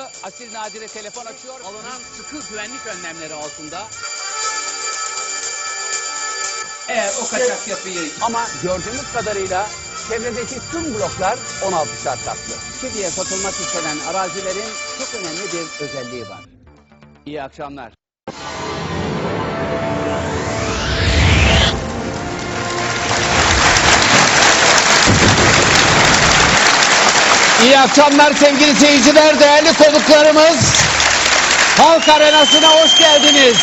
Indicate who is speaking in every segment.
Speaker 1: Asil Nadire telefon açıyor. Alınan sıkı güvenlik önlemleri altında. Eğer o kaçak yapıyı ama gördüğümüz kadarıyla çevredeki tüm bloklar 16 şart katlı. Şimdiye satılmak istenen arazilerin çok önemli bir özelliği var. İyi akşamlar. İyi akşamlar sevgili seyirciler, değerli konuklarımız. Halk Arenası'na hoş geldiniz.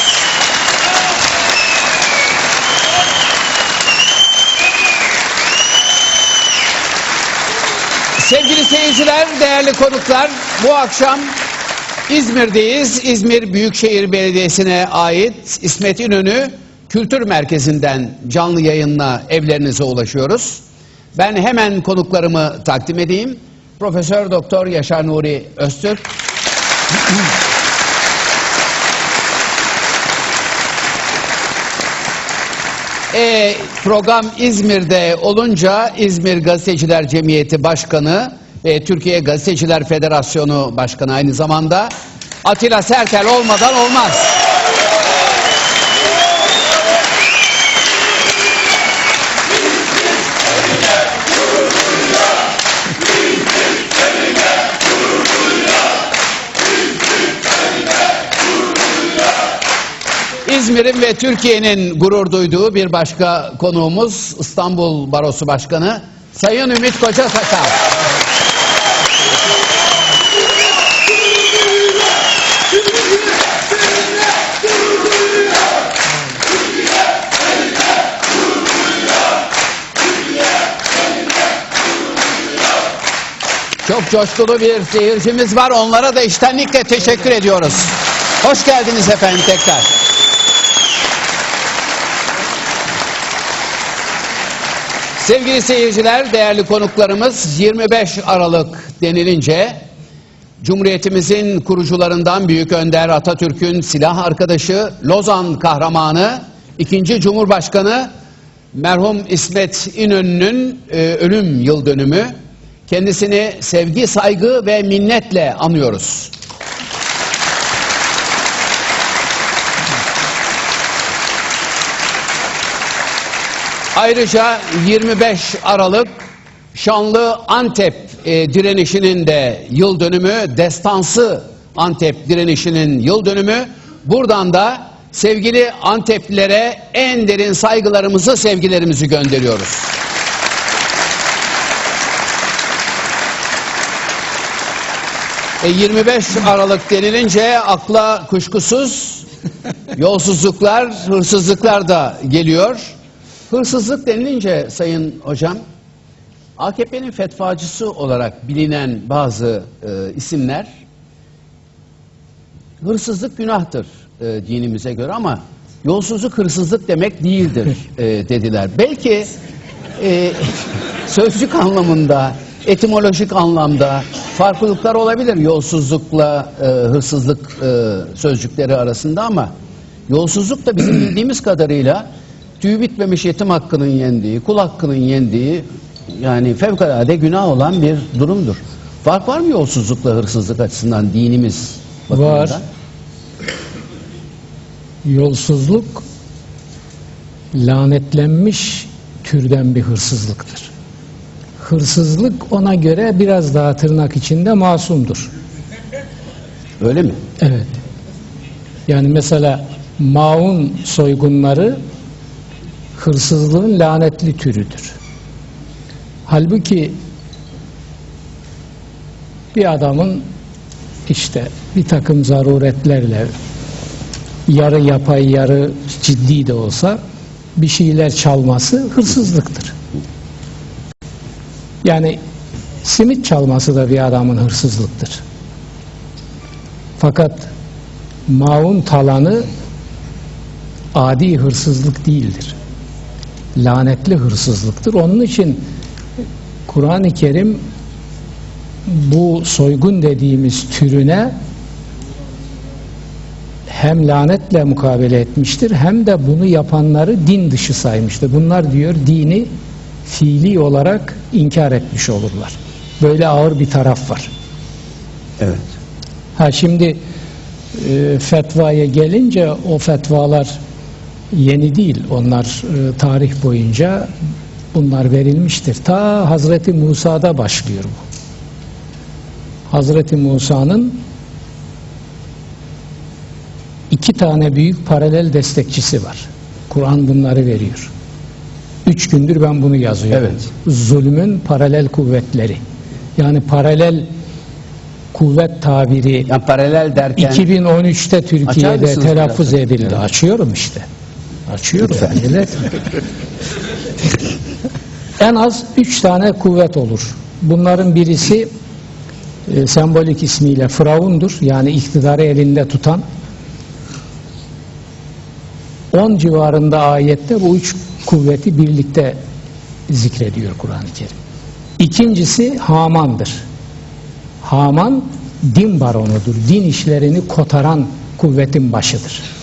Speaker 1: Sevgili seyirciler, değerli konuklar, bu akşam İzmir'deyiz. İzmir Büyükşehir Belediyesi'ne ait İsmet İnönü Kültür Merkezi'nden canlı yayınla evlerinize ulaşıyoruz. Ben hemen konuklarımı takdim edeyim. Profesör Doktor Yaşar Nuri Öztürk. E, program İzmir'de olunca İzmir Gazeteciler Cemiyeti Başkanı ve Türkiye Gazeteciler Federasyonu Başkanı aynı zamanda Atilla Sertel olmadan olmaz. İzmir'in ve Türkiye'nin gurur duyduğu bir başka konuğumuz İstanbul Barosu Başkanı Sayın Ümit Koca Sakal. Çok coşkulu bir seyircimiz var. Onlara da içtenlikle teşekkür ediyoruz. Hoş geldiniz efendim tekrar. Sevgili seyirciler, değerli konuklarımız 25 Aralık denilince Cumhuriyetimizin kurucularından Büyük Önder Atatürk'ün silah arkadaşı, Lozan kahramanı, ikinci Cumhurbaşkanı merhum İsmet İnönü'nün e, ölüm yıl dönümü. Kendisini sevgi, saygı ve minnetle anıyoruz. Ayrıca 25 Aralık şanlı Antep e, direnişinin de yıl dönümü, destansı Antep direnişinin yıl dönümü. Buradan da sevgili Anteplilere en derin saygılarımızı, sevgilerimizi gönderiyoruz. E, 25 Aralık denilince akla kuşkusuz yolsuzluklar, hırsızlıklar da geliyor. Hırsızlık denilince Sayın Hocam, AKP'nin fetvacısı olarak bilinen bazı e, isimler, hırsızlık günahtır e, dinimize göre ama yolsuzluk hırsızlık demek değildir e, dediler. Belki e, sözcük anlamında, etimolojik anlamda farklılıklar olabilir yolsuzlukla e, hırsızlık e, sözcükleri arasında ama yolsuzluk da bizim bildiğimiz kadarıyla tüy bitmemiş yetim hakkının yendiği, kul hakkının yendiği yani fevkalade günah olan bir durumdur. Fark var mı yolsuzlukla hırsızlık açısından dinimiz bakımından?
Speaker 2: Var. Yolsuzluk lanetlenmiş türden bir hırsızlıktır. Hırsızlık ona göre biraz daha tırnak içinde masumdur.
Speaker 1: Öyle mi?
Speaker 2: Evet. Yani mesela maun soygunları hırsızlığın lanetli türüdür. Halbuki bir adamın işte bir takım zaruretlerle yarı yapay yarı ciddi de olsa bir şeyler çalması hırsızlıktır. Yani simit çalması da bir adamın hırsızlıktır. Fakat maun talanı adi hırsızlık değildir. Lanetli hırsızlıktır. Onun için Kur'an-ı Kerim bu soygun dediğimiz türüne hem lanetle mukabele etmiştir hem de bunu yapanları din dışı saymıştır. Bunlar diyor dini fiili olarak inkar etmiş olurlar. Böyle ağır bir taraf var.
Speaker 1: Evet.
Speaker 2: Ha şimdi e, fetvaya gelince o fetvalar yeni değil. Onlar e, tarih boyunca bunlar verilmiştir. Ta Hazreti Musa'da başlıyor bu. Hazreti Musa'nın iki tane büyük paralel destekçisi var. Kur'an bunları veriyor. Üç gündür ben bunu yazıyorum.
Speaker 1: Evet.
Speaker 2: Zulmün paralel kuvvetleri. Yani paralel kuvvet tabiri
Speaker 1: Yani paralel derken
Speaker 2: 2013'te
Speaker 1: Açar
Speaker 2: Türkiye'de telaffuz edildi.
Speaker 1: Evet.
Speaker 2: Açıyorum işte. Açıyorum.
Speaker 1: Lütfen.
Speaker 2: acele en az üç tane kuvvet olur. Bunların birisi e, sembolik ismiyle Firavundur. Yani iktidarı elinde tutan 10 civarında ayette bu üç kuvveti birlikte zikrediyor Kur'an-ı Kerim. İkincisi Haman'dır. Haman din baronudur. Din işlerini kotaran kuvvetin başıdır.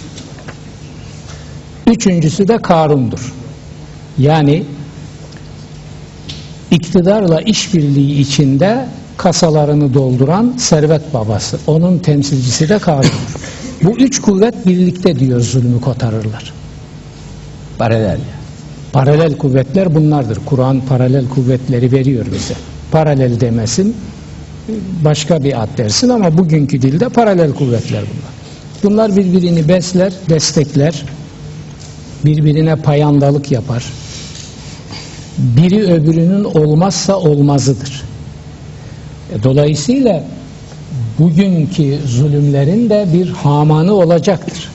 Speaker 2: Üçüncüsü de Karun'dur. Yani iktidarla işbirliği içinde kasalarını dolduran servet babası. Onun temsilcisi de Karun'dur. Bu üç kuvvet birlikte diyor zulmü kotarırlar.
Speaker 1: paralel.
Speaker 2: Paralel kuvvetler bunlardır. Kur'an paralel kuvvetleri veriyor bize. Paralel demesin, başka bir ad dersin ama bugünkü dilde paralel kuvvetler bunlar. Bunlar birbirini besler, destekler, birbirine payandalık yapar. Biri öbürünün olmazsa olmazıdır. E, Dolayısıyla bugünkü zulümlerin de bir hamanı olacaktır.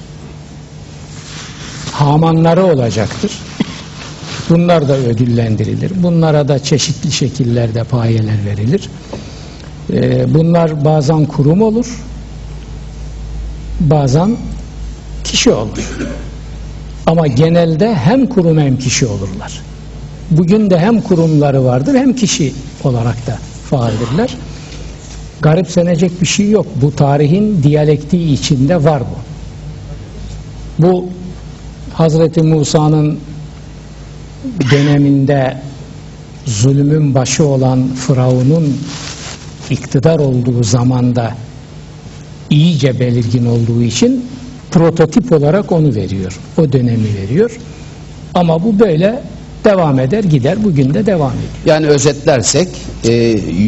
Speaker 2: Hamanları olacaktır. Bunlar da ödüllendirilir. Bunlara da çeşitli şekillerde payeler verilir. Ee, bunlar bazen kurum olur, bazen kişi olur. Ama genelde hem kurum hem kişi olurlar. Bugün de hem kurumları vardır hem kişi olarak da faaldirler. Garipsenecek bir şey yok. Bu tarihin diyalektiği içinde var bu. Bu Hazreti Musa'nın döneminde zulmün başı olan Firavun'un iktidar olduğu zamanda iyice belirgin olduğu için prototip olarak onu veriyor. O dönemi veriyor. Ama bu böyle devam eder gider. Bugün de devam ediyor.
Speaker 1: Yani özetlersek e,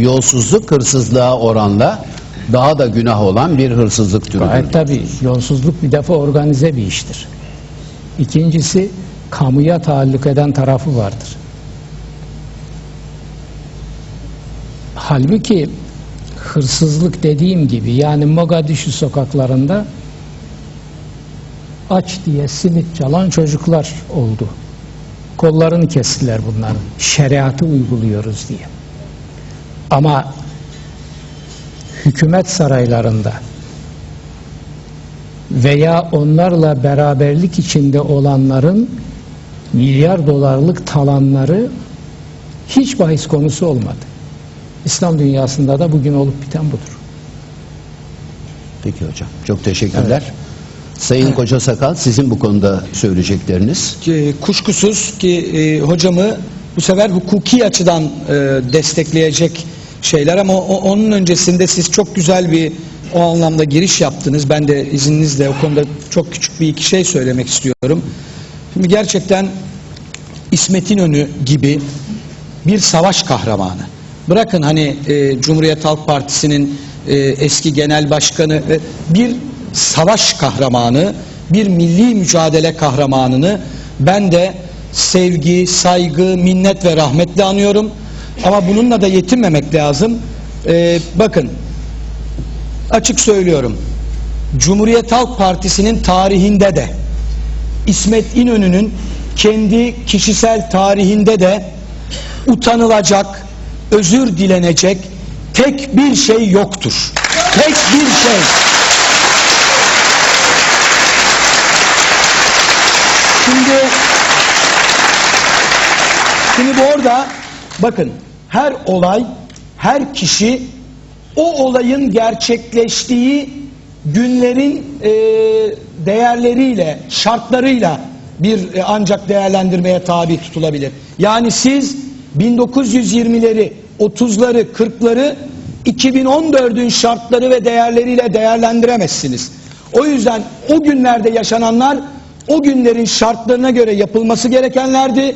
Speaker 1: yolsuzluk hırsızlığa oranla daha da günah olan bir hırsızlık türüdür.
Speaker 2: Gayet tabii yolsuzluk bir defa organize bir iştir. İkincisi kamuya taalluk eden tarafı vardır. Halbuki hırsızlık dediğim gibi yani Mogadishu sokaklarında aç diye simit çalan çocuklar oldu. Kollarını kestiler bunların. Şeriatı uyguluyoruz diye. Ama hükümet saraylarında veya onlarla beraberlik içinde olanların milyar dolarlık talanları hiç bahis konusu olmadı. İslam dünyasında da bugün olup biten budur.
Speaker 1: Peki hocam. Çok teşekkürler. Sayın Koca Sakal sizin bu konuda söyleyecekleriniz.
Speaker 3: Ki, kuşkusuz ki e, hocamı bu sefer hukuki açıdan e, destekleyecek şeyler ama o- onun öncesinde siz çok güzel bir o anlamda giriş yaptınız. Ben de izninizle o konuda çok küçük bir iki şey söylemek istiyorum. Şimdi gerçekten İsmet İnönü gibi bir savaş kahramanı. Bırakın hani e, Cumhuriyet Halk Partisi'nin e, eski genel başkanı ve bir savaş kahramanı, bir milli mücadele kahramanını ben de sevgi, saygı, minnet ve rahmetle anıyorum. Ama bununla da yetinmemek lazım. E, bakın açık söylüyorum. Cumhuriyet Halk Partisi'nin tarihinde de İsmet İnönü'nün kendi kişisel tarihinde de utanılacak, özür dilenecek tek bir şey yoktur. Tek bir şey. Şimdi Şimdi bu orada bakın her olay, her kişi o olayın gerçekleştiği günlerin e, değerleriyle, şartlarıyla bir e, ancak değerlendirmeye tabi tutulabilir. Yani siz 1920'leri, 30'ları, 40'ları 2014'ün şartları ve değerleriyle değerlendiremezsiniz. O yüzden o günlerde yaşananlar o günlerin şartlarına göre yapılması gerekenlerdi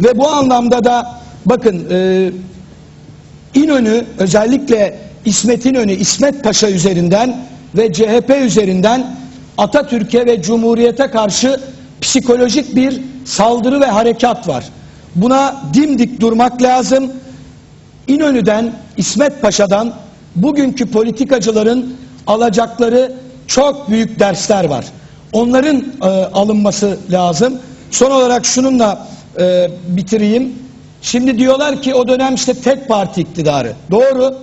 Speaker 3: ve bu anlamda da bakın e, İnönü özellikle İsmet İnönü, İsmet Paşa üzerinden ve CHP üzerinden Atatürk'e ve Cumhuriyet'e karşı psikolojik bir saldırı ve harekat var. Buna dimdik durmak lazım. İnönü'den, İsmet Paşa'dan bugünkü politikacıların alacakları çok büyük dersler var. Onların e, alınması lazım. Son olarak şununla e, bitireyim. Şimdi diyorlar ki o dönem işte tek parti iktidarı. Doğru.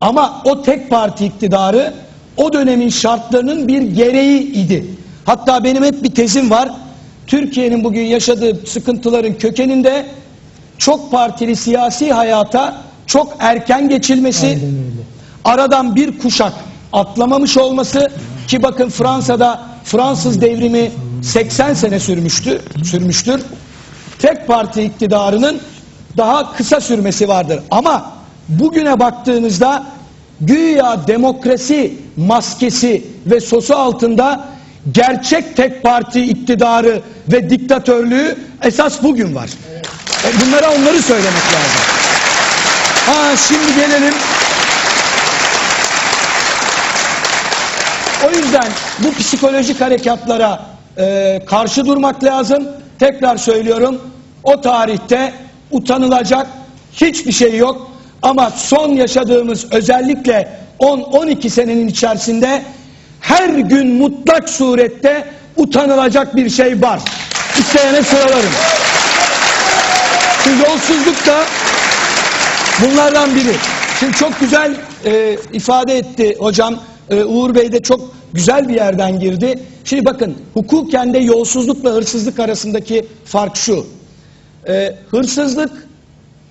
Speaker 3: Ama o tek parti iktidarı o dönemin şartlarının bir gereği idi. Hatta benim hep bir tezim var. Türkiye'nin bugün yaşadığı sıkıntıların kökeninde çok partili siyasi hayata çok erken geçilmesi, aradan bir kuşak atlamamış olması ki bakın Fransa'da Fransız devrimi 80 sene sürmüştü, sürmüştür. Tek parti iktidarının daha kısa sürmesi vardır. Ama bugüne baktığınızda güya demokrasi maskesi ve sosu altında gerçek tek parti iktidarı ve diktatörlüğü esas bugün var. E, Bunlara onları söylemek lazım. Ha şimdi gelelim. O yüzden bu psikolojik harekatlara e, karşı durmak lazım. Tekrar söylüyorum. O tarihte utanılacak hiçbir şey yok. Ama son yaşadığımız özellikle 10-12 senenin içerisinde her gün mutlak surette utanılacak bir şey var. İsteyene sıralarım. Şu yolsuzluk da bunlardan biri. Şimdi çok güzel e, ifade etti hocam. E, Uğur Bey de çok güzel bir yerden girdi. Şimdi bakın hukuken de yolsuzlukla hırsızlık arasındaki fark şu. E, hırsızlık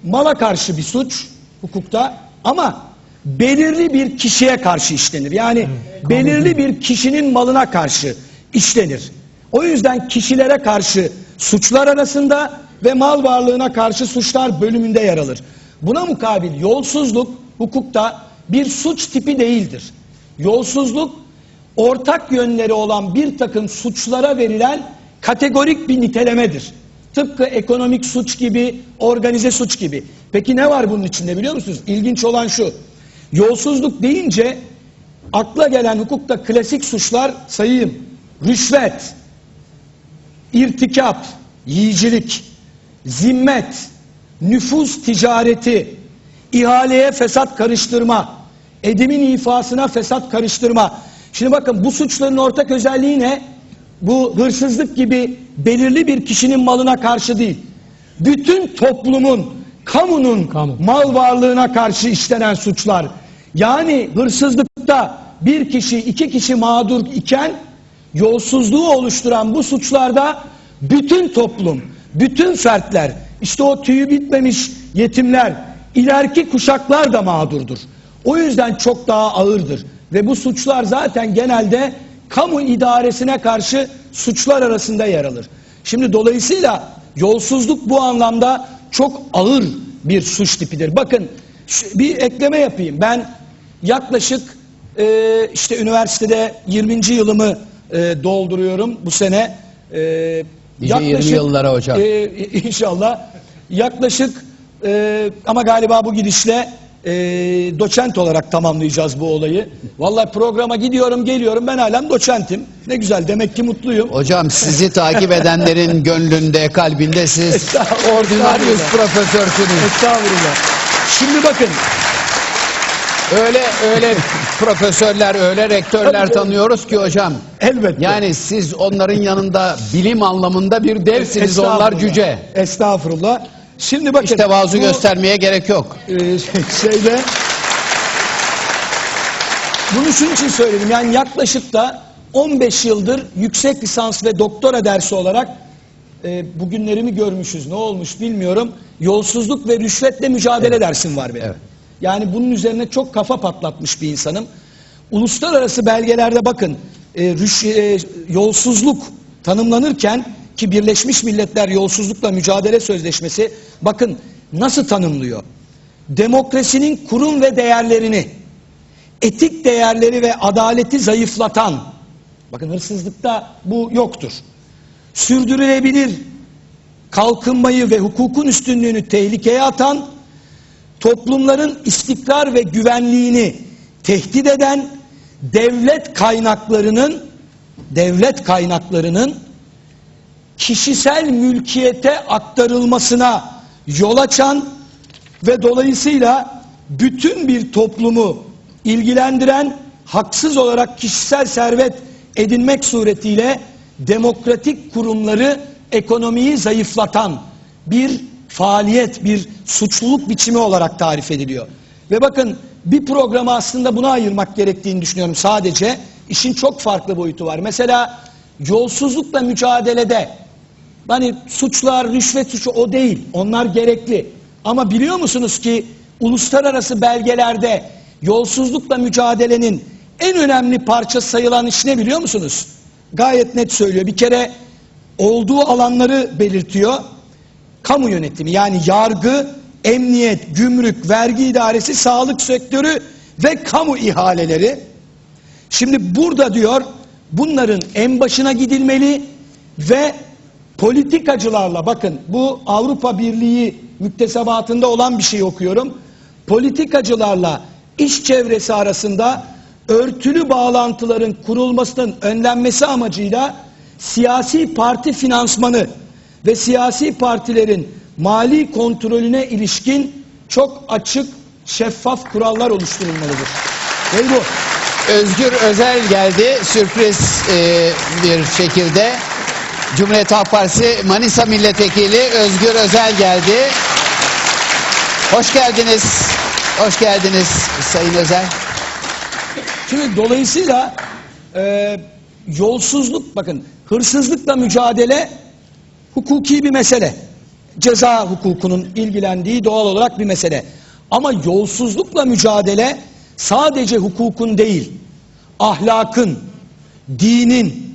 Speaker 3: mala karşı bir suç hukukta ama belirli bir kişiye karşı işlenir. Yani belirli bir kişinin malına karşı işlenir. O yüzden kişilere karşı suçlar arasında ve mal varlığına karşı suçlar bölümünde yer alır. Buna mukabil yolsuzluk hukukta bir suç tipi değildir. Yolsuzluk ortak yönleri olan bir takım suçlara verilen kategorik bir nitelemedir. Tıpkı ekonomik suç gibi, organize suç gibi. Peki ne var bunun içinde biliyor musunuz? İlginç olan şu. Yolsuzluk deyince akla gelen hukukta klasik suçlar sayayım. Rüşvet, irtikap, yiyicilik, zimmet, nüfuz ticareti, ihaleye fesat karıştırma, edimin ifasına fesat karıştırma. Şimdi bakın bu suçların ortak özelliği ne? Bu hırsızlık gibi belirli bir kişinin malına karşı değil. Bütün toplumun, kamunun
Speaker 2: Kamu.
Speaker 3: mal varlığına karşı işlenen suçlar. Yani hırsızlıkta bir kişi, iki kişi mağdur iken yolsuzluğu oluşturan bu suçlarda bütün toplum, bütün fertler, işte o tüyü bitmemiş yetimler, ileriki kuşaklar da mağdurdur. O yüzden çok daha ağırdır. Ve bu suçlar zaten genelde kamu idaresine karşı suçlar arasında yer alır. Şimdi dolayısıyla yolsuzluk bu anlamda çok ağır bir suç tipidir. Bakın bir ekleme yapayım. Ben yaklaşık e, işte üniversitede 20. yılımı e, dolduruyorum bu sene. E,
Speaker 1: Nice 20 yıllara hocam.
Speaker 3: e, inşallah. Yaklaşık e, ama galiba bu gidişle e, doçent olarak tamamlayacağız bu olayı. Vallahi programa gidiyorum geliyorum ben halen doçentim. Ne güzel demek ki mutluyum.
Speaker 1: Hocam sizi takip edenlerin gönlünde, kalbinde siz ordinarius profesörsünüz.
Speaker 3: Estağfurullah. Şimdi bakın
Speaker 1: Öyle öyle profesörler, öyle rektörler
Speaker 3: Tabii.
Speaker 1: tanıyoruz ki hocam.
Speaker 3: elbette.
Speaker 1: Yani siz onların yanında bilim anlamında bir devsiniz, onlar cüce.
Speaker 3: Estağfurullah. Şimdi bakın.
Speaker 1: Hiç tevazu
Speaker 3: bu-
Speaker 1: göstermeye gerek yok.
Speaker 3: Ee, şeyde bunu şunun için söyledim yani yaklaşık da 15 yıldır yüksek lisans ve doktora dersi olarak e, bugünlerimi görmüşüz ne olmuş bilmiyorum yolsuzluk ve rüşvetle mücadele dersim var benim.
Speaker 1: Evet.
Speaker 3: Yani bunun üzerine çok kafa patlatmış bir insanım. Uluslararası belgelerde bakın e, rüş- e, yolsuzluk tanımlanırken ki Birleşmiş Milletler Yolsuzlukla Mücadele Sözleşmesi bakın nasıl tanımlıyor? demokrasinin kurum ve değerlerini, etik değerleri ve adaleti zayıflatan, bakın hırsızlıkta bu yoktur. Sürdürülebilir kalkınmayı ve hukukun üstünlüğünü tehlikeye atan, toplumların istikrar ve güvenliğini tehdit eden devlet kaynaklarının devlet kaynaklarının kişisel mülkiyete aktarılmasına yol açan ve dolayısıyla bütün bir toplumu ilgilendiren haksız olarak kişisel servet edinmek suretiyle demokratik kurumları ekonomiyi zayıflatan bir faaliyet, bir suçluluk biçimi olarak tarif ediliyor. Ve bakın bir programı aslında buna ayırmak gerektiğini düşünüyorum sadece. İşin çok farklı boyutu var. Mesela yolsuzlukla mücadelede hani suçlar, rüşvet suçu o değil. Onlar gerekli. Ama biliyor musunuz ki uluslararası belgelerde yolsuzlukla mücadelenin en önemli parçası sayılan iş ne biliyor musunuz? Gayet net söylüyor. Bir kere olduğu alanları belirtiyor. Kamu yönetimi yani yargı, emniyet, gümrük, vergi idaresi, sağlık sektörü ve kamu ihaleleri. Şimdi burada diyor bunların en başına gidilmeli ve politikacılarla bakın bu Avrupa Birliği müktesebatında olan bir şey okuyorum. Politikacılarla iş çevresi arasında örtülü bağlantıların kurulmasının önlenmesi amacıyla siyasi parti finansmanı ve siyasi partilerin mali kontrolüne ilişkin çok açık, şeffaf kurallar oluşturulmalıdır. Ve bu.
Speaker 1: Özgür Özel geldi sürpriz e, bir şekilde. Cumhuriyet Halk Partisi Manisa Milletvekili Özgür Özel geldi. Hoş geldiniz. Hoş geldiniz Sayın Özel.
Speaker 3: Şimdi dolayısıyla e, yolsuzluk bakın hırsızlıkla mücadele hukuki bir mesele. Ceza hukukunun ilgilendiği doğal olarak bir mesele. Ama yolsuzlukla mücadele sadece hukukun değil, ahlakın, dinin,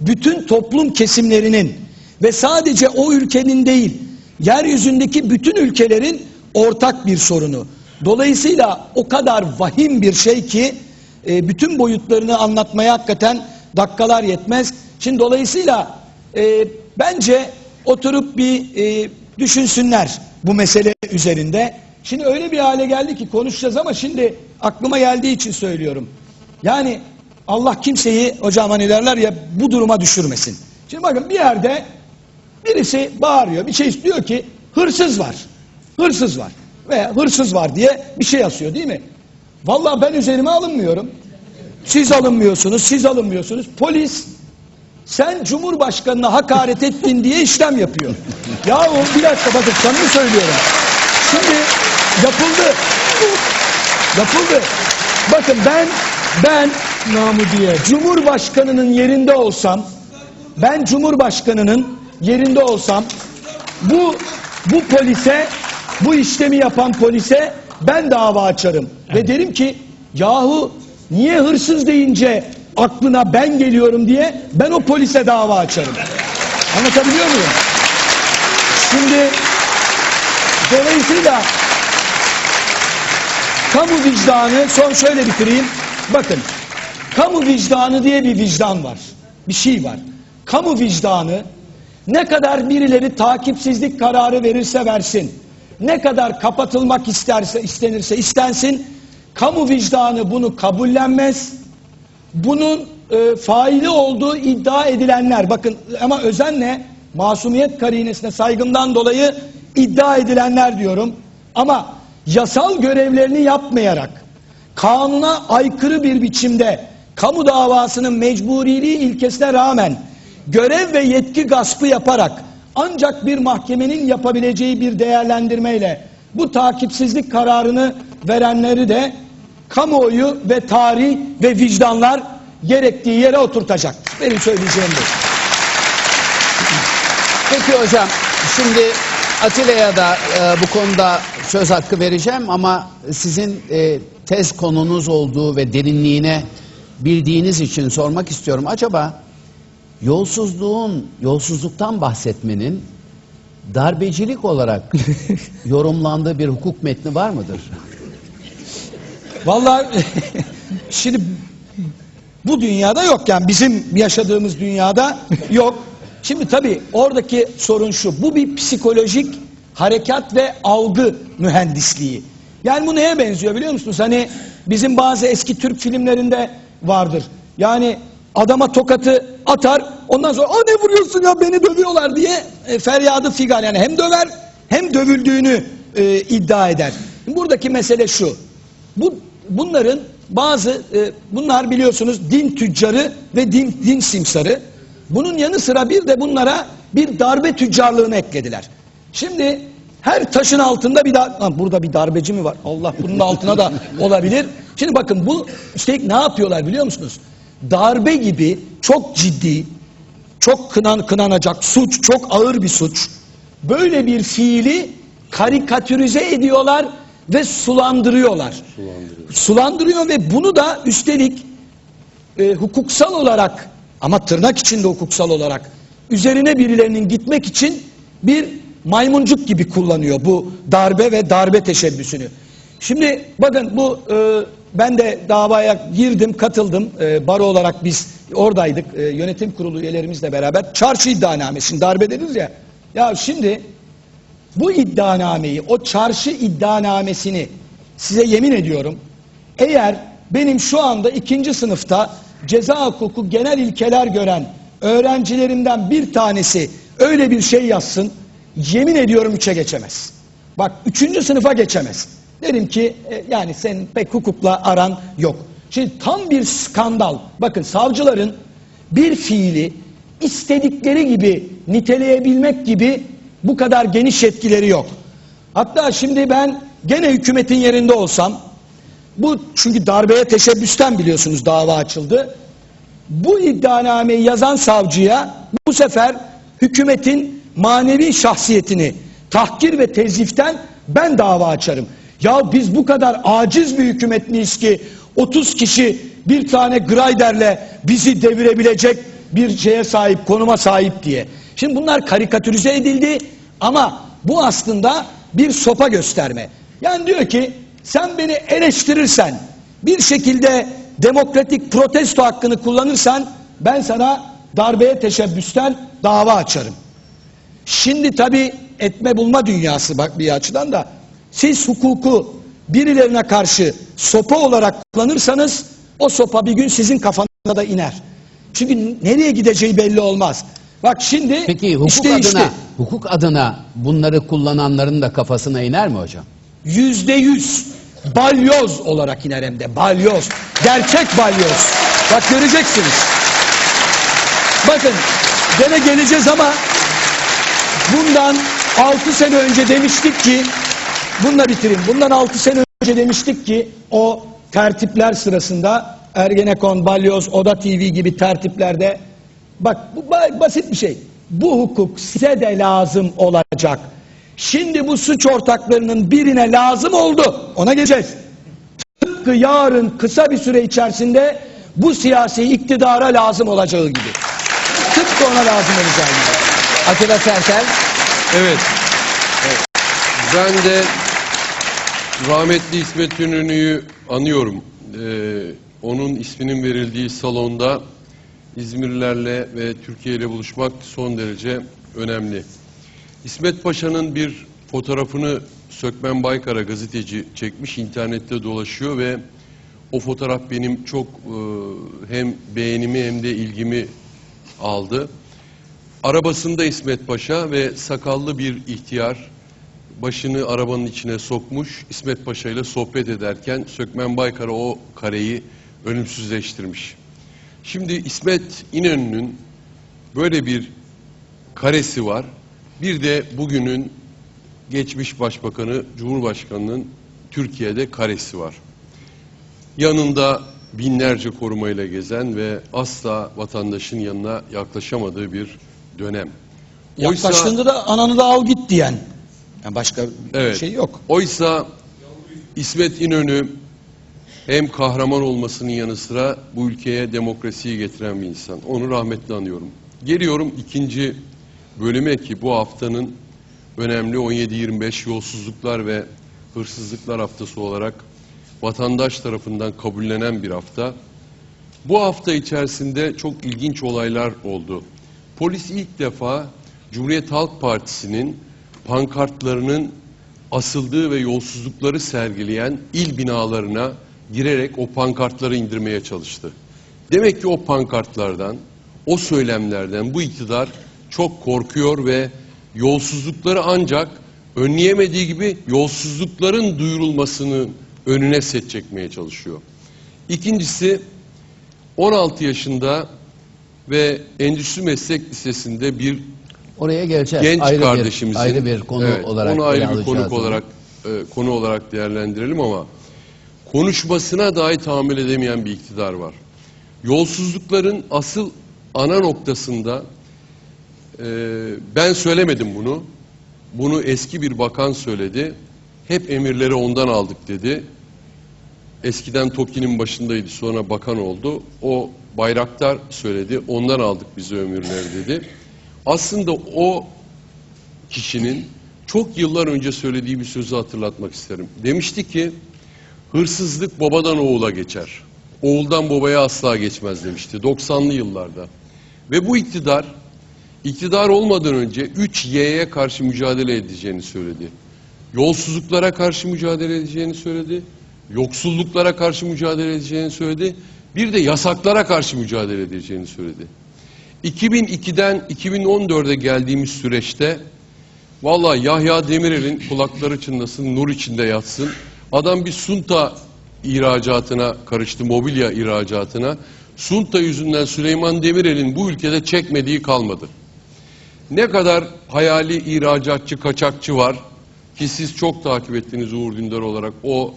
Speaker 3: bütün toplum kesimlerinin ve sadece o ülkenin değil, yeryüzündeki bütün ülkelerin ortak bir sorunu. Dolayısıyla o kadar vahim bir şey ki e, bütün boyutlarını anlatmaya hakikaten dakikalar yetmez. Şimdi dolayısıyla e, bence oturup bir e, düşünsünler bu mesele üzerinde. Şimdi öyle bir hale geldi ki konuşacağız ama şimdi aklıma geldiği için söylüyorum. Yani Allah kimseyi hocam hani derler ya bu duruma düşürmesin. Şimdi bakın bir yerde birisi bağırıyor bir şey istiyor ki hırsız var. Hırsız var. Veya hırsız var diye bir şey asıyor değil mi? Vallahi ben üzerime alınmıyorum. Siz alınmıyorsunuz, siz alınmıyorsunuz. Polis sen Cumhurbaşkanına hakaret ettin diye işlem yapıyor. ya o bir dakika bakın samimi söylüyorum. Şimdi yapıldı. Yapıldı. Bakın ben ben namı diye Cumhurbaşkanının yerinde olsam ben Cumhurbaşkanının yerinde olsam bu bu polise bu işlemi yapan polise ben dava açarım ve derim ki yahu niye hırsız deyince aklına ben geliyorum diye ben o polise dava açarım. Anlatabiliyor muyum? Şimdi dolayısıyla kamu vicdanı son şöyle bitireyim. Bakın kamu vicdanı diye bir vicdan var. Bir şey var. Kamu vicdanı ne kadar birileri takipsizlik kararı verirse versin, ne kadar kapatılmak isterse istenirse istensin, kamu vicdanı bunu kabullenmez. Bunun e, faili olduğu iddia edilenler, bakın ama özenle masumiyet karinesine saygımdan dolayı iddia edilenler diyorum. Ama yasal görevlerini yapmayarak, kanuna aykırı bir biçimde kamu davasının mecburiliği ilkesine rağmen görev ve yetki gaspı yaparak ancak bir mahkemenin yapabileceği bir değerlendirmeyle bu takipsizlik kararını verenleri de kamuoyu ve tarih ve vicdanlar gerektiği yere oturtacak. Benim söyleyeceğim bu.
Speaker 1: Peki hocam şimdi Atilla'ya da e, bu konuda söz hakkı vereceğim ama sizin e, tez konunuz olduğu ve derinliğine bildiğiniz için sormak istiyorum. Acaba yolsuzluğun, yolsuzluktan bahsetmenin darbecilik olarak yorumlandığı bir hukuk metni var mıdır?
Speaker 3: Vallahi şimdi bu dünyada yok yani bizim yaşadığımız dünyada yok. Şimdi tabii oradaki sorun şu. Bu bir psikolojik harekat ve algı mühendisliği. Yani bu neye benziyor biliyor musunuz? Hani bizim bazı eski Türk filmlerinde vardır. Yani adama tokatı atar ondan sonra "Aa ne vuruyorsun ya beni dövüyorlar" diye e, feryadı figan yani hem döver hem dövüldüğünü e, iddia eder. Buradaki mesele şu. Bu bunların bazı e, bunlar biliyorsunuz din tüccarı ve din din simsarı. Bunun yanı sıra bir de bunlara bir darbe tüccarlığını eklediler. Şimdi her taşın altında bir dar Lan burada bir darbeci mi var? Allah bunun altına da olabilir. Şimdi bakın bu üstelik ne yapıyorlar biliyor musunuz? Darbe gibi çok ciddi, çok kınan kınanacak suç, çok ağır bir suç. Böyle bir fiili karikatürize ediyorlar ve sulandırıyorlar. Sulandırıyor ve bunu da üstelik e, hukuksal olarak ama tırnak içinde hukuksal olarak üzerine birilerinin gitmek için bir maymuncuk gibi kullanıyor bu darbe ve darbe teşebbüsünü. Şimdi bakın bu e, ben de davaya girdim, katıldım. E, baro olarak biz oradaydık. E, yönetim kurulu üyelerimizle beraber. Çarşı iddianamesi, darbe dediniz ya. Ya şimdi bu iddianameyi, o çarşı iddianamesini size yemin ediyorum. Eğer benim şu anda ikinci sınıfta ceza hukuku genel ilkeler gören öğrencilerimden bir tanesi öyle bir şey yazsın, yemin ediyorum üçe geçemez. Bak üçüncü sınıfa geçemez. Derim ki e, yani senin pek hukukla aran yok. Şimdi tam bir skandal. Bakın savcıların bir fiili istedikleri gibi niteleyebilmek gibi bu kadar geniş yetkileri yok. Hatta şimdi ben gene hükümetin yerinde olsam bu çünkü darbeye teşebbüsten biliyorsunuz dava açıldı. Bu iddianameyi yazan savcıya bu sefer hükümetin manevi şahsiyetini tahkir ve teziften ben dava açarım. Ya biz bu kadar aciz bir hükümet miyiz ki 30 kişi bir tane grayderle bizi devirebilecek bir şeye sahip, konuma sahip diye. Şimdi bunlar karikatürize edildi ama bu aslında bir sopa gösterme. Yani diyor ki sen beni eleştirirsen bir şekilde demokratik protesto hakkını kullanırsan ben sana darbeye teşebbüsten dava açarım. Şimdi tabi etme bulma dünyası bak bir açıdan da siz hukuku birilerine karşı sopa olarak kullanırsanız o sopa bir gün sizin kafanıza da iner. Çünkü nereye gideceği belli olmaz. Bak şimdi
Speaker 1: Peki hukuk
Speaker 3: işte
Speaker 1: adına,
Speaker 3: işte
Speaker 1: hukuk adına bunları kullananların da kafasına iner mi hocam?
Speaker 3: yüzde yüz balyoz olarak iner hem de balyoz. Gerçek balyoz. Bak göreceksiniz. Bakın gene geleceğiz ama bundan altı sene önce demiştik ki bununla bitireyim. Bundan altı sene önce demiştik ki o tertipler sırasında Ergenekon, Balyoz, Oda TV gibi tertiplerde bak bu ba- basit bir şey. Bu hukuk size de lazım olacak. Şimdi bu suç ortaklarının birine lazım oldu. Ona geleceğiz. Tıpkı yarın kısa bir süre içerisinde bu siyasi iktidara lazım olacağı gibi. Tıpkı ona lazım olacağı gibi.
Speaker 1: Atilla Sertel,
Speaker 4: Evet. Evet. Ben de rahmetli İsmet İnönü'yü anıyorum. Ee, onun isminin verildiği salonda İzmirlilerle ve Türkiye ile buluşmak son derece önemli. İsmet Paşa'nın bir fotoğrafını Sökmen Baykar'a gazeteci çekmiş, internette dolaşıyor ve o fotoğraf benim çok e, hem beğenimi hem de ilgimi aldı. Arabasında İsmet Paşa ve sakallı bir ihtiyar başını arabanın içine sokmuş İsmet Paşa ile sohbet ederken Sökmen Baykar'a o kareyi ölümsüzleştirmiş. Şimdi İsmet İnönü'nün böyle bir karesi var. Bir de bugünün geçmiş başbakanı Cumhurbaşkanı'nın Türkiye'de karesi var. Yanında binlerce korumayla gezen ve asla vatandaşın yanına yaklaşamadığı bir dönem. Oysa-
Speaker 3: Yaklaştığında da ananı da al git diyen. Yani başka bir
Speaker 4: Evet.
Speaker 3: şey yok.
Speaker 4: Oysa İsmet İnönü hem kahraman olmasının yanı sıra bu ülkeye demokrasiyi getiren bir insan. Onu rahmetle anıyorum. Geliyorum ikinci bölüme ki bu haftanın önemli 17-25 yolsuzluklar ve hırsızlıklar haftası olarak vatandaş tarafından kabullenen bir hafta. Bu hafta içerisinde çok ilginç olaylar oldu. Polis ilk defa Cumhuriyet Halk Partisi'nin pankartlarının asıldığı ve yolsuzlukları sergileyen il binalarına girerek o pankartları indirmeye çalıştı. Demek ki o pankartlardan, o söylemlerden bu iktidar çok korkuyor ve yolsuzlukları ancak önleyemediği gibi yolsuzlukların duyurulmasını önüne set çekmeye çalışıyor. İkincisi 16 yaşında ve Endüstri Meslek Lisesi'nde bir
Speaker 1: Oraya geleceğiz.
Speaker 4: genç
Speaker 1: ayrı
Speaker 4: kardeşimizin
Speaker 1: bir, ayrı bir konu
Speaker 4: Evet,
Speaker 1: olarak
Speaker 4: onu ayrı bir konuk
Speaker 1: onu.
Speaker 4: olarak e, konu olarak değerlendirelim ama konuşmasına dahi tahammül edemeyen bir iktidar var. Yolsuzlukların asıl ana noktasında e, ben söylemedim bunu. Bunu eski bir bakan söyledi. Hep emirleri ondan aldık dedi. Eskiden TOKİ'nin başındaydı sonra bakan oldu. O Bayraktar söyledi. Ondan aldık biz o emirleri dedi. Aslında o kişinin çok yıllar önce söylediği bir sözü hatırlatmak isterim. Demişti ki hırsızlık babadan oğula geçer. Oğuldan babaya asla geçmez demişti 90'lı yıllarda. Ve bu iktidar iktidar olmadan önce 3 Y'ye karşı mücadele edeceğini söyledi. Yolsuzluklara karşı mücadele edeceğini söyledi. Yoksulluklara karşı mücadele edeceğini söyledi. Bir de yasaklara karşı mücadele edeceğini söyledi. 2002'den 2014'e geldiğimiz süreçte vallahi Yahya Demirel'in kulakları çınlasın, nur içinde yatsın. Adam bir sunta ihracatına karıştı, mobilya ihracatına. Sunta yüzünden Süleyman Demirel'in bu ülkede çekmediği kalmadı. Ne kadar hayali ihracatçı, kaçakçı var ki siz çok takip ettiniz Uğur Dündar olarak. O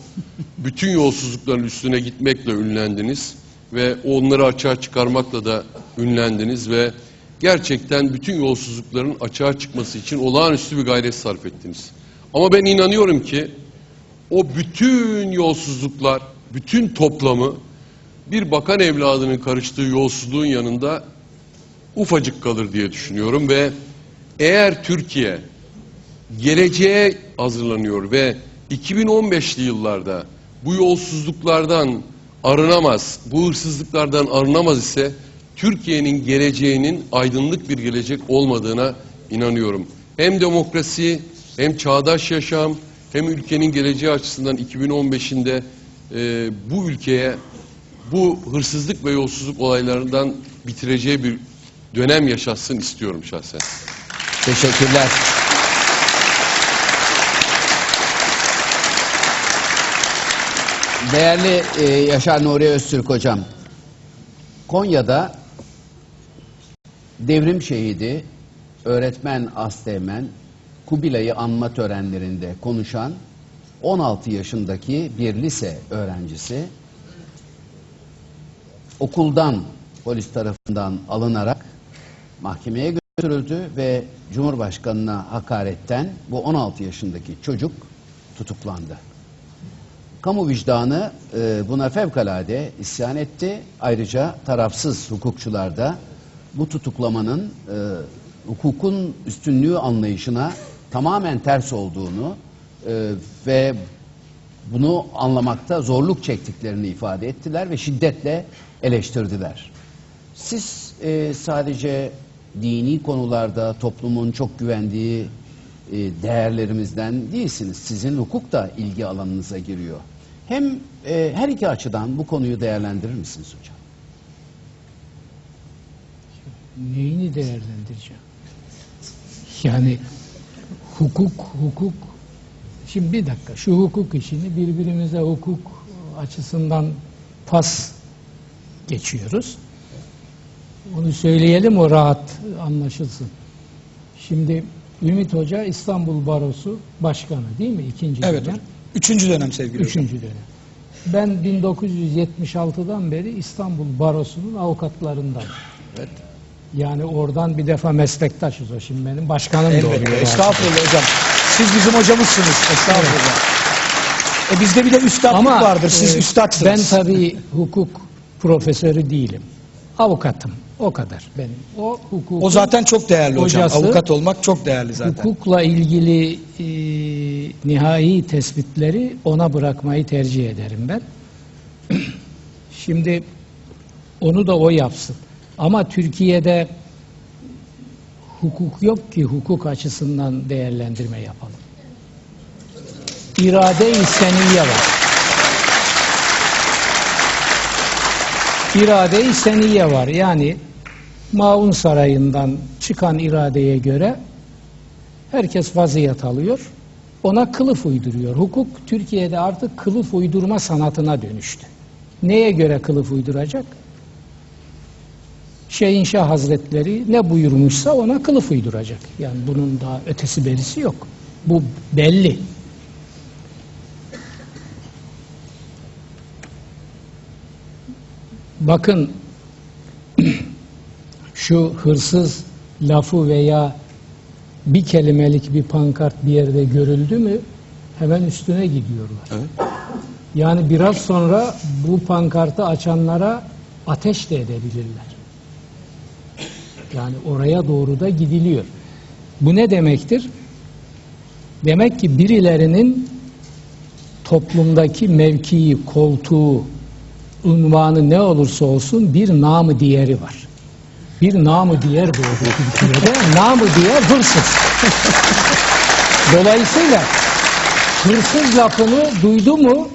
Speaker 4: bütün yolsuzlukların üstüne gitmekle ünlendiniz ve onları açığa çıkarmakla da ünlendiniz ve gerçekten bütün yolsuzlukların açığa çıkması için olağanüstü bir gayret sarf ettiniz. Ama ben inanıyorum ki o bütün yolsuzluklar, bütün toplamı bir bakan evladının karıştığı yolsuzluğun yanında ufacık kalır diye düşünüyorum ve eğer Türkiye geleceğe hazırlanıyor ve 2015'li yıllarda bu yolsuzluklardan arınamaz, bu hırsızlıklardan arınamaz ise Türkiye'nin geleceğinin aydınlık bir gelecek olmadığına inanıyorum. Hem demokrasi, hem çağdaş yaşam, hem ülkenin geleceği açısından 2015'inde e, bu ülkeye bu hırsızlık ve yolsuzluk olaylarından bitireceği bir dönem yaşatsın istiyorum şahsen.
Speaker 1: Teşekkürler. Değerli e, Yaşar Nuri Öztürk hocam, Konya'da devrim şehidi, öğretmen Asteğmen, Kubilay'ı anma törenlerinde konuşan 16 yaşındaki bir lise öğrencisi okuldan polis tarafından alınarak mahkemeye götürüldü ve Cumhurbaşkanına hakaretten bu 16 yaşındaki çocuk tutuklandı. Kamu vicdanı e, buna fevkalade isyan etti. Ayrıca tarafsız hukukçular da bu tutuklamanın e, hukukun üstünlüğü anlayışına tamamen ters olduğunu e, ve bunu anlamakta zorluk çektiklerini ifade ettiler ve şiddetle eleştirdiler. Siz e, sadece dini konularda toplumun çok güvendiği değerlerimizden değilsiniz. Sizin hukuk da ilgi alanınıza giriyor. Hem e, her iki açıdan bu konuyu değerlendirir misiniz hocam?
Speaker 2: Neyini değerlendireceğim? Yani hukuk, hukuk. Şimdi bir dakika şu hukuk işini birbirimize hukuk açısından pas geçiyoruz. Onu söyleyelim o rahat anlaşılsın. Şimdi Ümit Hoca İstanbul Barosu Başkanı değil mi? İkinci
Speaker 3: Evet
Speaker 2: dönem.
Speaker 3: hocam. Üçüncü dönem sevgili hocam.
Speaker 2: Üçüncü dönem. Ben 1976'dan beri İstanbul Barosu'nun avukatlarından.
Speaker 3: Evet.
Speaker 2: Yani oradan bir defa meslektaşız o şimdi benim başkanım da
Speaker 3: Elbette.
Speaker 2: oluyor.
Speaker 3: Estağfurullah hocam. Siz bizim hocamızsınız. Estağfurullah. E bizde bir de üstadlık vardır. Siz
Speaker 2: e,
Speaker 3: üstadsınız.
Speaker 2: Ben tabii hukuk profesörü değilim. Avukatım. O kadar benim. O hukukun
Speaker 3: O zaten çok değerli hocam.
Speaker 2: Hocası-
Speaker 3: Avukat olmak çok değerli zaten.
Speaker 2: hukukla ilgili e, nihai tespitleri ona bırakmayı tercih ederim ben. Şimdi onu da o yapsın. Ama Türkiye'de hukuk yok ki hukuk açısından değerlendirme yapalım. İrade-i var. İrade-i var. Yani Maun Sarayı'ndan çıkan iradeye göre herkes vaziyet alıyor. Ona kılıf uyduruyor. Hukuk Türkiye'de artık kılıf uydurma sanatına dönüştü. Neye göre kılıf uyduracak? Şeyinşah Hazretleri ne buyurmuşsa ona kılıf uyduracak. Yani bunun daha ötesi berisi yok. Bu belli. Bakın şu hırsız lafı veya bir kelimelik bir pankart bir yerde görüldü mü hemen üstüne gidiyorlar. Yani biraz sonra bu pankartı açanlara ateş de edebilirler. Yani oraya doğru da gidiliyor. Bu ne demektir? Demek ki birilerinin toplumdaki mevkii, koltuğu, unvanı ne olursa olsun bir namı diğeri var. Bir namı diğer doğdu Türkiye'de. namı diğer hırsız. Dolayısıyla hırsız lafını duydu mu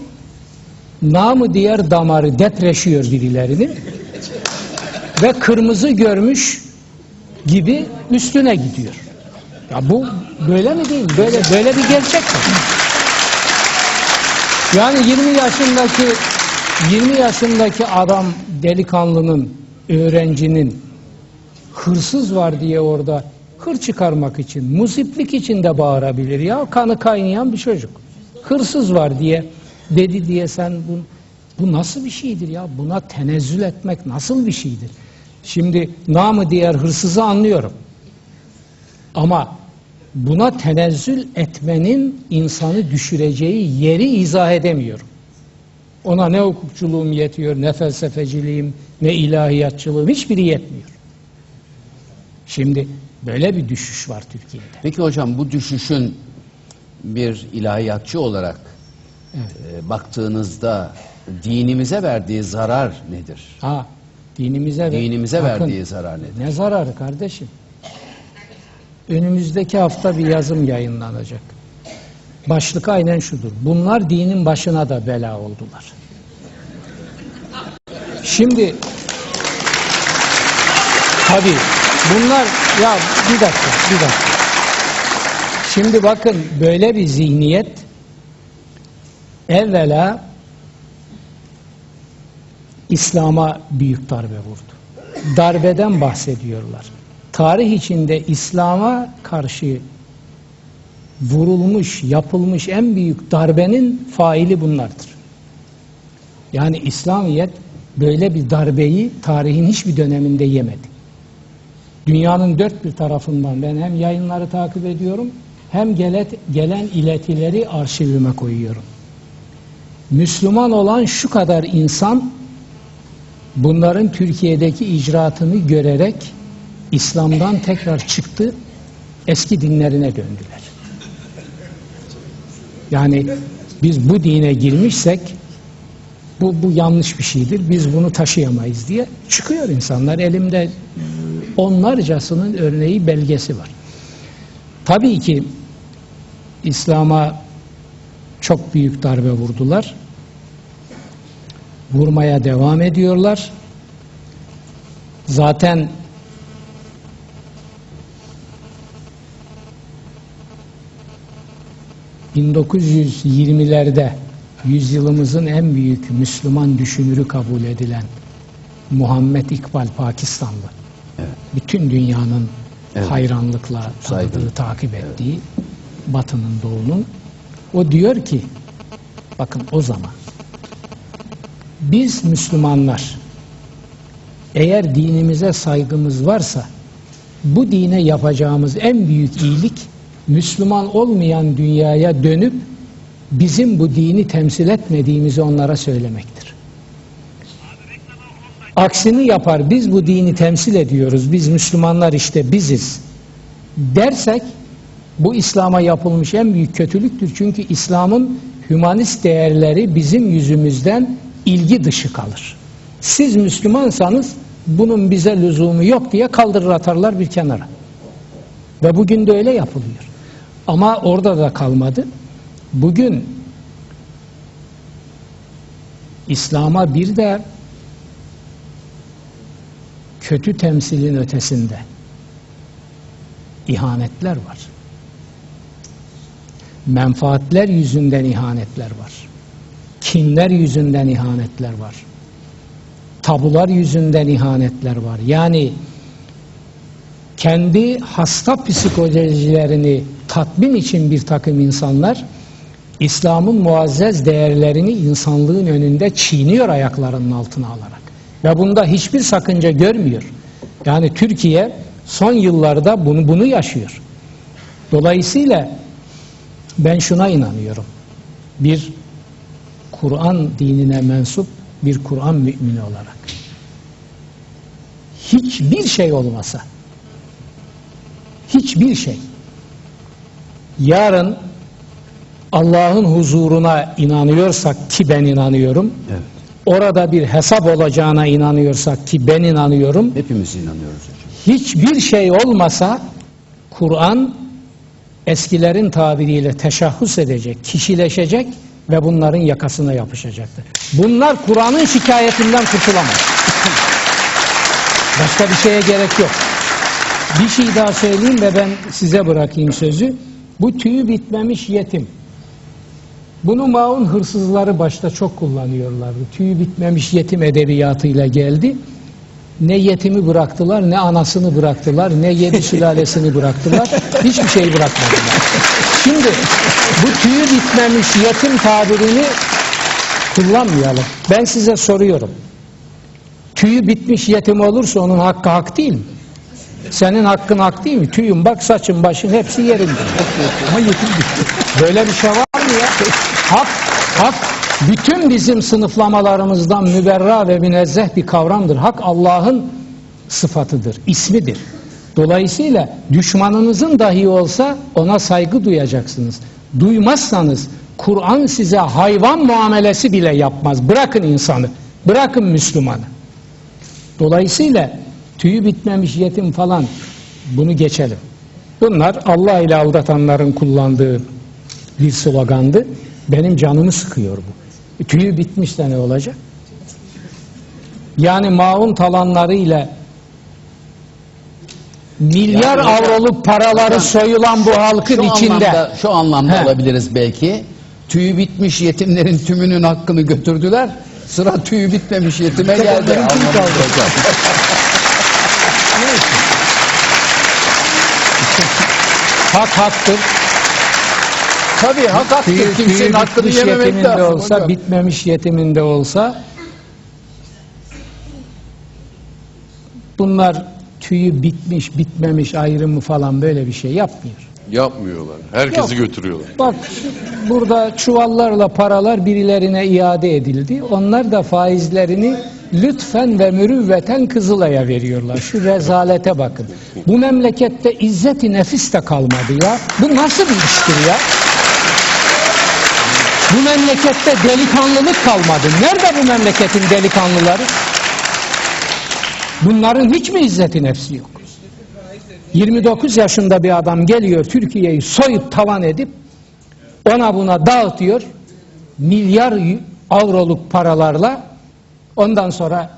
Speaker 2: namı diğer damarı depreşiyor birilerinin ve kırmızı görmüş gibi üstüne gidiyor. Ya bu böyle mi değil? Böyle böyle bir gerçek mi? Yani 20 yaşındaki 20 yaşındaki adam delikanlının, öğrencinin hırsız var diye orada hır çıkarmak için, musiplik için de bağırabilir ya. Kanı kaynayan bir çocuk. Hırsız var diye dedi diye sen bu, bu nasıl bir şeydir ya? Buna tenezzül etmek nasıl bir şeydir? Şimdi namı diğer hırsızı anlıyorum. Ama buna tenezzül etmenin insanı düşüreceği yeri izah edemiyorum. Ona ne hukukçuluğum yetiyor, ne felsefeciliğim, ne ilahiyatçılığım hiçbiri yetmiyor. Şimdi böyle bir düşüş var Türkiye'de.
Speaker 1: Peki hocam bu düşüşün bir ilahiyatçı olarak e, baktığınızda dinimize verdiği zarar nedir?
Speaker 2: Ha, dinimize
Speaker 1: Dinimize
Speaker 2: Bakın,
Speaker 1: verdiği zarar nedir?
Speaker 2: Ne zararı kardeşim? Önümüzdeki hafta bir yazım yayınlanacak. Başlık aynen şudur. Bunlar dinin başına da bela oldular. Şimdi tabi bunlar ya bir dakika bir dakika. Şimdi bakın böyle bir zihniyet evvela İslam'a büyük darbe vurdu. Darbeden bahsediyorlar. Tarih içinde İslam'a karşı vurulmuş, yapılmış en büyük darbenin faili bunlardır. Yani İslamiyet böyle bir darbeyi tarihin hiçbir döneminde yemedi. Dünyanın dört bir tarafından ben hem yayınları takip ediyorum hem gelet, gelen iletileri arşivime koyuyorum. Müslüman olan şu kadar insan bunların Türkiye'deki icraatını görerek İslam'dan tekrar çıktı, eski dinlerine döndüler. Yani biz bu dine girmişsek bu, bu yanlış bir şeydir, biz bunu taşıyamayız diye çıkıyor insanlar. Elimde onlarcasının örneği belgesi var. Tabii ki İslam'a çok büyük darbe vurdular. Vurmaya devam ediyorlar. Zaten ...1920'lerde... ...yüzyılımızın en büyük Müslüman düşünürü kabul edilen... ...Muhammed İkbal Pakistanlı... ...bütün dünyanın
Speaker 1: Evet.
Speaker 2: hayranlıkla tanıdığı, takip ettiği... ...batının doğunun... ...o diyor ki... ...bakın o zaman... ...biz Müslümanlar... ...eğer dinimize saygımız varsa... ...bu dine yapacağımız en büyük iyilik... Müslüman olmayan dünyaya dönüp bizim bu dini temsil etmediğimizi onlara söylemektir. Aksini yapar biz bu dini temsil ediyoruz biz Müslümanlar işte biziz dersek bu İslam'a yapılmış en büyük kötülüktür. Çünkü İslam'ın hümanist değerleri bizim yüzümüzden ilgi dışı kalır. Siz Müslümansanız bunun bize lüzumu yok diye kaldırır atarlar bir kenara. Ve bugün de öyle yapılıyor. Ama orada da kalmadı. Bugün İslam'a bir de kötü temsilin ötesinde ihanetler var. Menfaatler yüzünden ihanetler var. Kinler yüzünden ihanetler var. Tabular yüzünden ihanetler var. Yani kendi hasta psikolojilerini tatmin için bir takım insanlar İslam'ın muazzez değerlerini insanlığın önünde çiğniyor ayaklarının altına alarak. Ve bunda hiçbir sakınca görmüyor. Yani Türkiye son yıllarda bunu, bunu yaşıyor. Dolayısıyla ben şuna inanıyorum. Bir Kur'an dinine mensup bir Kur'an mümini olarak hiçbir şey olmasa hiçbir şey yarın Allah'ın huzuruna inanıyorsak ki ben inanıyorum
Speaker 1: Evet.
Speaker 2: Orada bir hesap olacağına inanıyorsak ki ben inanıyorum
Speaker 1: Hepimiz inanıyoruz hocam.
Speaker 2: hiçbir şey olmasa Kur'an eskilerin tabiriyle teşahhus edecek, kişileşecek ve bunların yakasına yapışacaktır. Bunlar Kur'an'ın şikayetinden kurtulamaz. Başka bir şeye gerek yok. Bir şey daha söyleyeyim ve ben size bırakayım sözü. Bu tüyü bitmemiş yetim. Bunu Maun hırsızları başta çok kullanıyorlardı. Tüyü bitmemiş yetim edebiyatıyla geldi. Ne yetimi bıraktılar, ne anasını bıraktılar, ne yedi sülalesini bıraktılar. Hiçbir şey bırakmadılar. Şimdi bu tüyü bitmemiş yetim tabirini kullanmayalım. Ben size soruyorum. Tüyü bitmiş yetim olursa onun hakkı hak değil mi? Senin hakkın hak değil mi? Tüyün bak saçın başın hepsi yerinde. Ama yetim bitti. Böyle bir şey var mı ya? Hak, hak bütün bizim sınıflamalarımızdan müberra ve münezzeh bir kavramdır. Hak Allah'ın sıfatıdır, ismidir. Dolayısıyla düşmanınızın dahi olsa ona saygı duyacaksınız. Duymazsanız Kur'an size hayvan muamelesi bile yapmaz. Bırakın insanı, bırakın Müslümanı. Dolayısıyla tüyü bitmemiş yetim falan bunu geçelim. Bunlar Allah ile aldatanların kullandığı bir slogandı. Benim canımı sıkıyor bu. Tüyü bitmişse ne olacak? Yani maun talanlarıyla milyar
Speaker 1: Yani
Speaker 2: avroluk paraları
Speaker 1: hocam,
Speaker 2: soyulan bu halkın
Speaker 1: Şu
Speaker 2: içinde
Speaker 1: anlamda, şu anlamda
Speaker 2: He.
Speaker 1: olabiliriz belki. Tüyü bitmiş yetimlerin tümünün hakkını götürdüler. Sıra tüyü bitmemiş yetime geldi.
Speaker 2: hak haktır.
Speaker 1: Tabii hak haktır.
Speaker 2: Tüyü,
Speaker 1: Kimsenin
Speaker 2: tüyü
Speaker 1: hakkını
Speaker 2: bitmiş
Speaker 1: yememek
Speaker 2: yetiminde
Speaker 1: lazım
Speaker 2: olsa,
Speaker 1: hocam.
Speaker 2: bitmemiş yetiminde olsa bunlar tüyü bitmiş, bitmemiş ayrımı falan böyle bir şey yapmıyor.
Speaker 4: Yapmıyorlar. Herkesi
Speaker 2: Yok.
Speaker 4: götürüyorlar.
Speaker 2: Bak burada çuvallarla paralar birilerine iade edildi. Onlar da faizlerini lütfen ve mürüvveten Kızılay'a veriyorlar. Şu rezalete bakın. Bu memlekette izzeti nefis de kalmadı ya. Bu nasıl bir iştir ya? Bu memlekette delikanlılık kalmadı. Nerede bu memleketin delikanlıları? Bunların hiç mi izzeti nefsi yok? 29 yaşında bir adam geliyor Türkiye'yi soyup tavan edip ona buna dağıtıyor milyar avroluk paralarla ondan sonra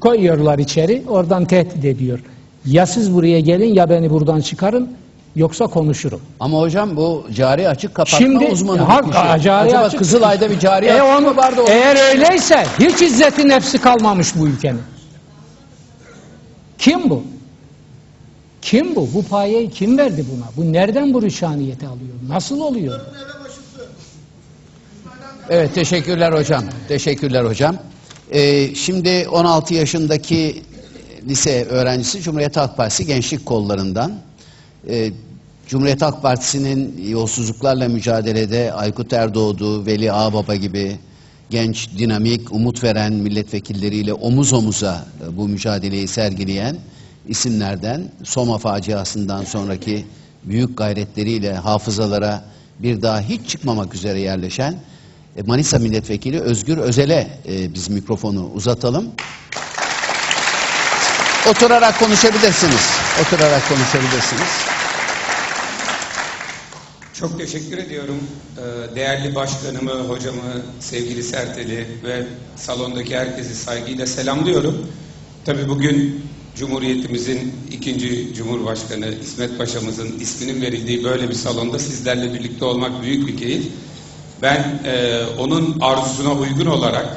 Speaker 2: koyuyorlar içeri oradan tehdit ediyor. Ya siz buraya gelin ya beni buradan çıkarın yoksa konuşurum.
Speaker 1: Ama hocam bu cari açık kapatma
Speaker 2: Şimdi
Speaker 1: uzmanı
Speaker 2: hak
Speaker 1: kişi.
Speaker 2: cari
Speaker 1: Acaba
Speaker 2: açık-
Speaker 1: Kızılay'da bir cari
Speaker 2: E
Speaker 1: açık
Speaker 2: onu,
Speaker 1: vardı? Onu-
Speaker 2: eğer öyleyse hiç izzeti nefsi kalmamış bu ülkenin. Kim bu? Kim bu? Bu payeyi kim verdi buna? Bu nereden bu rüşaniyeti alıyor? Nasıl oluyor?
Speaker 1: Evet teşekkürler hocam. Teşekkürler hocam. Ee, şimdi 16 yaşındaki lise öğrencisi Cumhuriyet Halk Partisi gençlik kollarından. Ee, Cumhuriyet Halk Partisi'nin yolsuzluklarla mücadelede Aykut Erdoğdu, Veli Ağbaba gibi genç, dinamik, umut veren milletvekilleriyle omuz omuza e, bu mücadeleyi sergileyen isimlerden Soma faciasından sonraki büyük gayretleriyle hafızalara bir daha hiç çıkmamak üzere yerleşen e, Manisa Milletvekili Özgür Özel'e e, biz mikrofonu uzatalım. Oturarak konuşabilirsiniz. Oturarak konuşabilirsiniz.
Speaker 5: Çok teşekkür ediyorum. Ee, Değerli başkanımı, hocamı, sevgili Sertel'i ve salondaki herkesi saygıyla selamlıyorum. Tabii bugün Cumhuriyetimizin ikinci Cumhurbaşkanı İsmet Paşa'mızın isminin verildiği böyle bir salonda sizlerle birlikte olmak büyük bir keyif. Ben e, onun arzusuna uygun olarak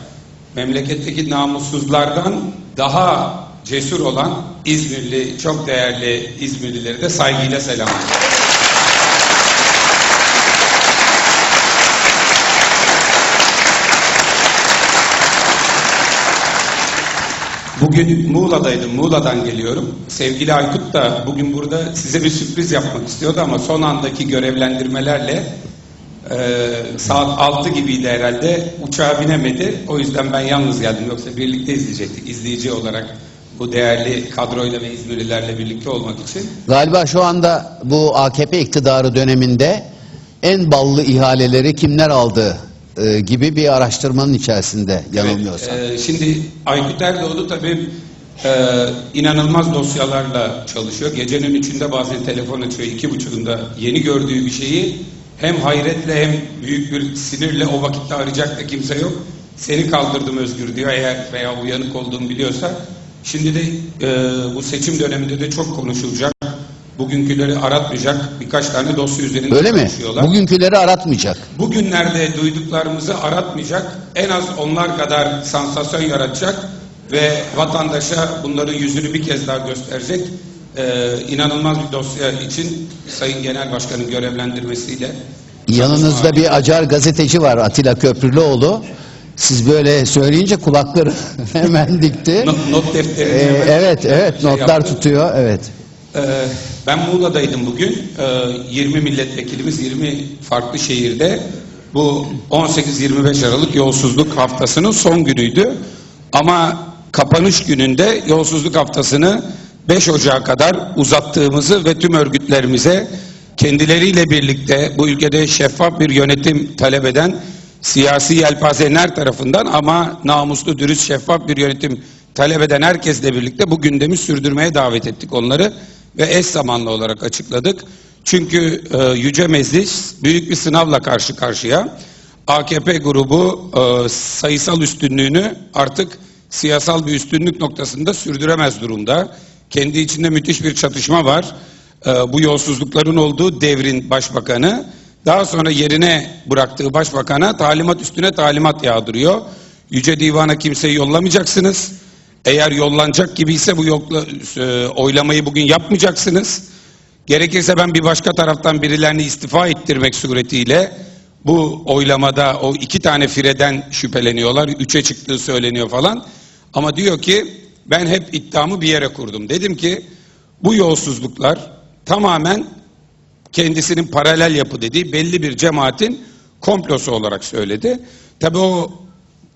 Speaker 5: memleketteki namussuzlardan daha cesur olan İzmirli, çok değerli İzmirlileri de saygıyla selamlıyorum. Bugün Muğla'daydım, Muğla'dan geliyorum. Sevgili Aykut da bugün burada size bir sürpriz yapmak istiyordu ama son andaki görevlendirmelerle e, saat 6 gibiydi herhalde uçağa binemedi. O yüzden ben yalnız geldim yoksa birlikte izleyecektik. İzleyici olarak bu değerli kadroyla ve İzmirlilerle birlikte olmak için.
Speaker 1: Galiba şu anda bu AKP iktidarı döneminde en ballı ihaleleri kimler aldı e, gibi bir araştırmanın içerisinde yanılmıyorsam.
Speaker 5: Evet, e, şimdi Aykut Erdoğdu tabii e, inanılmaz dosyalarla çalışıyor. Gecenin üçünde bazen telefon açıyor. iki buçuğunda yeni gördüğü bir şeyi hem hayretle hem büyük bir sinirle o vakitte arayacak da kimse yok. Seni kaldırdım Özgür diyor eğer veya uyanık olduğunu biliyorsa. Şimdi de e, bu seçim döneminde de çok konuşulacak. Bugünküleri aratmayacak. Birkaç tane dosya üzerinde
Speaker 1: Öyle mi? Bugünküleri aratmayacak.
Speaker 5: Bugünlerde duyduklarımızı aratmayacak, en az onlar kadar sansasyon yaratacak ve vatandaşa bunların yüzünü bir kez daha gösterecek e, inanılmaz bir dosya için Sayın Genel Başkan'ın görevlendirmesiyle
Speaker 1: Yanınızda bir acar gazeteci var Atilla Köprülüoğlu. Siz böyle söyleyince kulakları hemen dikti.
Speaker 5: not, not defterini
Speaker 1: Ee,
Speaker 5: hemen
Speaker 1: evet, evet
Speaker 5: şey
Speaker 1: notlar
Speaker 5: yaptı.
Speaker 1: tutuyor. Evet.
Speaker 5: Ee, ben Muğla'daydım bugün. Ee, 20 milletvekilimiz 20 farklı şehirde. Bu 18-25 Aralık yolsuzluk haftasının son günüydü. Ama kapanış gününde yolsuzluk haftasını 5 Ocağı kadar uzattığımızı ve tüm örgütlerimize kendileriyle birlikte bu ülkede şeffaf bir yönetim talep eden siyasi yelpazenin her tarafından ama namuslu, dürüst, şeffaf bir yönetim talep eden herkesle birlikte bu gündemi sürdürmeye davet ettik onları ve eş zamanlı olarak açıkladık. Çünkü e, Yüce Meclis büyük bir sınavla karşı karşıya. AKP grubu e, sayısal üstünlüğünü artık siyasal bir üstünlük noktasında sürdüremez durumda. Kendi içinde müthiş bir çatışma var. E, bu yolsuzlukların olduğu devrin başbakanı daha sonra yerine bıraktığı başbakana talimat üstüne talimat yağdırıyor. Yüce Divan'a kimseyi yollamayacaksınız. Eğer yollanacak gibiyse bu yokla, e, oylamayı bugün yapmayacaksınız. Gerekirse ben bir başka taraftan birilerini istifa ettirmek suretiyle bu oylamada o iki tane fireden şüpheleniyorlar. Üçe çıktığı söyleniyor falan. Ama diyor ki ben hep iddiamı bir yere kurdum. Dedim ki bu yolsuzluklar tamamen kendisinin paralel yapı dediği belli bir cemaatin komplosu olarak söyledi. Tabii o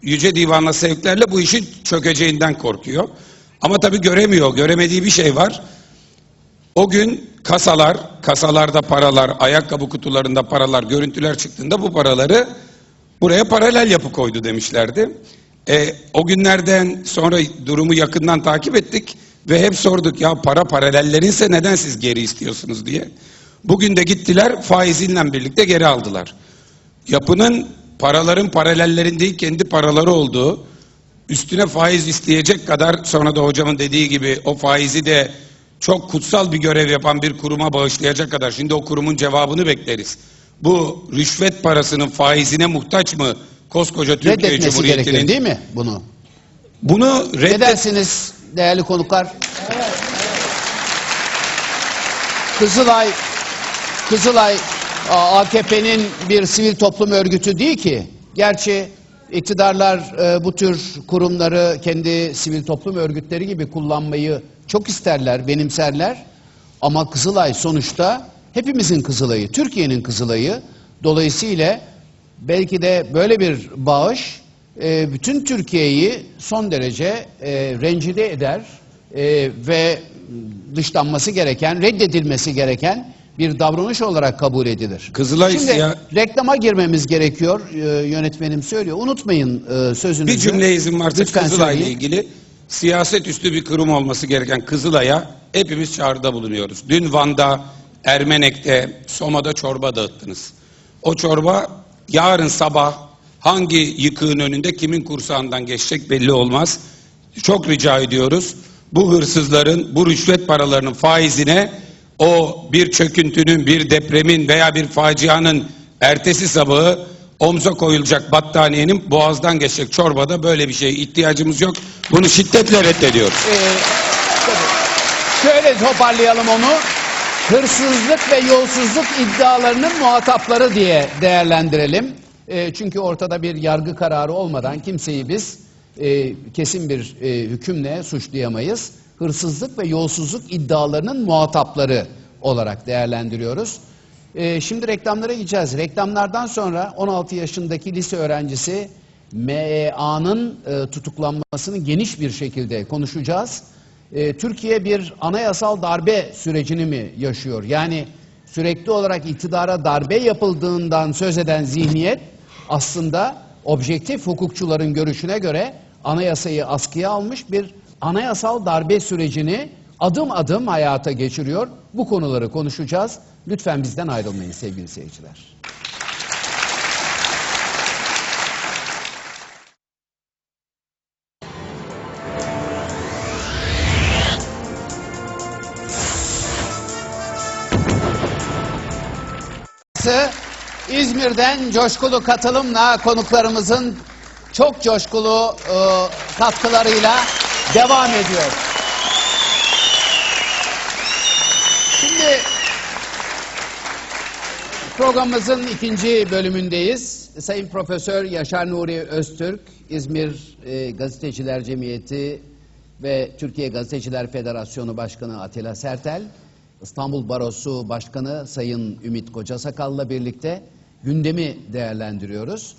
Speaker 5: Yüce Divan'la sevklerle bu işin çökeceğinden korkuyor. Ama tabii göremiyor. Göremediği bir şey var. O gün kasalar, kasalarda paralar, ayakkabı kutularında paralar, görüntüler çıktığında bu paraları buraya paralel yapı koydu demişlerdi. E, o günlerden sonra durumu yakından takip ettik ve hep sorduk ya para paralellerinse neden siz geri istiyorsunuz diye. Bugün de gittiler faizinle birlikte geri aldılar. Yapının paraların paralellerin değil kendi paraları olduğu, üstüne faiz isteyecek kadar sonra da hocamın dediği gibi o faizi de çok kutsal bir görev yapan bir kuruma bağışlayacak kadar. Şimdi o kurumun cevabını bekleriz. Bu rüşvet parasının faizine muhtaç mı koskoca Türkiye
Speaker 1: Reddetmesi gerekir
Speaker 5: Cumhuriyeti'nin?
Speaker 1: değil mi bunu?
Speaker 5: Bunu
Speaker 1: Ne
Speaker 5: reddet
Speaker 1: dersiniz değerli konuklar? Kızılay Kızılay AKP'nin bir sivil toplum örgütü değil ki. Gerçi iktidarlar e, bu tür kurumları kendi sivil toplum örgütleri gibi kullanmayı çok isterler, benimserler. Ama Kızılay sonuçta hepimizin Kızılay'ı, Türkiye'nin Kızılay'ı. Dolayısıyla belki de böyle bir bağış e, bütün Türkiye'yi son derece e, rencide eder e, ve dışlanması gereken, reddedilmesi gereken bir davranış olarak kabul edilir.
Speaker 5: Kızılay
Speaker 1: Şimdi
Speaker 5: siya-
Speaker 1: reklama girmemiz gerekiyor. E, yönetmenim söylüyor. Unutmayın e, sözünüzü.
Speaker 5: Bir cümle izin varsa
Speaker 1: Lütfen
Speaker 5: Kızılay'la
Speaker 1: söyleyin.
Speaker 5: ilgili siyaset üstü bir kurum olması gereken Kızılay'a hepimiz çağrıda bulunuyoruz. Dün Van'da, Ermenek'te, Soma'da çorba dağıttınız. O çorba yarın sabah hangi yıkığın önünde kimin kursağından geçecek belli olmaz. Çok rica ediyoruz. Bu hırsızların, bu rüşvet paralarının faizine o bir çöküntünün, bir depremin veya bir facianın ertesi sabahı omza koyulacak battaniyenin boğazdan geçecek çorbada böyle bir şeye ihtiyacımız yok. Bunu şiddetle reddediyoruz.
Speaker 1: Ee, şöyle toparlayalım onu. Hırsızlık ve yolsuzluk iddialarının muhatapları diye değerlendirelim. Ee, çünkü ortada bir yargı kararı olmadan kimseyi biz e, kesin bir e, hükümle suçlayamayız. Hırsızlık ve yolsuzluk iddialarının muhatapları olarak değerlendiriyoruz. Ee, şimdi reklamlara gideceğiz. Reklamlardan sonra 16 yaşındaki lise öğrencisi MEA'nın e, tutuklanmasını geniş bir şekilde konuşacağız. E, Türkiye bir anayasal darbe sürecini mi yaşıyor? Yani sürekli olarak iktidara darbe yapıldığından söz eden zihniyet aslında objektif hukukçuların görüşüne göre anayasayı askıya almış bir anayasal darbe sürecini adım adım hayata geçiriyor. Bu konuları konuşacağız. Lütfen bizden ayrılmayın sevgili seyirciler. İzmir'den coşkulu katılımla konuklarımızın çok coşkulu e, katkılarıyla devam ediyor. Şimdi programımızın ikinci bölümündeyiz. Sayın Profesör Yaşar Nuri Öztürk, İzmir e, Gazeteciler Cemiyeti ve Türkiye Gazeteciler Federasyonu Başkanı Atilla Sertel, İstanbul Barosu Başkanı Sayın Ümit Kocasakal'la birlikte gündemi değerlendiriyoruz.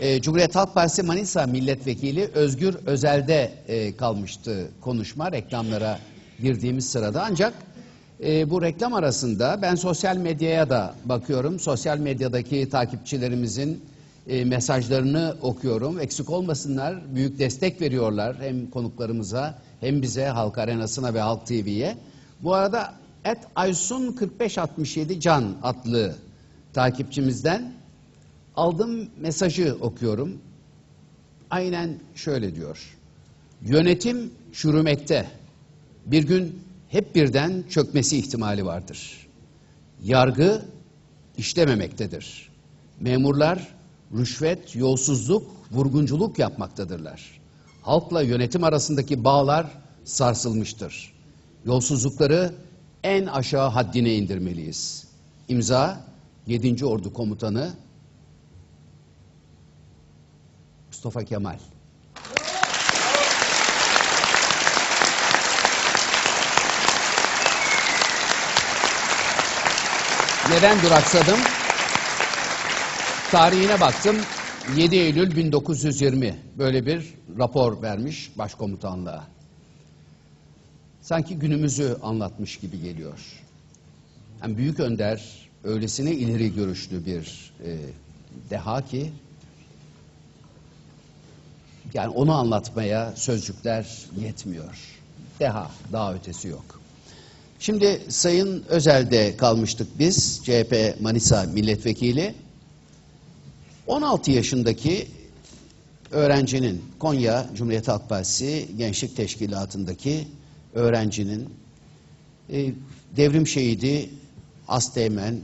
Speaker 1: E, Cumhuriyet Halk Partisi Manisa Milletvekili Özgür Özel'de e, kalmıştı konuşma reklamlara girdiğimiz sırada ancak e, bu reklam arasında ben sosyal medyaya da bakıyorum. Sosyal medyadaki takipçilerimizin e, mesajlarını okuyorum. Eksik olmasınlar, büyük destek veriyorlar hem konuklarımıza hem bize, Halk Arenası'na ve Halk TV'ye. Bu arada et Aysun 4567 Can adlı takipçimizden aldığım mesajı okuyorum. Aynen şöyle diyor. Yönetim çürümekte. Bir gün hep birden çökmesi ihtimali vardır. Yargı işlememektedir. Memurlar rüşvet, yolsuzluk, vurgunculuk yapmaktadırlar. Halkla yönetim arasındaki bağlar sarsılmıştır. Yolsuzlukları en aşağı haddine indirmeliyiz. İmza 7. Ordu Komutanı Mustafa Kemal. Neden duraksadım? Tarihine baktım. 7 Eylül 1920 böyle bir rapor vermiş başkomutanlığa. Sanki günümüzü anlatmış gibi geliyor. Yani büyük önder öylesine ileri görüşlü bir e, deha ki yani onu anlatmaya sözcükler yetmiyor. Deha, daha ötesi yok. Şimdi Sayın Özel'de kalmıştık biz, CHP Manisa Milletvekili. 16 yaşındaki öğrencinin, Konya Cumhuriyet Halk Partisi Gençlik Teşkilatı'ndaki öğrencinin e, devrim şehidi Asteğmen,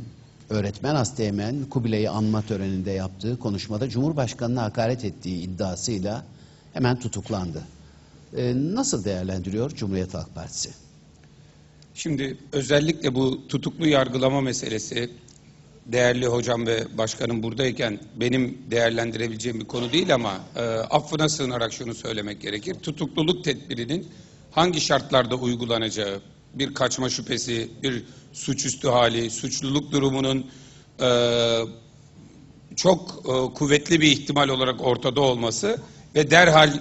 Speaker 1: öğretmen Asteğmen Kubilay'ı anma töreninde yaptığı konuşmada Cumhurbaşkanı'na hakaret ettiği iddiasıyla hemen tutuklandı. E, nasıl değerlendiriyor Cumhuriyet Halk Partisi?
Speaker 5: Şimdi özellikle bu tutuklu yargılama meselesi değerli hocam ve başkanım buradayken benim değerlendirebileceğim bir konu değil ama e, affına sığınarak şunu söylemek gerekir. Tutukluluk tedbirinin hangi şartlarda uygulanacağı, bir kaçma şüphesi, bir suçüstü hali, suçluluk durumunun e, çok e, kuvvetli bir ihtimal olarak ortada olması ve derhal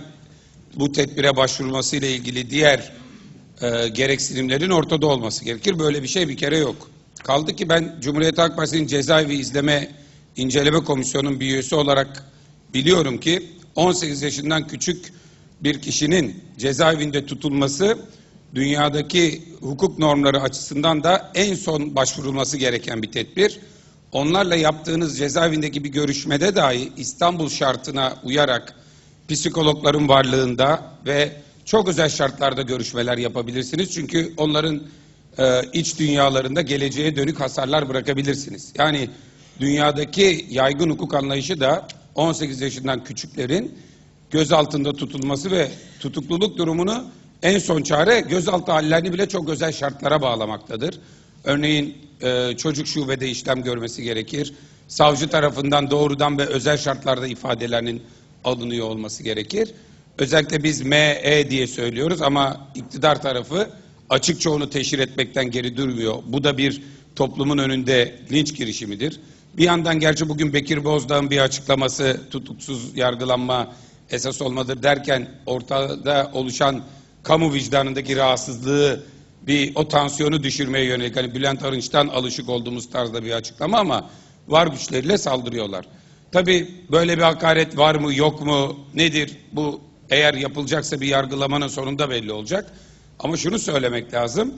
Speaker 5: bu tedbire başvurulması ile ilgili diğer e, gereksinimlerin ortada olması gerekir. Böyle bir şey bir kere yok. Kaldı ki ben Cumhuriyet Halk Partisi'nin cezaevi izleme inceleme komisyonunun bir üyesi olarak biliyorum ki 18 yaşından küçük bir kişinin cezaevinde tutulması dünyadaki hukuk normları açısından da en son başvurulması gereken bir tedbir. Onlarla yaptığınız cezaevindeki bir görüşmede dahi İstanbul şartına uyarak psikologların varlığında ve çok özel şartlarda görüşmeler yapabilirsiniz. Çünkü onların e, iç dünyalarında geleceğe dönük hasarlar bırakabilirsiniz. Yani dünyadaki yaygın hukuk anlayışı da 18 yaşından küçüklerin gözaltında tutulması ve tutukluluk durumunu en son çare gözaltı hallerini bile çok özel şartlara bağlamaktadır. Örneğin e, çocuk şubede işlem görmesi gerekir. Savcı tarafından doğrudan ve özel şartlarda ifadelerinin alınıyor olması gerekir. Özellikle biz ME diye söylüyoruz ama iktidar tarafı açıkça onu teşhir etmekten geri durmuyor. Bu da bir toplumun önünde linç girişimidir. Bir yandan gerçi bugün Bekir Bozdağ'ın bir açıklaması tutuksuz yargılanma esas olmadır derken ortada oluşan kamu vicdanındaki rahatsızlığı bir o tansiyonu düşürmeye yönelik hani Bülent Arınç'tan alışık olduğumuz tarzda bir açıklama ama var güçleriyle saldırıyorlar. Tabi böyle bir hakaret var mı yok mu nedir bu eğer yapılacaksa bir yargılamanın sonunda belli olacak. Ama şunu söylemek lazım.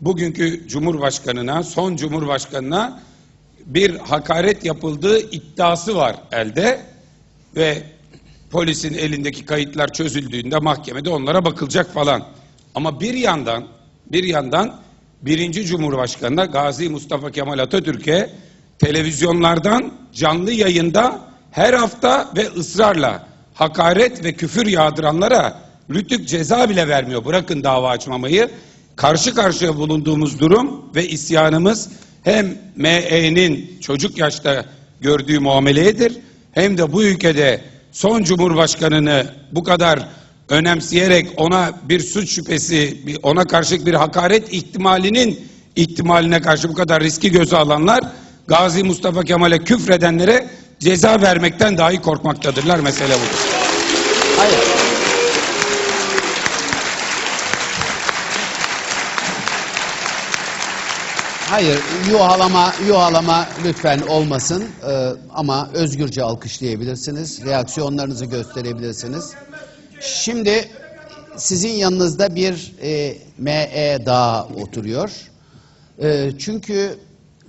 Speaker 5: Bugünkü Cumhurbaşkanına, son Cumhurbaşkanına bir hakaret yapıldığı iddiası var elde ve polisin elindeki kayıtlar çözüldüğünde mahkemede onlara bakılacak falan. Ama bir yandan bir yandan birinci Cumhurbaşkanı'na Gazi Mustafa Kemal Atatürk'e televizyonlardan canlı yayında her hafta ve ısrarla hakaret ve küfür yağdıranlara rütük ceza bile vermiyor. Bırakın dava açmamayı. Karşı karşıya bulunduğumuz durum ve isyanımız hem ME'nin çocuk yaşta gördüğü muameleyedir hem de bu ülkede son cumhurbaşkanını bu kadar önemseyerek ona bir suç şüphesi, ona karşı bir hakaret ihtimalinin ihtimaline karşı bu kadar riski göze alanlar Gazi Mustafa Kemal'e küfredenlere ceza vermekten dahi korkmaktadırlar. Mesele budur.
Speaker 1: Hayır. Hayır, yuhalama, yuhalama lütfen olmasın Ee, ama özgürce alkışlayabilirsiniz, reaksiyonlarınızı gösterebilirsiniz. Şimdi sizin yanınızda bir e, ME daha oturuyor. E, çünkü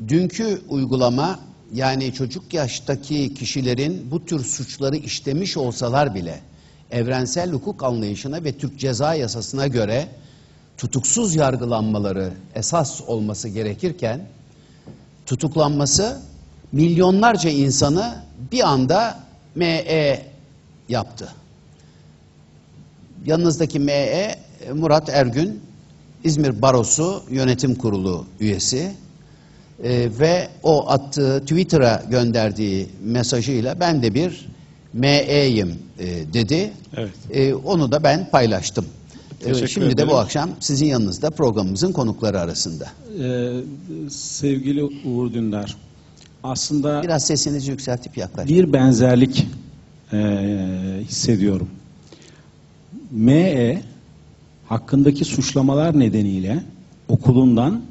Speaker 1: dünkü uygulama yani çocuk yaştaki kişilerin bu tür suçları işlemiş olsalar bile evrensel hukuk anlayışına ve Türk Ceza Yasası'na göre tutuksuz yargılanmaları esas olması gerekirken tutuklanması milyonlarca insanı bir anda ME yaptı. Yanınızdaki ME Murat Ergün İzmir Barosu Yönetim Kurulu üyesi Ee, ve o attığı Twitter'a gönderdiği mesajıyla ben de bir ME'yim e, dedi.
Speaker 6: Evet.
Speaker 1: Ee, onu da ben paylaştım. Ee,
Speaker 6: Teşekkür
Speaker 1: Şimdi de
Speaker 6: ederim.
Speaker 1: bu akşam sizin yanınızda programımızın konukları arasında.
Speaker 6: Ee, sevgili Uğur Dündar, aslında
Speaker 1: Biraz sesinizi yükseltip yaklaşın.
Speaker 6: bir benzerlik e, hissediyorum. ME hakkındaki suçlamalar nedeniyle okulundan,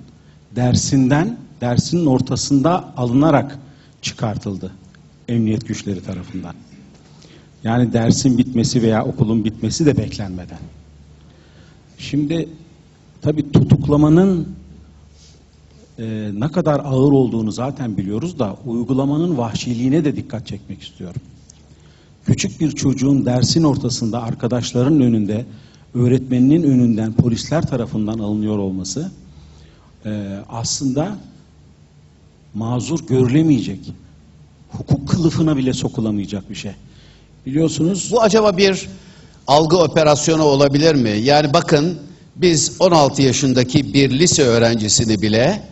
Speaker 6: dersinden, dersinin ortasında alınarak çıkartıldı emniyet güçleri tarafından. Yani dersin bitmesi veya okulun bitmesi de beklenmeden. Şimdi tabii tutuklamanın e, ne kadar ağır olduğunu zaten biliyoruz da uygulamanın vahşiliğine de dikkat çekmek istiyorum. Küçük bir çocuğun dersin ortasında arkadaşların önünde, öğretmeninin önünden polisler tarafından alınıyor olması e, aslında mazur görülemeyecek, hukuk kılıfına bile sokulamayacak bir şey. Biliyorsunuz
Speaker 1: Bu acaba bir algı operasyonu olabilir mi? Yani bakın biz 16 yaşındaki bir lise öğrencisini bile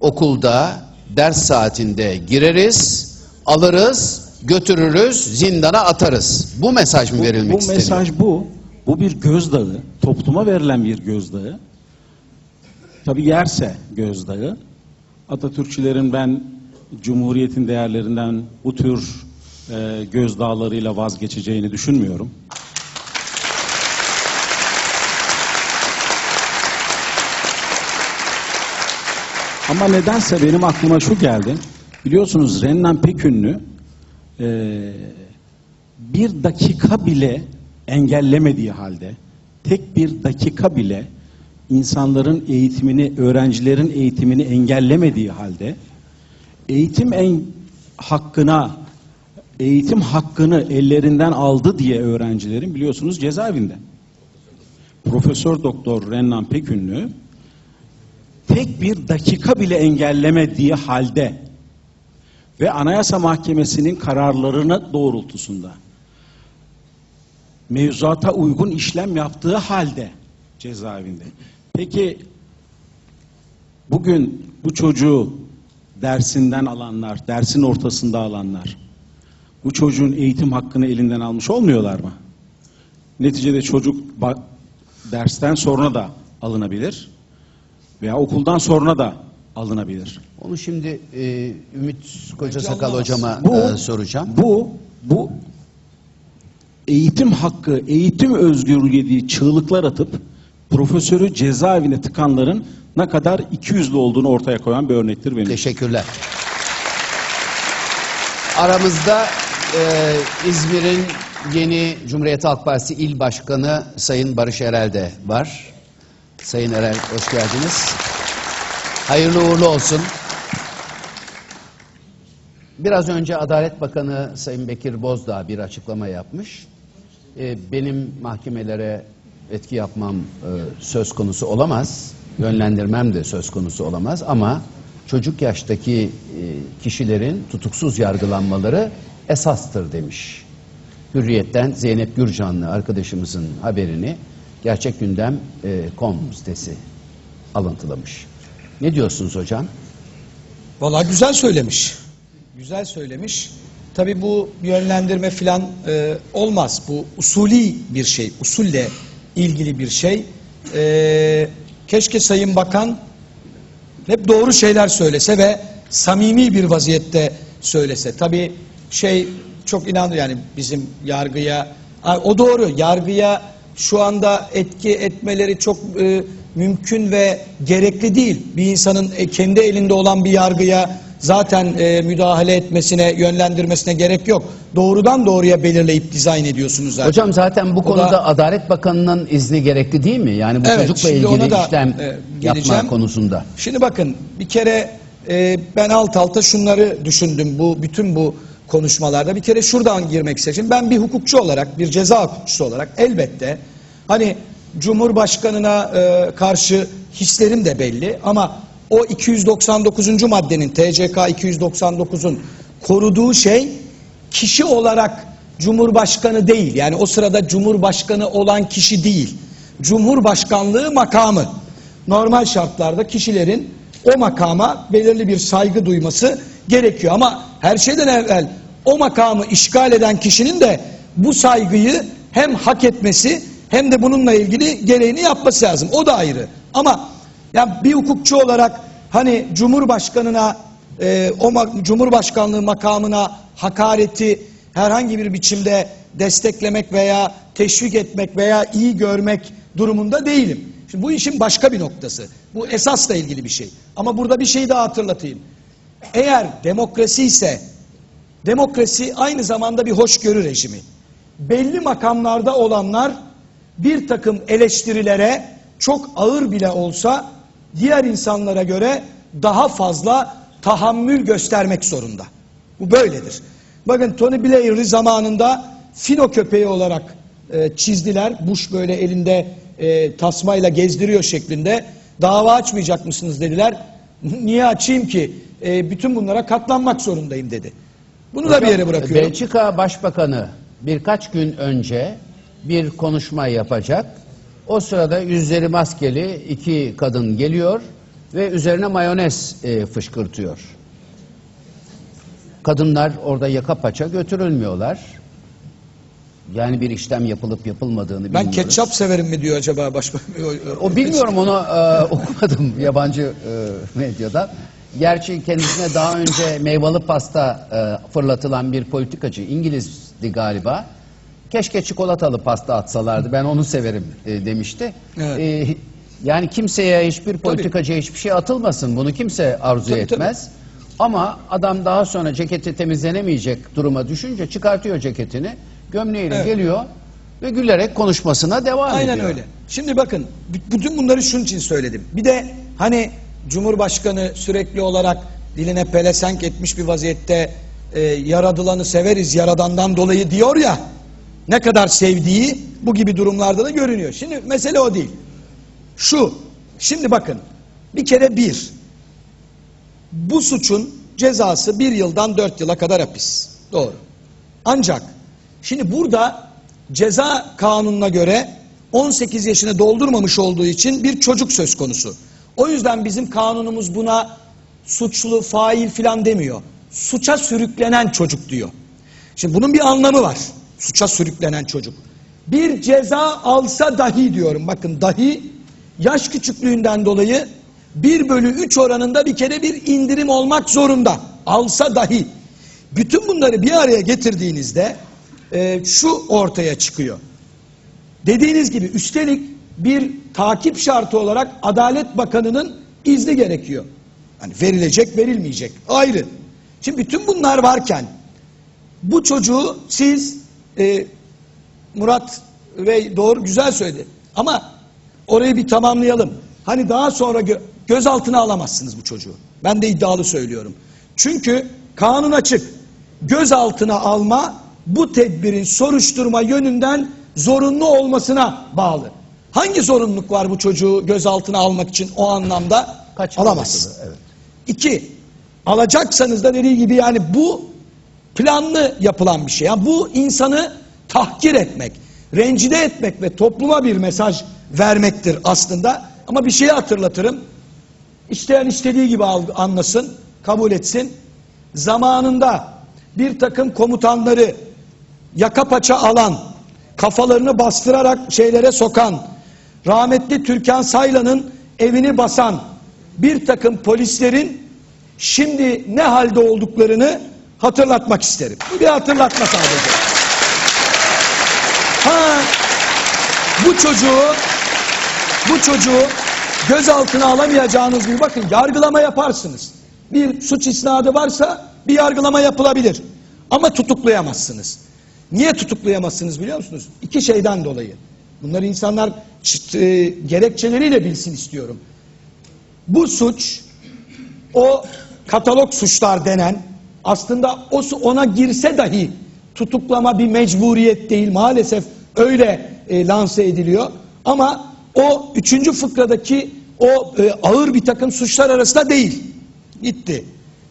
Speaker 1: okulda ders saatinde gireriz, alırız, götürürüz, zindana atarız. Bu mesaj mı
Speaker 6: Bu-
Speaker 1: verilmek
Speaker 6: bu,
Speaker 1: isteniyor?
Speaker 6: mesaj bu. Bu bir gözdağı. Topluma verilen bir gözdağı. Tabi yerse gözdağı. Atatürkçülerin ben Cumhuriyet'in değerlerinden bu tür e, gözdağlarıyla vazgeçeceğini düşünmüyorum. Ama nedense benim aklıma şu geldi. Biliyorsunuz Rennan Pekünlü e, bir dakika bile engellemediği halde, tek bir dakika bile insanların eğitimini, öğrencilerin eğitimini engellemediği halde, eğitim en hakkına, eğitim hakkını ellerinden aldı diye öğrencilerin biliyorsunuz cezaevinde. Profesör Doktor Rennan Pekünlü tek bir dakika bile engellemediği halde ve Anayasa Mahkemesi'nin kararlarına doğrultusunda mevzuata uygun işlem yaptığı halde cezaevinde. Peki bugün bu çocuğu dersinden alanlar, dersin ortasında alanlar bu çocuğun eğitim hakkını elinden almış olmuyorlar mı? Neticede çocuk dersten sonra da alınabilir veya okuldan sonra da alınabilir.
Speaker 1: Onu şimdi e, Ümit Koca Sakal hocama
Speaker 6: Bu-
Speaker 1: e, soracağım.
Speaker 6: Bu bu eğitim hakkı, eğitim özgürlüğü diye çığlıklar atıp profesörü cezaevine tıkanların ne kadar ikiyüzlü olduğunu ortaya koyan bir örnektir benim.
Speaker 1: Teşekkürler. Aramızda e, İzmir'in yeni Cumhuriyet Halk Partisi İl Başkanı Sayın Barış Erel de var. Sayın Erel hoş geldiniz. Hayırlı uğurlu olsun. Biraz önce Adalet Bakanı Sayın Bekir Bozdağ bir açıklama yapmış. E, benim mahkemelere etki yapmam e, söz konusu olamaz. Yönlendirmem de söz konusu olamaz ama çocuk yaştaki e, kişilerin tutuksuz yargılanmaları esastır demiş. Hürriyet'ten Zeynep Gürcanlı arkadaşımızın haberini Gerçek Gündem e, sitesi alıntılamış. Ne diyorsunuz hocam?
Speaker 3: Valla güzel söylemiş. Güzel söylemiş. Tabii bu yönlendirme filan e, olmaz. Bu usulü bir şey. Usulle ilgili bir şey. E, keşke Sayın Bakan hep doğru şeyler söylese ve samimi bir vaziyette söylese. Tabii şey çok inandı yani bizim yargıya o doğru yargıya şu anda etki etmeleri çok e, mümkün ve gerekli değil. Bir insanın e, kendi elinde olan bir yargıya zaten e, müdahale etmesine, yönlendirmesine gerek yok. Doğrudan doğruya belirleyip dizayn ediyorsunuz zaten.
Speaker 1: Hocam zaten bu
Speaker 3: O
Speaker 1: konuda
Speaker 3: da-
Speaker 1: Adalet Bakanı'nın izni gerekli değil mi? Yani bu
Speaker 3: Evet,
Speaker 1: çocukla ilgili
Speaker 3: da,
Speaker 1: işlem
Speaker 3: e,
Speaker 1: yapma konusunda.
Speaker 3: Şimdi bakın bir kere e, ben alt alta şunları düşündüm bu bütün bu konuşmalarda. Bir kere şuradan girmek istedim. Ben bir hukukçu olarak, bir ceza hukukçusu olarak elbette hani Cumhurbaşkanına e, karşı hislerim de belli ama o 299. maddenin TCK 299'un koruduğu şey kişi olarak Cumhurbaşkanı değil. Yani o sırada Cumhurbaşkanı olan kişi değil. Cumhurbaşkanlığı makamı. Normal şartlarda kişilerin o makama belirli bir saygı duyması gerekiyor. Ama her şeyden evvel o makamı işgal eden kişinin de bu saygıyı hem hak etmesi hem de bununla ilgili gereğini yapması lazım. O da ayrı. Ama yani bir hukukçu olarak hani Cumhurbaşkanına e, o ma- Cumhurbaşkanlığı makamına hakareti herhangi bir biçimde desteklemek veya teşvik etmek veya iyi görmek durumunda değilim. Şimdi bu işin başka bir noktası. Bu esasla ilgili bir şey. Ama burada bir şey daha hatırlatayım. Eğer demokrasi ise demokrasi aynı zamanda bir hoşgörü rejimi. Belli makamlarda olanlar bir takım eleştirilere çok ağır bile olsa diğer insanlara göre daha fazla tahammül göstermek zorunda. Bu böyledir. Bakın Tony Blair'i zamanında fino köpeği olarak e, çizdiler. Bush böyle elinde e, tasmayla gezdiriyor şeklinde. Dava açmayacak mısınız dediler. Niye açayım ki? E, bütün bunlara katlanmak zorundayım dedi. Bunu da bir yere bırakıyorum.
Speaker 1: Belçika Başbakanı birkaç gün önce bir konuşma yapacak. O sırada yüzleri maskeli iki kadın geliyor ve üzerine mayonez e, fışkırtıyor. Kadınlar orada yaka paça götürülmüyorlar. Yani bir işlem yapılıp yapılmadığını
Speaker 3: Ben
Speaker 1: bilmiyoruz.
Speaker 3: ketçap severim mi diyor acaba başbakan?
Speaker 1: O bilmiyorum onu e, okumadım yabancı e, medyadan. Gerçi kendisine daha önce meyveli pasta e, fırlatılan bir politikacı İngilizdi galiba. Keşke çikolatalı pasta atsalardı. Ben onu severim e, demişti.
Speaker 3: Evet.
Speaker 1: E, yani kimseye hiçbir politikacıya hiçbir şey atılmasın. Bunu kimse arzu
Speaker 3: Tabii, tabii.
Speaker 1: etmez. Ama adam daha sonra ceketi temizlenemeyecek duruma düşünce çıkartıyor ceketini. Gömleğiyle
Speaker 3: Evet.
Speaker 1: geliyor ve gülerek konuşmasına devam
Speaker 3: Aynen
Speaker 1: ediyor.
Speaker 3: öyle. Şimdi bakın bütün bunları şunun için söyledim. Bir de hani Cumhurbaşkanı sürekli olarak diline pelesenk etmiş bir vaziyette e, yaradılanı severiz yaradandan dolayı diyor ya ne kadar sevdiği bu gibi durumlarda da görünüyor. Şimdi mesele o değil. Şu şimdi bakın bir kere bir bu suçun cezası bir yıldan dört yıla kadar hapis. Doğru. Ancak şimdi burada ceza kanununa göre 18 yaşını doldurmamış olduğu için bir çocuk söz konusu. O yüzden bizim kanunumuz buna suçlu, fail filan demiyor. Suça sürüklenen çocuk diyor. Şimdi bunun bir anlamı var. Suça sürüklenen çocuk. Bir ceza alsa dahi diyorum. Bakın dahi yaş küçüklüğünden dolayı 1 bölü 3 oranında bir kere bir indirim olmak zorunda. Alsa dahi. Bütün bunları bir araya getirdiğinizde e, şu ortaya çıkıyor. Dediğiniz gibi üstelik bir takip şartı olarak Adalet Bakanı'nın izni gerekiyor. Hani verilecek verilmeyecek ayrı. Şimdi bütün bunlar varken bu çocuğu siz e, Murat Bey doğru güzel söyledi. Ama orayı bir tamamlayalım. Hani daha sonra gö- gözaltına alamazsınız bu çocuğu. Ben de iddialı söylüyorum. Çünkü kanun açık. Gözaltına alma bu tedbirin soruşturma yönünden zorunlu olmasına bağlı. Hangi zorunluluk var bu çocuğu gözaltına almak için o anlamda? Alamazsın.
Speaker 1: olasılığı, evet.
Speaker 3: İki, alacaksanız da dediği gibi yani bu planlı yapılan bir şey. Yani bu insanı tahkir etmek, rencide etmek ve topluma bir mesaj vermektir aslında. Ama bir şeyi hatırlatırım. İsteyen istediği gibi anlasın, kabul etsin. Zamanında bir takım komutanları yaka paça alan, kafalarını bastırarak şeylere sokan, rahmetli Türkan Saylan'ın evini basan bir takım polislerin şimdi ne halde olduklarını hatırlatmak isterim. Bir hatırlatma sadece. Ha, bu çocuğu bu çocuğu gözaltına alamayacağınız gibi bakın yargılama yaparsınız. Bir suç isnadı varsa bir yargılama yapılabilir. Ama tutuklayamazsınız. Niye tutuklayamazsınız biliyor musunuz? İki şeyden dolayı. Bunları insanlar e, gerekçeleriyle bilsin istiyorum. Bu suç o katalog suçlar denen aslında o ona girse dahi tutuklama bir mecburiyet değil maalesef öyle e, lanse ediliyor ama o üçüncü fıkradaki o e, ağır bir takım suçlar arasında değil gitti.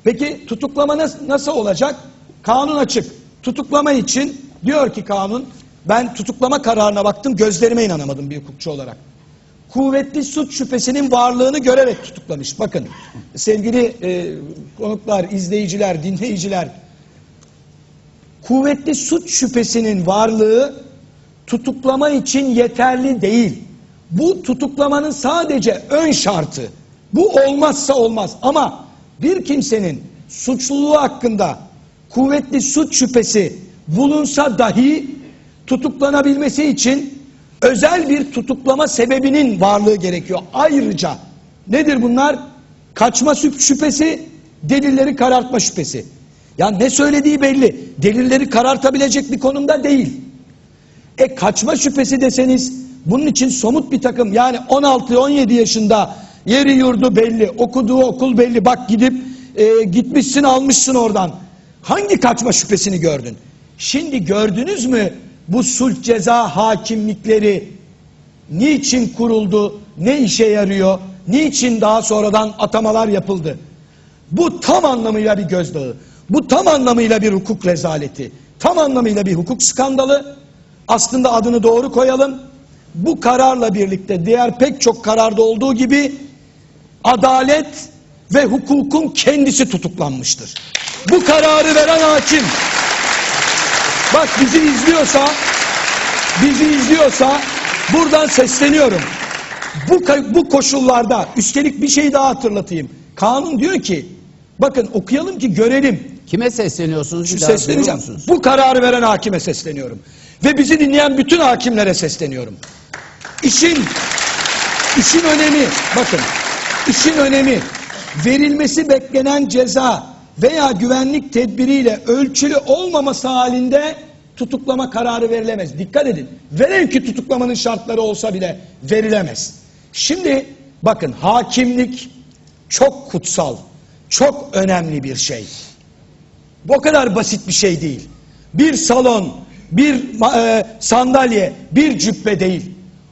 Speaker 3: Peki tutuklama nas- nasıl olacak? Kanun açık. Tutuklama için diyor ki kanun ben tutuklama kararına baktım gözlerime inanamadım bir hukukçu olarak kuvvetli suç şüphesinin varlığını görerek tutuklamış. Bakın sevgili e, konuklar, izleyiciler, dinleyiciler. Kuvvetli suç şüphesinin varlığı tutuklama için yeterli değil. Bu tutuklamanın sadece ön şartı. Bu olmazsa olmaz ama bir kimsenin suçluluğu hakkında kuvvetli suç şüphesi bulunsa dahi tutuklanabilmesi için özel bir tutuklama sebebinin varlığı gerekiyor. Ayrıca nedir bunlar? Kaçma şüp- şüphesi, delilleri karartma şüphesi. Ya ne söylediği belli. Delilleri karartabilecek bir konumda değil. E kaçma şüphesi deseniz bunun için somut bir takım yani 16-17 yaşında yeri yurdu belli, okuduğu okul belli. Bak gidip e, gitmişsin almışsın oradan. Hangi kaçma şüphesini gördün? Şimdi gördünüz mü bu sulh ceza hakimlikleri niçin kuruldu, ne işe yarıyor, niçin daha sonradan atamalar yapıldı? Bu tam anlamıyla bir gözdağı. Bu tam anlamıyla bir hukuk rezaleti. Tam anlamıyla bir hukuk skandalı. Aslında adını doğru koyalım. Bu kararla birlikte diğer pek çok kararda olduğu gibi adalet ve hukukun kendisi tutuklanmıştır. Bu kararı veren hakim. Bak bizi izliyorsa, bizi izliyorsa buradan sesleniyorum. Bu, bu koşullarda üstelik bir şey daha hatırlatayım. Kanun diyor ki bakın okuyalım ki görelim.
Speaker 1: Kime sesleniyorsunuz?
Speaker 3: Şu sesleneceğim. Bu kararı veren hakime sesleniyorum. Ve bizi dinleyen bütün hakimlere sesleniyorum. İşin işin önemi bakın işin önemi verilmesi beklenen ceza veya güvenlik tedbiriyle ölçülü olmaması halinde tutuklama kararı verilemez. Dikkat edin. Velev ki tutuklamanın şartları olsa bile verilemez. Şimdi bakın hakimlik çok kutsal, çok önemli bir şey. Bu kadar basit bir şey değil. Bir salon, bir e, sandalye, bir cübbe değil.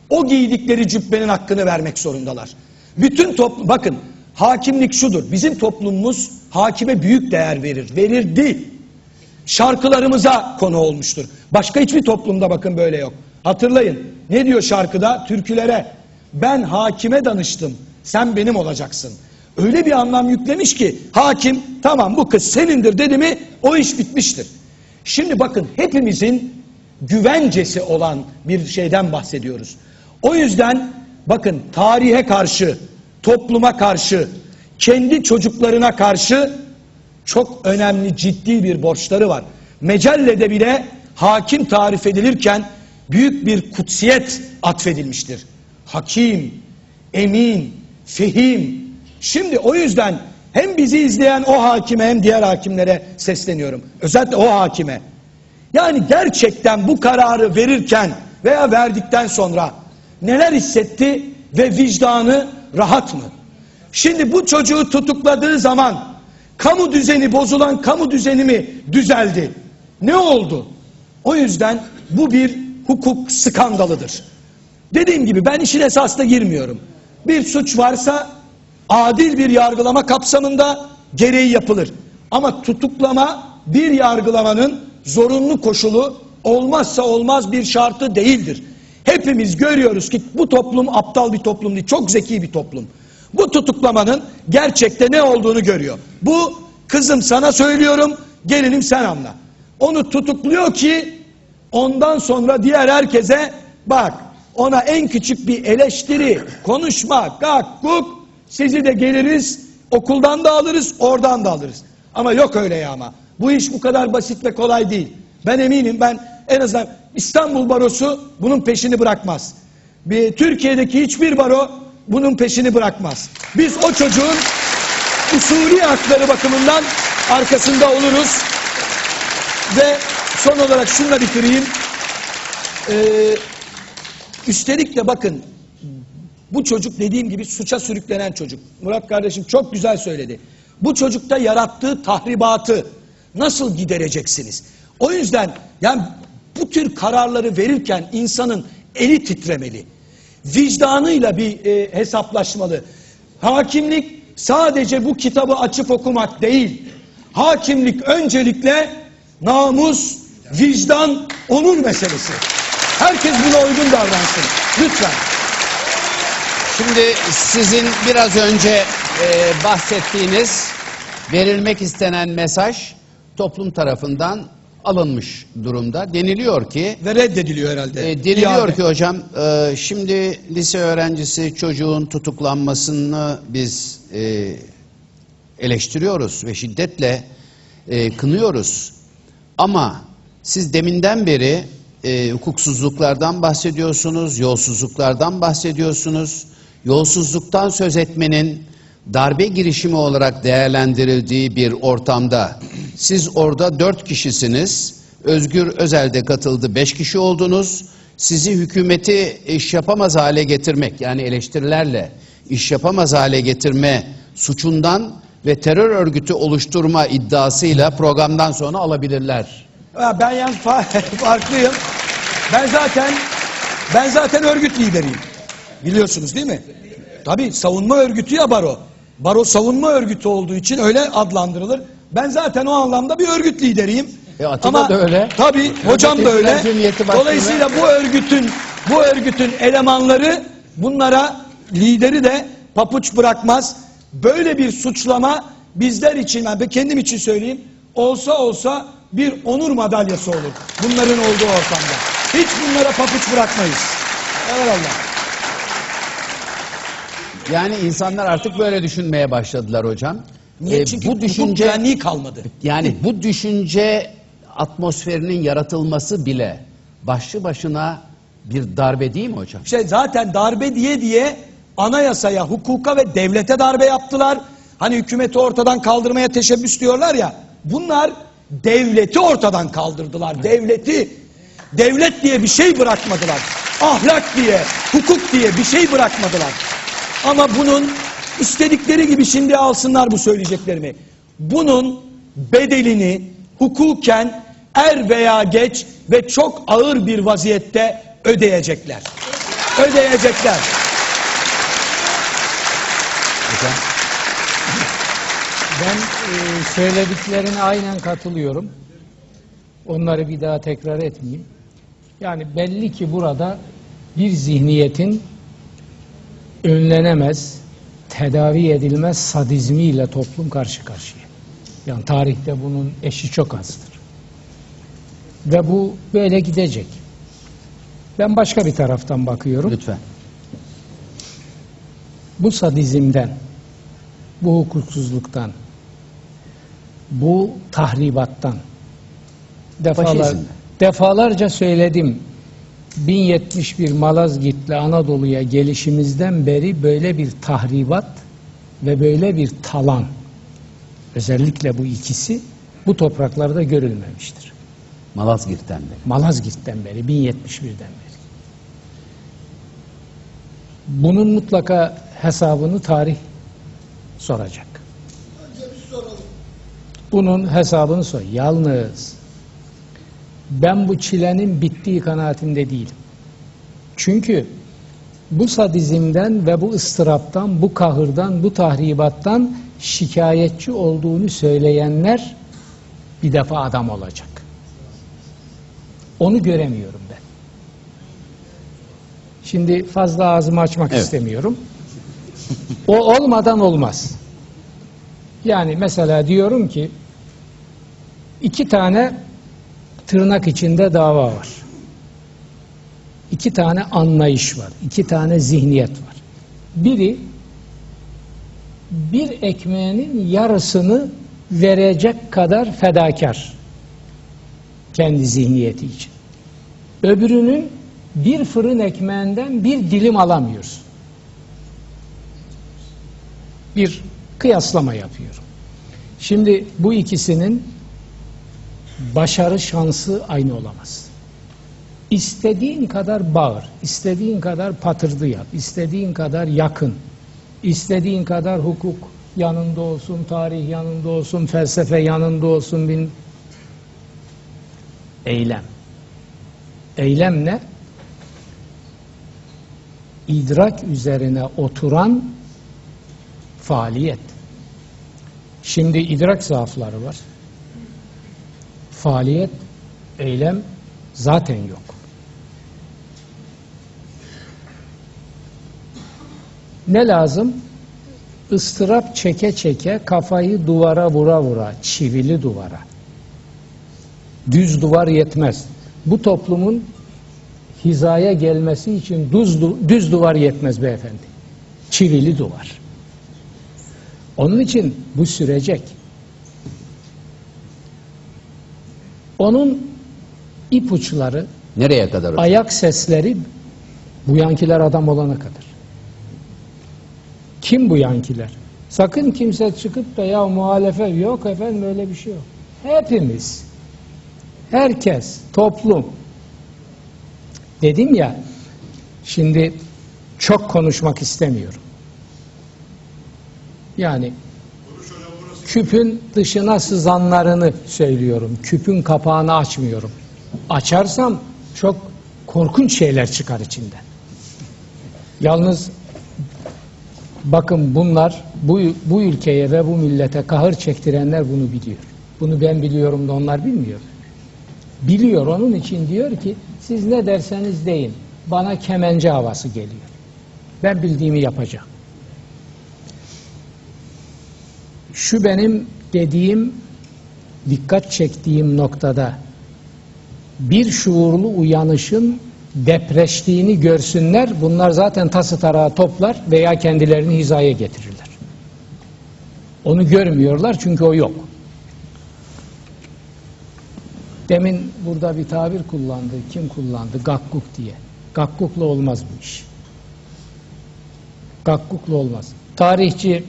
Speaker 3: O giydikleri cübbenin hakkını vermek zorundalar. Bütün toplum, bakın hakimlik şudur. Bizim toplumumuz hakime büyük değer verir. Verirdi. Şarkılarımıza konu olmuştur. Başka hiçbir toplumda bakın böyle yok. Hatırlayın. Ne diyor şarkıda? Türkülere. Ben hakime danıştım. Sen benim olacaksın. Öyle bir anlam yüklemiş ki hakim tamam bu kız senindir dedi mi o iş bitmiştir. Şimdi bakın hepimizin güvencesi olan bir şeyden bahsediyoruz. O yüzden bakın tarihe karşı, topluma karşı, kendi çocuklarına karşı çok önemli ciddi bir borçları var. Mecellede bile hakim tarif edilirken büyük bir kutsiyet atfedilmiştir. Hakim, emin, fehim. Şimdi o yüzden hem bizi izleyen o hakime hem diğer hakimlere sesleniyorum. Özellikle o hakime. Yani gerçekten bu kararı verirken veya verdikten sonra neler hissetti ve vicdanı rahat mı? Şimdi bu çocuğu tutukladığı zaman kamu düzeni bozulan kamu düzeni mi düzeldi? Ne oldu? O yüzden bu bir hukuk skandalıdır. Dediğim gibi ben işin esasına girmiyorum. Bir suç varsa adil bir yargılama kapsamında gereği yapılır. Ama tutuklama bir yargılamanın zorunlu koşulu olmazsa olmaz bir şartı değildir. Hepimiz görüyoruz ki bu toplum aptal bir toplum değil, çok zeki bir toplum. Bu tutuklamanın gerçekte ne olduğunu görüyor. Bu kızım sana söylüyorum, gelinim sen anla. Onu tutukluyor ki ondan sonra diğer herkese bak ona en küçük bir eleştiri, konuşma, gak, guk sizi de geliriz okuldan da alırız, oradan da alırız. Ama yok öyle ya ama. Bu iş bu kadar basit ve kolay değil. Ben eminim ben en azından İstanbul Barosu bunun peşini bırakmaz. Bir, Türkiye'deki hiçbir baro bunun peşini bırakmaz. Biz o çocuğun usulü hakları bakımından arkasında oluruz. Ve son olarak şunla bitireyim. Ee, üstelik de bakın bu çocuk dediğim gibi suça sürüklenen çocuk. Murat kardeşim çok güzel söyledi. Bu çocukta yarattığı tahribatı nasıl gidereceksiniz? O yüzden yani bu tür kararları verirken insanın eli titremeli. Vicdanıyla bir e, hesaplaşmalı. Hakimlik sadece bu kitabı açıp okumak değil. Hakimlik öncelikle namus, vicdan, onur meselesi. Herkes buna uygun davransın. Lütfen.
Speaker 1: Şimdi sizin biraz önce e, bahsettiğiniz verilmek istenen mesaj toplum tarafından alınmış durumda. Deniliyor ki
Speaker 3: Ve reddediliyor herhalde.
Speaker 1: E, deniliyor ki hocam e, şimdi lise öğrencisi çocuğun tutuklanmasını biz e, eleştiriyoruz ve şiddetle e, kınıyoruz. Ama siz deminden beri e, hukuksuzluklardan bahsediyorsunuz, yolsuzluklardan bahsediyorsunuz. Yolsuzluktan söz etmenin darbe girişimi olarak değerlendirildiği bir ortamda siz orada dört kişisiniz. Özgür Özel de katıldı. Beş kişi oldunuz. Sizi hükümeti iş yapamaz hale getirmek yani eleştirilerle iş yapamaz hale getirme suçundan ve terör örgütü oluşturma iddiasıyla programdan sonra alabilirler.
Speaker 3: Ben fa- farklıyım. Ben zaten ben zaten örgüt lideriyim. Biliyorsunuz değil mi? Tabii savunma örgütü ya baro. Baro savunma örgütü olduğu için öyle adlandırılır. Ben zaten o anlamda bir örgüt lideriyim.
Speaker 1: E, Atilla da öyle.
Speaker 3: Tabii hocam da öyle. Dolayısıyla bu örgütün bu örgütün elemanları bunlara lideri de papuç bırakmaz. Böyle bir suçlama bizler için ben kendim için söyleyeyim olsa olsa bir onur madalyası olur. Bunların olduğu ortamda. Hiç bunlara papuç bırakmayız. Eyvallah.
Speaker 1: Yani insanlar artık böyle düşünmeye başladılar hocam.
Speaker 3: Niye?
Speaker 1: Ee,
Speaker 3: Çünkü
Speaker 1: bu düşünce
Speaker 3: güvenliği kalmadı.
Speaker 1: yani bu düşünce atmosferinin yaratılması bile başlı başına bir darbe değil mi hocam?
Speaker 3: Şey zaten darbe diye diye anayasaya, hukuka ve devlete darbe yaptılar. Hani hükümeti ortadan kaldırmaya teşebbüs diyorlar ya. Bunlar devleti ortadan kaldırdılar. Devleti. Devlet diye bir şey bırakmadılar. Ahlak diye, hukuk diye bir şey bırakmadılar. Ama bunun istedikleri gibi şimdi alsınlar bu söyleyeceklerimi. Bunun bedelini hukuken er veya geç ve çok ağır bir vaziyette ödeyecekler. Ödeyecekler.
Speaker 1: Hocam.
Speaker 2: Ben e, söylediklerine aynen katılıyorum. Onları bir daha tekrar etmeyeyim. Yani belli ki burada bir zihniyetin önlenemez, tedavi edilmez sadizmiyle toplum karşı karşıya. Yani tarihte bunun eşi çok azdır. Ve bu böyle gidecek. Ben başka bir taraftan bakıyorum.
Speaker 1: Lütfen.
Speaker 2: bu sadizmden, bu hukuksuzluktan, bu tahribattan defalar, defalarca söyledim. 1071 Malazgirt'le Anadolu'ya gelişimizden beri böyle bir tahribat ve böyle bir talan özellikle bu ikisi bu topraklarda görülmemiştir.
Speaker 1: Malazgirt'ten beri.
Speaker 2: Malazgirt'ten beri, 1071'den beri. Bunun mutlaka hesabını tarih soracak. Bunun hesabını sor. Yalnız ben bu çilenin bittiği kanaatinde değilim. Çünkü bu sadizmden ve bu ıstıraptan, bu kahırdan, bu tahribattan şikayetçi olduğunu söyleyenler bir defa adam olacak. Onu göremiyorum ben. Şimdi fazla ağzımı açmak
Speaker 1: Evet.
Speaker 2: istemiyorum. O olmadan olmaz. Yani mesela diyorum ki iki tane tırnak içinde dava var. İki tane anlayış var. iki tane zihniyet var. Biri bir ekmeğinin yarısını verecek kadar fedakar kendi zihniyeti için. Öbürünün bir fırın ekmeğinden bir dilim alamıyorsun. Bir kıyaslama yapıyorum. Şimdi bu ikisinin başarı şansı aynı olamaz. İstediğin kadar bağır, istediğin kadar patırdı yap, istediğin kadar yakın, istediğin kadar hukuk yanında olsun, tarih yanında olsun, felsefe yanında olsun, bin eylem. Eylem ne? İdrak üzerine oturan faaliyet. Şimdi idrak zaafları var. Faaliyet, eylem zaten yok. Ne lazım? Istırap çeke çeke kafayı duvara vura vura, çivili duvara. Düz duvar yetmez. Bu toplumun hizaya gelmesi için düz, düz duvar yetmez beyefendi. Çivili duvar. Onun için bu sürecek. Onun ipuçları,
Speaker 1: Nereye kadar hocam?
Speaker 2: ayak sesleri bu yankiler adam olana kadar. Kim bu yankiler? Sakın kimse çıkıp da ya muhalefet yok efendim öyle bir şey yok. Hepimiz, herkes, toplum. Dedim ya, şimdi çok konuşmak istemiyorum. Yani küpün dışına sızanlarını söylüyorum. Küpün kapağını açmıyorum. Açarsam çok korkunç şeyler çıkar içinden. Yalnız bakın bunlar bu, bu ülkeye ve bu millete kahır çektirenler bunu biliyor. Bunu ben biliyorum da onlar bilmiyor. Biliyor onun için diyor ki siz ne derseniz deyin. Bana kemence havası geliyor. Ben bildiğimi yapacağım. Şu benim dediğim dikkat çektiğim noktada bir şuurlu uyanışın depreştiğini görsünler. Bunlar zaten tası tarağı toplar veya kendilerini hizaya getirirler. Onu görmüyorlar çünkü o yok. Demin burada bir tabir kullandı. Kim kullandı? Gakkuk diye. Gakkukla olmaz bu iş. Gakkukla olmaz. Tarihçi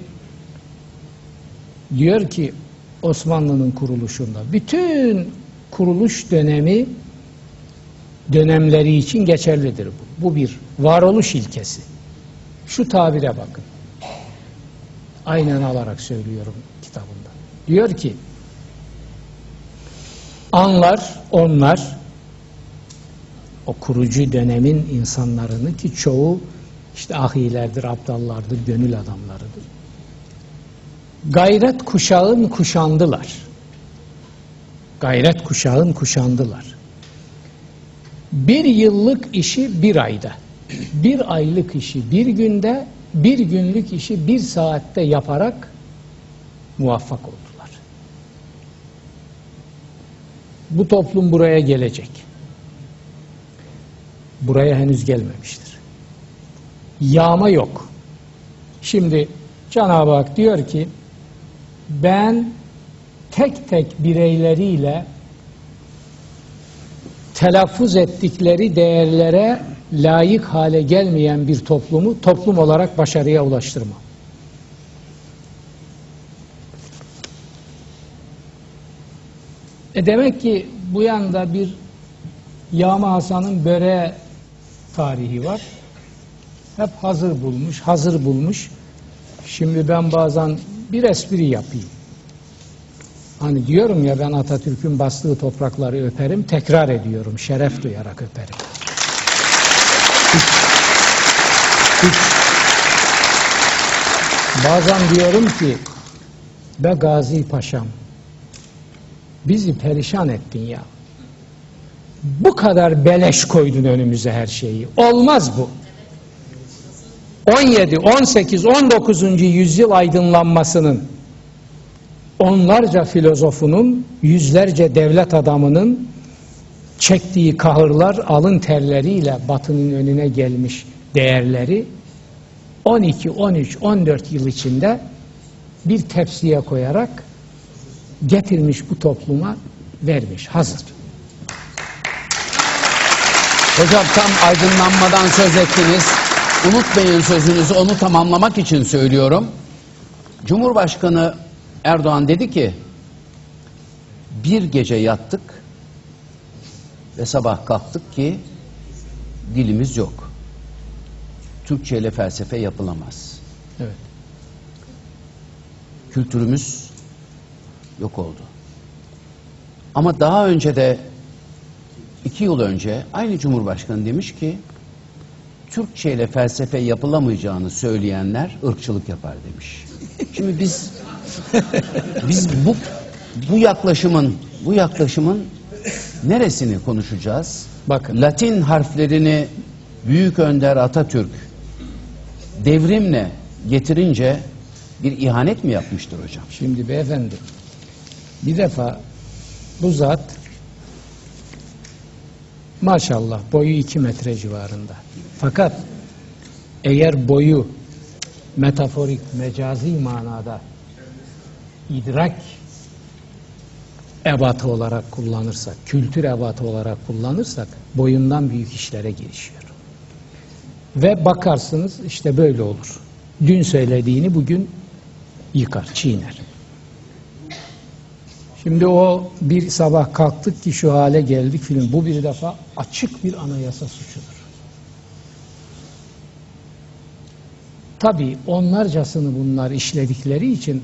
Speaker 2: diyor ki Osmanlı'nın kuruluşunda bütün kuruluş dönemi dönemleri için geçerlidir bu. Bu bir varoluş ilkesi. Şu tabire bakın. Aynen alarak söylüyorum kitabında. Diyor ki anlar, onlar o kurucu dönemin insanlarını ki çoğu işte ahilerdir, aptallardır, gönül adamlarıdır. Gayret kuşağın kuşandılar. Gayret kuşağın kuşandılar. Bir yıllık işi bir ayda, bir aylık işi bir günde, bir günlük işi bir saatte yaparak muvaffak oldular. Bu toplum buraya gelecek. Buraya henüz gelmemiştir. Yağma yok. Şimdi Cenab-ı Hak diyor ki ben tek tek bireyleriyle telaffuz ettikleri değerlere layık hale gelmeyen bir toplumu toplum olarak başarıya ulaştırma. E demek ki bu yanda bir Yağma Hasan'ın böreğe tarihi var. Hep hazır bulmuş, hazır bulmuş. Şimdi ben bazen bir espri yapayım. Hani diyorum ya ben Atatürk'ün bastığı toprakları öperim, tekrar ediyorum, şeref duyarak öperim. Bazen diyorum ki, be Gazi Paşam, bizi perişan ettin ya. Bu kadar beleş koydun önümüze her şeyi. Olmaz bu. 17, 18, 19. yüzyıl aydınlanmasının onlarca filozofunun, yüzlerce devlet adamının çektiği kahırlar, alın terleriyle batının önüne gelmiş değerleri 12, 13, 14 yıl içinde bir tepsiye koyarak getirmiş bu topluma vermiş. Hazır.
Speaker 1: Hocam tam aydınlanmadan söz ettiniz. Unutmayın sözünüzü onu tamamlamak için söylüyorum. Cumhurbaşkanı Erdoğan dedi ki bir gece yattık ve sabah kalktık ki dilimiz yok. Türkçe ile felsefe yapılamaz.
Speaker 2: Evet.
Speaker 1: Kültürümüz yok oldu. Ama daha önce de iki yıl önce aynı Cumhurbaşkanı demiş ki Türkçe ile felsefe yapılamayacağını söyleyenler ırkçılık yapar demiş. Şimdi biz biz bu bu yaklaşımın bu yaklaşımın neresini konuşacağız?
Speaker 2: Bakın.
Speaker 1: Latin harflerini Büyük Önder Atatürk devrimle getirince bir ihanet mi yapmıştır hocam?
Speaker 2: Şimdi beyefendi bir defa bu zat maşallah boyu iki metre civarında. Fakat eğer boyu metaforik, mecazi manada idrak ebatı olarak kullanırsak, kültür ebatı olarak kullanırsak boyundan büyük işlere girişiyor. Ve bakarsınız işte böyle olur. Dün söylediğini bugün yıkar, çiğner. Şimdi o bir sabah kalktık ki şu hale geldik film. Bu bir defa açık bir anayasa suçudur. Tabii onlarcasını bunlar işledikleri için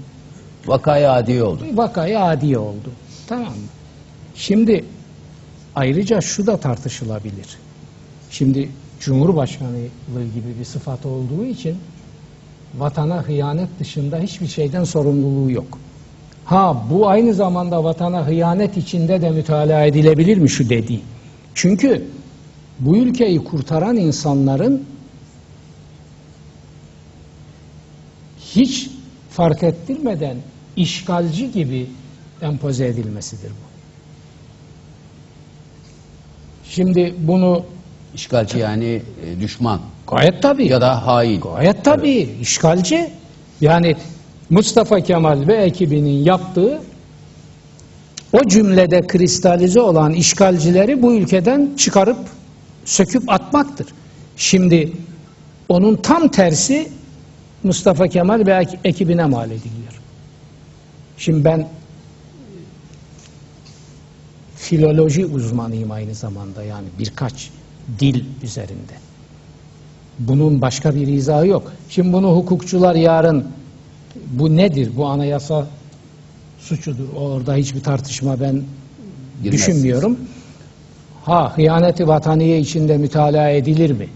Speaker 1: Vakaya adi oldu.
Speaker 2: vakaya adi oldu. Tamam mı? Şimdi ayrıca şu da tartışılabilir. Şimdi Cumhurbaşkanlığı gibi bir sıfat olduğu için vatana hıyanet dışında hiçbir şeyden sorumluluğu yok. Ha bu aynı zamanda vatana hıyanet içinde de mütalaa edilebilir mi şu dediği? Çünkü bu ülkeyi kurtaran insanların hiç fark ettirmeden işgalci gibi empoze edilmesidir bu. Şimdi bunu
Speaker 1: İşgalci yani e, düşman
Speaker 2: Gayet tabii.
Speaker 1: ya da hain.
Speaker 2: Gayet tabii. işgalci. Yani Mustafa Kemal ve ekibinin yaptığı o cümlede kristalize olan işgalcileri bu ülkeden çıkarıp söküp atmaktır. Şimdi onun tam tersi Mustafa Kemal ve ek- ekibine mal ediliyor. Şimdi ben filoloji uzmanıyım aynı zamanda yani birkaç dil üzerinde. Bunun başka bir izahı yok. Şimdi bunu hukukçular yarın bu nedir? Bu anayasa suçudur. Orada hiçbir tartışma ben
Speaker 1: Girmez.
Speaker 2: düşünmüyorum. Ha hıyaneti vataniye içinde mütalaa edilir mi?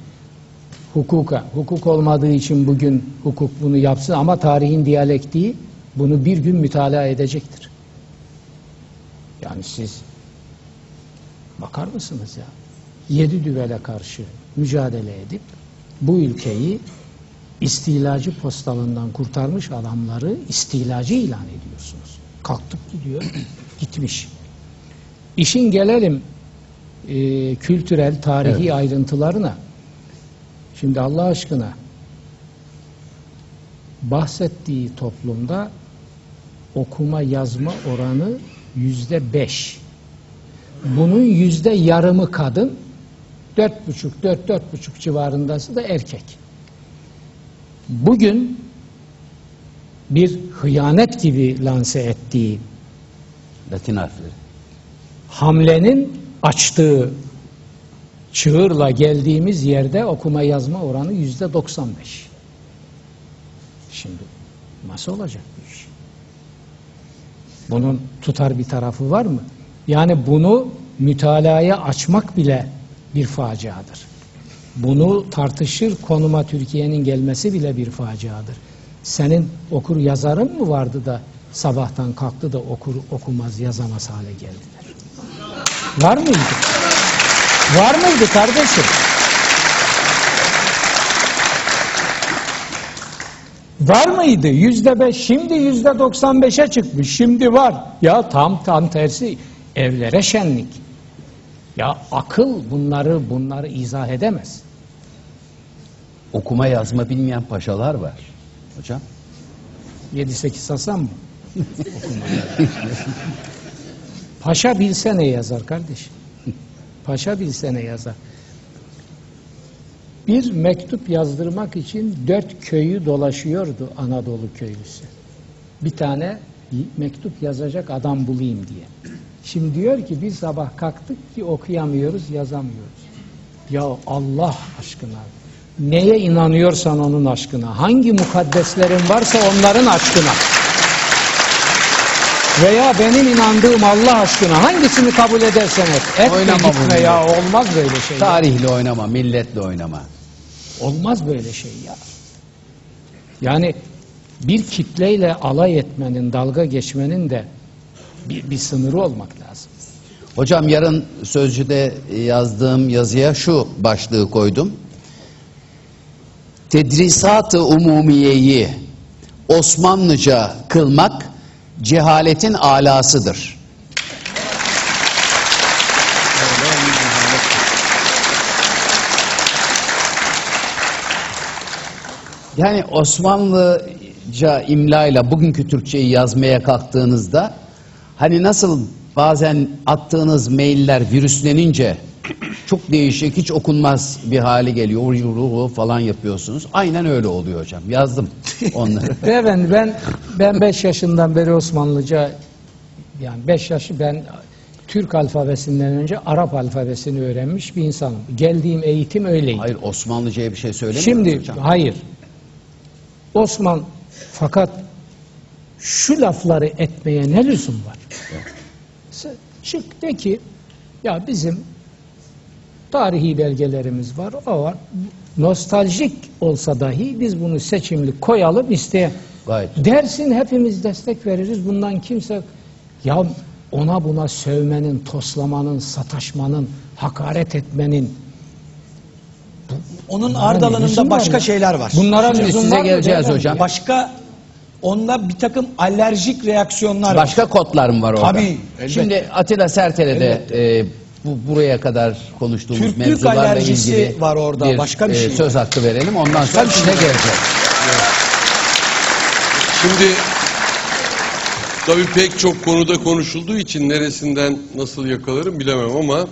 Speaker 2: Hukuka. Hukuk olmadığı için bugün hukuk bunu yapsın ama tarihin diyalektiği bunu bir gün mütalaa edecektir. Yani siz bakar mısınız ya? Yedi düvele karşı mücadele edip bu ülkeyi istilacı postalından kurtarmış adamları istilacı ilan ediyorsunuz. Kalktık gidiyor, gitmiş. İşin gelelim e, kültürel, tarihi ayrıntılarına. Şimdi Allah aşkına bahsettiği toplumda okuma yazma oranı yüzde beş. Bunun yüzde yarımı kadın, dört buçuk, dört, dört buçuk civarındası da erkek. Bugün bir hıyanet gibi lanse ettiği
Speaker 1: Latin harfleri.
Speaker 2: hamlenin açtığı çığırla geldiğimiz yerde okuma yazma oranı yüzde 95. Şimdi nasıl olacak bu iş? Bunun tutar bir tarafı var mı? Yani bunu mütalaya açmak bile bir faciadır. Bunu tartışır konuma Türkiye'nin gelmesi bile bir faciadır. Senin okur yazarın mı vardı da sabahtan kalktı da okur okumaz yazamaz hale geldiler? Var mıydı? Var mıydı kardeşim? Var mıydı? Yüzde beş, şimdi yüzde doksan beşe çıkmış. Şimdi var. Ya tam tam tersi. Evlere şenlik. Ya akıl bunları bunları izah edemez.
Speaker 1: Okuma yazma bilmeyen paşalar var. Hocam.
Speaker 2: 7-8 Hasan mı? Paşa bilse ne yazar kardeşim? Paşa bilse ne yazar? Bir mektup yazdırmak için dört köyü dolaşıyordu Anadolu köylüsü. Bir tane mektup yazacak adam bulayım diye. Şimdi diyor ki bir sabah kalktık ki okuyamıyoruz, yazamıyoruz. Ya Allah aşkına neye inanıyorsan onun aşkına, hangi mukaddeslerin varsa onların aşkına veya benim inandığım Allah aşkına hangisini kabul edersen et. Etme
Speaker 1: Oynama
Speaker 2: gitme
Speaker 1: bunu.
Speaker 2: ya olmaz böyle şey. ya.
Speaker 1: Tarihle oynama, milletle oynama.
Speaker 2: Olmaz böyle şey ya. Yani bir kitleyle alay etmenin, dalga geçmenin de bir, bir sınırı olmak lazım.
Speaker 1: Hocam yarın Sözcü'de yazdığım yazıya şu başlığı koydum. Tedrisat-ı umumiyeyi Osmanlıca kılmak cehaletin alasıdır. Yani Osmanlıca imlayla bugünkü Türkçeyi yazmaya kalktığınızda hani nasıl bazen attığınız mailler virüslenince çok değişik hiç okunmaz bir hale geliyor. Ruhu falan yapıyorsunuz. Aynen öyle oluyor hocam. Yazdım onları.
Speaker 2: Beyefendi ben ben 5 yaşından beri Osmanlıca yani 5 yaşı ben Türk alfabesinden önce Arap alfabesini öğrenmiş bir insanım. Geldiğim eğitim öyleydi.
Speaker 1: Hayır Osmanlıca'ya bir şey söylemiyoruz
Speaker 2: Şimdi
Speaker 1: hocam.
Speaker 2: hayır. Osman fakat şu lafları etmeye ne lüzum var? Çık de ki ya bizim tarihi belgelerimiz var, o var. Nostaljik olsa dahi biz bunu seçimli koyalım isteye.
Speaker 1: Gayet.
Speaker 2: Dersin hepimiz destek veririz. Bundan kimse ya ona buna sövmenin, toslamanın, sataşmanın, hakaret etmenin
Speaker 3: Onun
Speaker 2: Bunlara
Speaker 3: ard
Speaker 2: ne
Speaker 3: alanında
Speaker 2: lüzum var
Speaker 3: başka
Speaker 2: ya?
Speaker 3: şeyler var.
Speaker 2: Bunlara
Speaker 1: Şimdi size
Speaker 2: var
Speaker 1: geleceğiz
Speaker 2: beyefendi?
Speaker 1: hocam.
Speaker 3: Başka onda bir takım alerjik reaksiyonlar var.
Speaker 1: Başka kodlar mı var orada?
Speaker 3: Tabii, elbette.
Speaker 1: Şimdi Atilla Sertel'e de e, bu buraya kadar konuştuğumuz
Speaker 3: Türklük
Speaker 1: mevzularla
Speaker 3: alerjisi
Speaker 1: ilgili
Speaker 3: var orada,
Speaker 1: bir,
Speaker 3: başka bir şey var.
Speaker 1: söz hakkı verelim. Ondan
Speaker 3: Başka
Speaker 1: sonra
Speaker 3: şey
Speaker 1: size
Speaker 3: var.
Speaker 1: geleceğiz.
Speaker 4: Şimdi tabii pek çok konuda konuşulduğu için neresinden nasıl yakalarım bilemem ama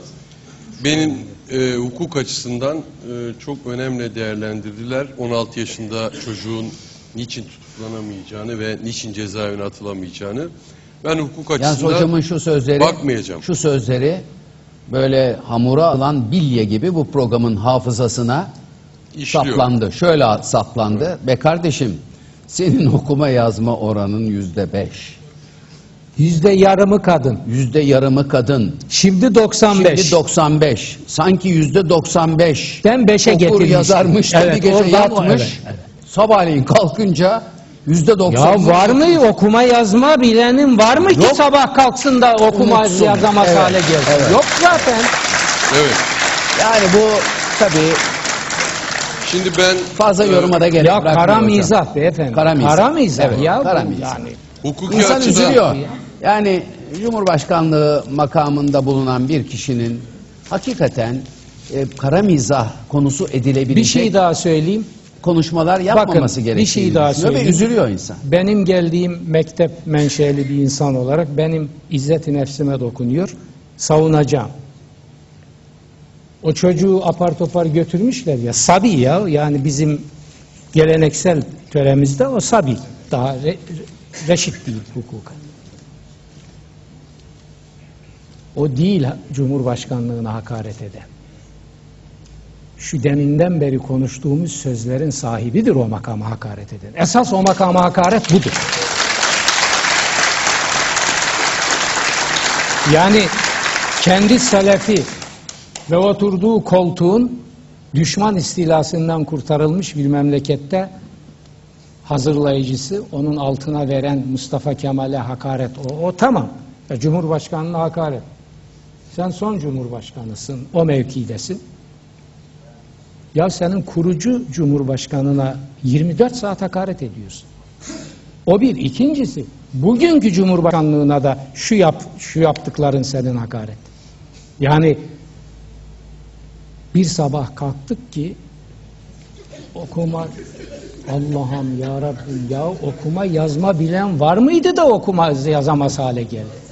Speaker 4: benim e, hukuk açısından e, çok önemli değerlendirdiler. 16 yaşında çocuğun niçin tutuklanamayacağını ve niçin cezaevine atılamayacağını. Ben hukuk
Speaker 1: Yalnız
Speaker 4: açısından
Speaker 1: hocamın şu sözleri
Speaker 4: bakmayacağım.
Speaker 1: şu sözleri böyle hamura alan bilye gibi bu programın hafızasına
Speaker 4: işliyor.
Speaker 1: saplandı. Şöyle saplandı. Be kardeşim senin okuma yazma oranın yüzde beş.
Speaker 2: Yüzde yarımı kadın.
Speaker 1: Yüzde yarımı kadın.
Speaker 2: Şimdi 95.
Speaker 1: Şimdi 95. Sanki yüzde 95.
Speaker 2: Ben 5'e
Speaker 1: Okur
Speaker 2: getirmiştim.
Speaker 1: yazarmış da
Speaker 2: Evet,
Speaker 1: bir gece yatmış.
Speaker 2: evet, evet.
Speaker 1: Sabahleyin kalkınca yüzde
Speaker 2: Ya
Speaker 1: 90.
Speaker 2: var mı okuma yazma bilenin var mı ki
Speaker 1: Yok.
Speaker 2: sabah kalksın da okuma
Speaker 1: Unutsun.
Speaker 2: yazamaz
Speaker 1: Evet,
Speaker 2: hale gelsin?
Speaker 1: evet.
Speaker 2: Yok zaten.
Speaker 4: Evet.
Speaker 1: Yani bu tabii
Speaker 4: Şimdi ben
Speaker 1: fazla
Speaker 4: e,
Speaker 1: yoruma da gerek
Speaker 2: Ya
Speaker 1: bırakmıyor
Speaker 2: kara
Speaker 1: hocam.
Speaker 2: mizah beyefendi.
Speaker 1: Kara mizah.
Speaker 2: Kara mizah
Speaker 1: Evet,
Speaker 2: ya. bu
Speaker 1: kara mizah.
Speaker 2: Yani.
Speaker 4: hukuki
Speaker 1: İnsan
Speaker 4: açıdan
Speaker 1: üzülüyor. Yani Cumhurbaşkanlığı makamında bulunan bir kişinin hakikaten e, kara mizah konusu edilebilecek
Speaker 2: Bir şey daha söyleyeyim.
Speaker 1: Konuşmalar yapmaması
Speaker 2: Bakın,
Speaker 1: gerektiğini
Speaker 2: bir şey daha
Speaker 1: düşünüyor ve
Speaker 2: söyleyeyim.
Speaker 1: üzülüyor insan.
Speaker 2: Benim geldiğim mektep menşeli bir insan olarak benim izzet-i nefsime dokunuyor. Savunacağım. O çocuğu apar topar götürmüşler ya. Sabi ya. Yani bizim geleneksel töremizde o sabi. Daha re, reşit değil hukuka. O değil Cumhurbaşkanlığına hakaret eden. Şu deminden beri konuştuğumuz sözlerin sahibidir o makama hakaret eden. Esas o makama hakaret budur. Yani kendi selefi ve oturduğu koltuğun düşman istilasından kurtarılmış bir memlekette hazırlayıcısı, onun altına veren Mustafa Kemal'e hakaret. O, o tamam. Ya Cumhurbaşkanına hakaret. Sen son cumhurbaşkanısın, o mevkidesin. Ya senin kurucu cumhurbaşkanına 24 saat hakaret ediyorsun. O bir. ikincisi bugünkü cumhurbaşkanlığına da şu yap şu yaptıkların senin hakaret. Yani bir sabah kalktık ki okuma Allah'ım ya Rabbim ya okuma yazma bilen var mıydı da okuma yazamaz hale geldi.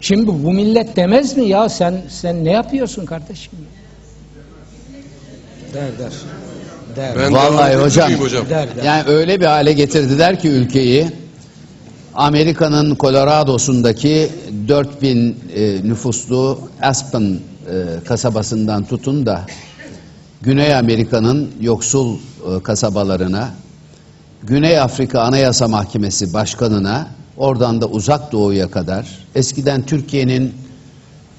Speaker 2: Şimdi bu millet demez mi ya sen sen ne yapıyorsun kardeşim?
Speaker 3: Der der. Der.
Speaker 4: Ben
Speaker 1: Vallahi
Speaker 4: devam
Speaker 1: hocam,
Speaker 4: hocam?
Speaker 3: Der, der.
Speaker 1: yani öyle bir hale getirdiler ki ülkeyi Amerika'nın Colorado'sundaki 4000 e, nüfuslu Aspen e, kasabasından tutun da Güney Amerika'nın yoksul e, kasabalarına Güney Afrika Anayasa Mahkemesi Başkanı'na oradan da uzak doğuya kadar eskiden Türkiye'nin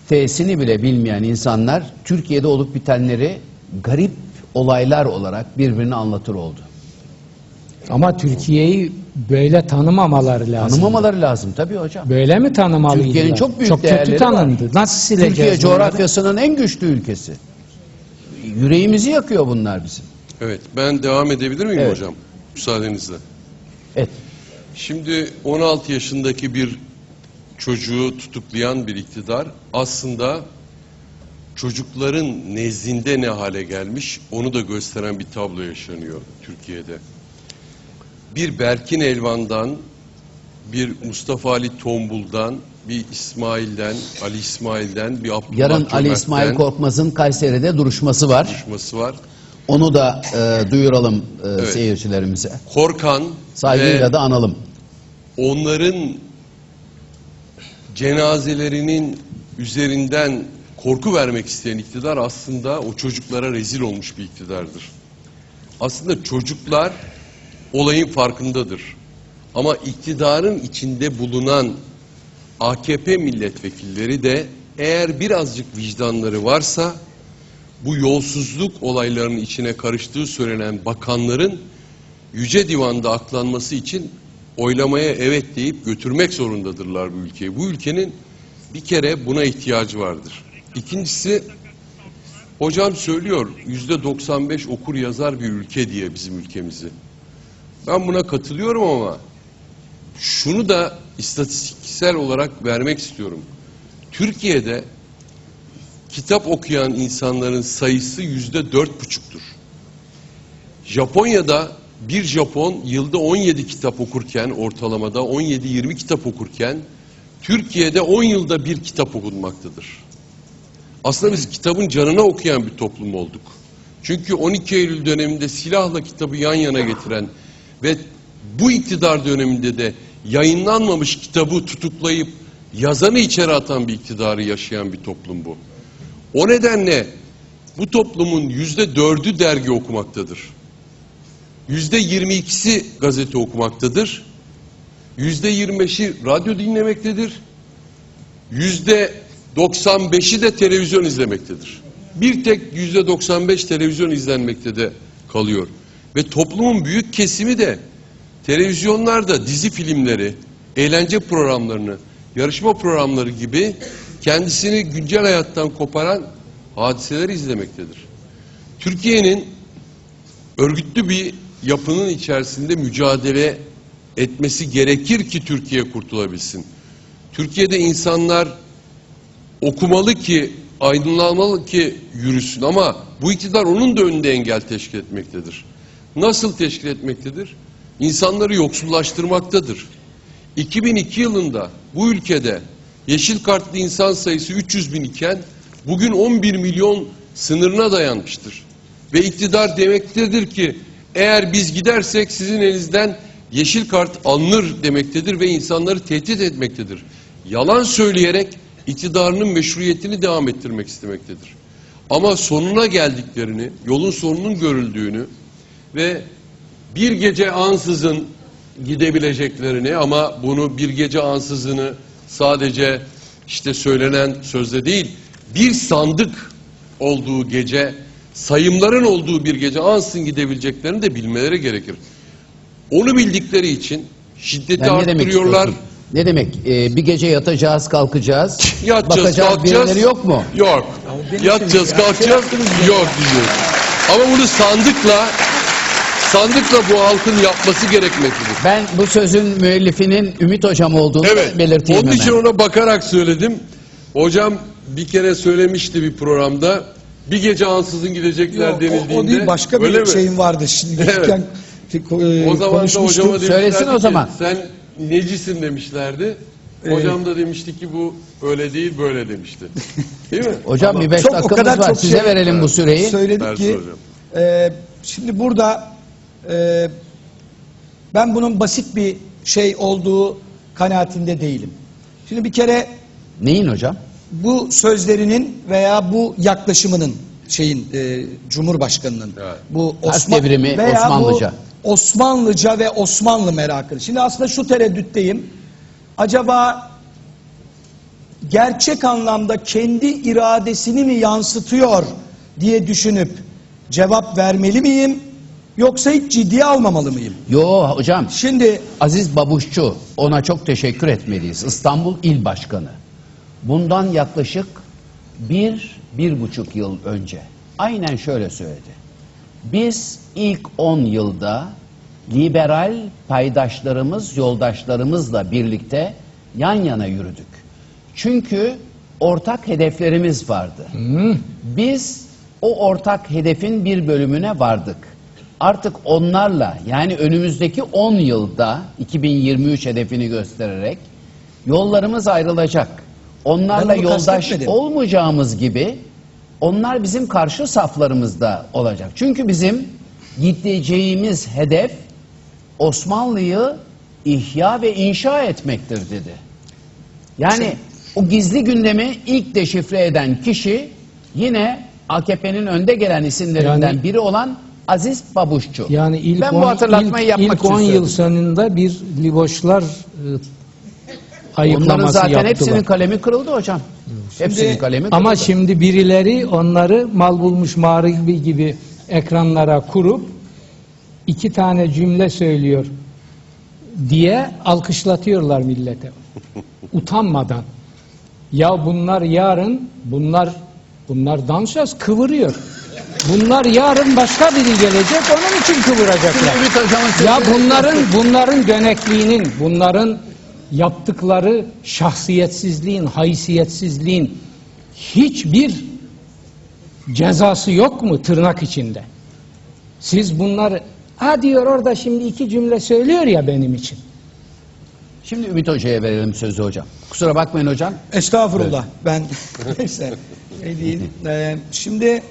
Speaker 1: T'sini bile bilmeyen insanlar Türkiye'de olup bitenleri garip olaylar olarak birbirine anlatır oldu.
Speaker 2: Ama Türkiye'yi böyle tanımamaları lazım.
Speaker 1: Tanımamaları lazım tabii hocam.
Speaker 2: Böyle mi tanımalıydılar?
Speaker 1: Türkiye'nin çok büyük
Speaker 2: Çok kötü
Speaker 1: değerleri
Speaker 2: tanındı.
Speaker 1: var.
Speaker 2: Nasıl sileceğiz
Speaker 1: Türkiye
Speaker 2: bunları?
Speaker 1: coğrafyasının en güçlü ülkesi. Yüreğimizi yakıyor bunlar bizim.
Speaker 4: Evet, ben devam edebilir miyim
Speaker 1: Evet.
Speaker 4: hocam? Müsaadenizle.
Speaker 1: Evet.
Speaker 4: Şimdi 16 yaşındaki bir çocuğu tutuklayan bir iktidar aslında çocukların nezdinde ne hale gelmiş onu da gösteren bir tablo yaşanıyor Türkiye'de. Bir Berkin Elvan'dan, bir Mustafa Ali Tombul'dan, bir İsmail'den, Ali İsmail'den, bir Abdullah
Speaker 1: Yarın Ali
Speaker 4: Cömert'ten
Speaker 1: İsmail Korkmaz'ın Kayseri'de duruşması var.
Speaker 4: konuşması var.
Speaker 1: Onu da e, duyuralım e,
Speaker 4: Evet.
Speaker 1: seyircilerimize.
Speaker 4: Korkan
Speaker 1: Saygıyla da analım.
Speaker 4: onların cenazelerinin üzerinden korku vermek isteyen iktidar aslında o çocuklara rezil olmuş bir iktidardır. Aslında çocuklar olayın farkındadır. Ama iktidarın içinde bulunan AKP milletvekilleri de eğer birazcık vicdanları varsa bu yolsuzluk olaylarının içine karıştığı söylenen bakanların Yüce Divan'da aklanması için oylamaya evet deyip götürmek zorundadırlar bu ülkeyi. Bu ülkenin bir kere buna ihtiyacı vardır. İkincisi hocam söylüyor yüzde 95 okur yazar bir ülke diye bizim ülkemizi. Ben buna katılıyorum ama şunu da istatistiksel olarak vermek istiyorum. Türkiye'de kitap okuyan insanların sayısı yüzde dört buçuktur. Japonya'da bir Japon yılda 17 kitap okurken ortalamada 17-20 kitap okurken Türkiye'de 10 yılda bir kitap okunmaktadır. Aslında biz kitabın canına okuyan bir toplum olduk. Çünkü 12 Eylül döneminde silahla kitabı yan yana getiren ve bu iktidar döneminde de yayınlanmamış kitabı tutuklayıp yazanı içeri atan bir iktidarı yaşayan bir toplum bu. O nedenle bu toplumun yüzde dördü dergi okumaktadır. Yüzde yirmi ikisi gazete okumaktadır. Yüzde yirmi beşi radyo dinlemektedir. Yüzde 95'i de televizyon izlemektedir. Bir tek yüzde 95 televizyon izlenmekte de kalıyor. Ve toplumun büyük kesimi de televizyonlarda dizi filmleri, eğlence programlarını, yarışma programları gibi kendisini güncel hayattan koparan hadiseleri izlemektedir. Türkiye'nin örgütlü bir yapının içerisinde mücadele etmesi gerekir ki Türkiye kurtulabilsin. Türkiye'de insanlar okumalı ki, aydınlanmalı ki yürüsün ama bu iktidar onun da önünde engel teşkil etmektedir. Nasıl teşkil etmektedir? İnsanları yoksullaştırmaktadır. 2002 yılında bu ülkede yeşil kartlı insan sayısı 300 bin iken bugün 11 milyon sınırına dayanmıştır. Ve iktidar demektedir ki eğer biz gidersek sizin elinizden yeşil kart alınır demektedir ve insanları tehdit etmektedir. Yalan söyleyerek iktidarının meşruiyetini devam ettirmek istemektedir. Ama sonuna geldiklerini, yolun sonunun görüldüğünü ve bir gece ansızın gidebileceklerini ama bunu bir gece ansızını sadece işte söylenen sözde değil bir sandık olduğu gece sayımların olduğu bir gece ansızın gidebileceklerini de bilmeleri gerekir. Onu bildikleri için şiddeti
Speaker 1: Ben
Speaker 4: arttırıyorlar.
Speaker 1: Ne demek? Ee, bir gece yatacağız, kalkacağız.
Speaker 4: Yatacağız,
Speaker 1: bakacağız,
Speaker 4: kalkacağız.
Speaker 1: birileri yok mu?
Speaker 4: Yok. Yatacağız, kalkacağız. Yok diyor. Ama bunu sandıkla sandıkla bu halkın yapması gerekmektedir.
Speaker 1: Ben bu sözün müellifinin Ümit Hocam olduğunu
Speaker 4: Evet.
Speaker 1: belirteyim
Speaker 4: Onun için
Speaker 1: hemen.
Speaker 4: ona bakarak söyledim. Hocam bir kere söylemişti bir programda. Bir gece ansızın gidecekler
Speaker 3: Yok, o,
Speaker 4: denildiğinde.
Speaker 3: o değil başka bir
Speaker 4: Öyle mi?
Speaker 3: şeyim vardı. Şimdi
Speaker 4: Evet.
Speaker 3: gelirken e,
Speaker 4: O zaman da hocama
Speaker 1: Söylesin o
Speaker 4: ki,
Speaker 1: zaman.
Speaker 4: sen necisin demişlerdi. Hocam da demişti ki bu öyle değil böyle demişti. Değil mi?
Speaker 1: Hocam bir beş
Speaker 3: Çok- o
Speaker 1: dakikamız
Speaker 3: kadar
Speaker 1: var.
Speaker 3: çok
Speaker 1: Size
Speaker 3: şey-
Speaker 1: verelim bu süreyi.
Speaker 3: Söyledik
Speaker 4: Ersin
Speaker 3: ki
Speaker 4: hocam.
Speaker 3: e, şimdi burada e, ben bunun basit bir şey olduğu kanaatinde değilim. Şimdi bir kere
Speaker 1: Neyin hocam?
Speaker 3: bu sözlerinin veya bu yaklaşımının şeyin e, Cumhurbaşkanının
Speaker 4: Evet.
Speaker 3: bu
Speaker 1: Harf devrimi,
Speaker 3: veya
Speaker 1: Osmanlıca.
Speaker 3: bu Osmanlıca ve Osmanlı merakı. Şimdi aslında şu tereddütteyim. Acaba gerçek anlamda kendi iradesini mi yansıtıyor diye düşünüp cevap vermeli miyim yoksa hiç ciddiye almamalı mıyım?
Speaker 1: Yo hocam
Speaker 3: Şimdi
Speaker 1: Aziz Babuşçu ona çok teşekkür etmeliyiz. İstanbul İl Başkanı. Bundan yaklaşık bir, bir buçuk yıl önce aynen şöyle söyledi. Biz ilk 10 yılda liberal paydaşlarımız, yoldaşlarımızla birlikte yan yana yürüdük. Çünkü ortak hedeflerimiz vardı. Biz o ortak hedefin bir bölümüne vardık. Artık onlarla yani önümüzdeki 10 yılda 2023 hedefini göstererek yollarımız ayrılacak. Onlarla yoldaş
Speaker 3: kastetmedim.
Speaker 1: olmayacağımız gibi onlar bizim karşı saflarımızda olacak. Çünkü bizim gideceğimiz hedef Osmanlı'yı ihya ve inşa etmektir dedi. Yani o gizli gündemi ilk deşifre eden kişi yine AKP'nin önde gelen isimlerinden
Speaker 2: Yani-
Speaker 1: biri olan Aziz Babuşçu.
Speaker 2: Yani ilk
Speaker 1: ben
Speaker 2: on-
Speaker 1: bu hatırlatmayı
Speaker 2: ilk,
Speaker 1: yapmak
Speaker 2: ilk 10
Speaker 1: için
Speaker 2: yıl sonunda bir Liboşlar e,
Speaker 1: Onların
Speaker 2: ayıklaması
Speaker 1: zaten
Speaker 2: yaptılar.
Speaker 1: hepsinin kalemi kırıldı hocam. hepsinin kalemi kırıldı.
Speaker 2: Ama şimdi birileri onları mal bulmuş mağribi gibi ekranlara kurup iki tane cümle söylüyor diye alkışlatıyorlar millete. Utanmadan. Ya bunlar yarın bunlar bunlar dansöz kıvırıyor. Bunlar yarın başka biri gelecek onun için kıvıracaklar.
Speaker 1: Şimdi
Speaker 2: Ya bunların bunların dönekliğinin, bunların yaptıkları şahsiyetsizliğin, haysiyetsizliğin hiçbir cezası yok mu tırnak içinde? Siz bunları ha diyor orada şimdi iki cümle söylüyor ya benim için.
Speaker 1: Şimdi Ümit Hoca'ya verelim sözü hocam. Kusura bakmayın hocam.
Speaker 3: Estağfurullah. Ben neyse ne değil. Ee, şimdi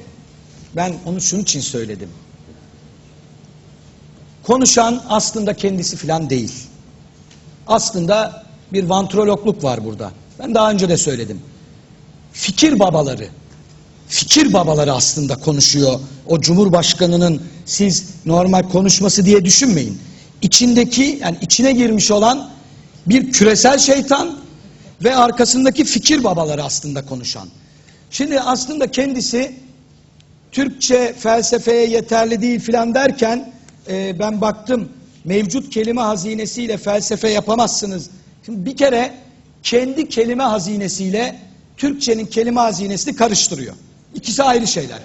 Speaker 3: ben onu şunun için söyledim. Konuşan aslında kendisi filan değil. Aslında bir vantrologluk var burada. Ben daha önce de söyledim. Fikir babaları, fikir babaları aslında konuşuyor. O Cumhurbaşkanının siz normal konuşması diye düşünmeyin. İçindeki yani içine girmiş olan bir küresel şeytan ve arkasındaki fikir babaları aslında konuşan. Şimdi aslında kendisi Türkçe felsefeye yeterli değil filan derken e, ben baktım mevcut kelime hazinesiyle felsefe yapamazsınız. Şimdi bir kere kendi kelime hazinesiyle Türkçenin kelime hazinesini karıştırıyor. İkisi ayrı şeyler.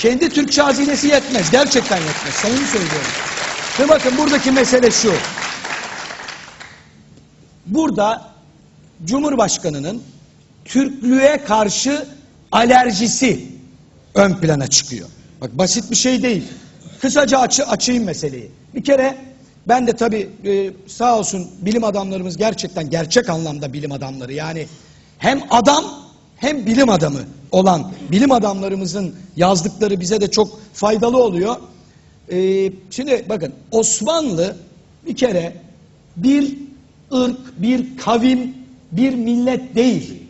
Speaker 3: Kendi Türkçe hazinesi yetmez. Gerçekten yetmez. Samimi söylüyorum. Ve bakın buradaki mesele şu. Burada Cumhurbaşkanının Türklüğe karşı alerjisi ön plana çıkıyor. Bak basit bir şey değil. Kısaca açı, açayım meseleyi. Bir kere ben de tabii e, sağ olsun bilim adamlarımız gerçekten gerçek anlamda bilim adamları. Yani hem adam hem bilim adamı olan bilim adamlarımızın yazdıkları bize de çok faydalı oluyor. E, şimdi bakın Osmanlı bir kere bir ırk, bir kavim, bir millet değil.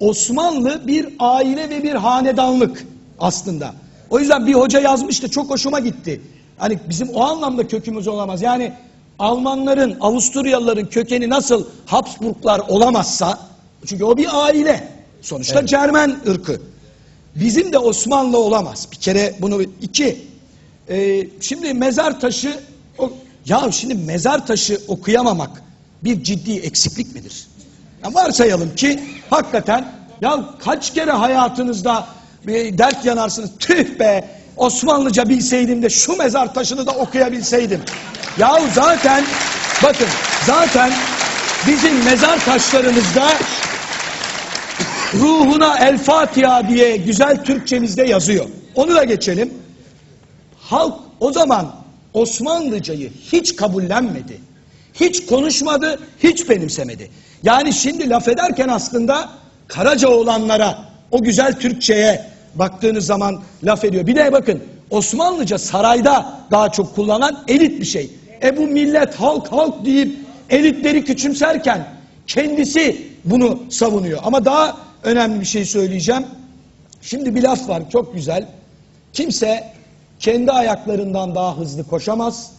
Speaker 3: Osmanlı bir aile ve bir hanedanlık aslında. O yüzden bir hoca yazmıştı çok hoşuma gitti. Hani bizim o anlamda kökümüz olamaz. Yani Almanların, Avusturyalıların kökeni nasıl Habsburglar olamazsa çünkü o bir aile. Sonuçta Cermen ırkı. Bizim de Osmanlı olamaz. Bir kere bunu iki. Ee, şimdi mezar taşı o, ya şimdi mezar taşı okuyamamak bir ciddi eksiklik midir? Ya varsayalım ki hakikaten ya kaç kere hayatınızda bir dert yanarsınız. Tüh be Osmanlıca bilseydim de şu mezar taşını da okuyabilseydim. Ya zaten bakın zaten bizim mezar taşlarımızda ruhuna El Fatiha diye güzel Türkçemizde yazıyor. Onu da geçelim. Halk o zaman Osmanlıcayı hiç kabullenmedi. Hiç konuşmadı, hiç benimsemedi. Yani şimdi laf ederken aslında Karaca olanlara, o güzel Türkçeye baktığınız zaman laf ediyor. Bir de bakın Osmanlıca sarayda daha çok kullanılan elit bir şey. E bu millet halk halk deyip elitleri küçümserken kendisi bunu savunuyor. Ama daha önemli bir şey söyleyeceğim. Şimdi bir laf var çok güzel. Kimse kendi ayaklarından daha hızlı koşamaz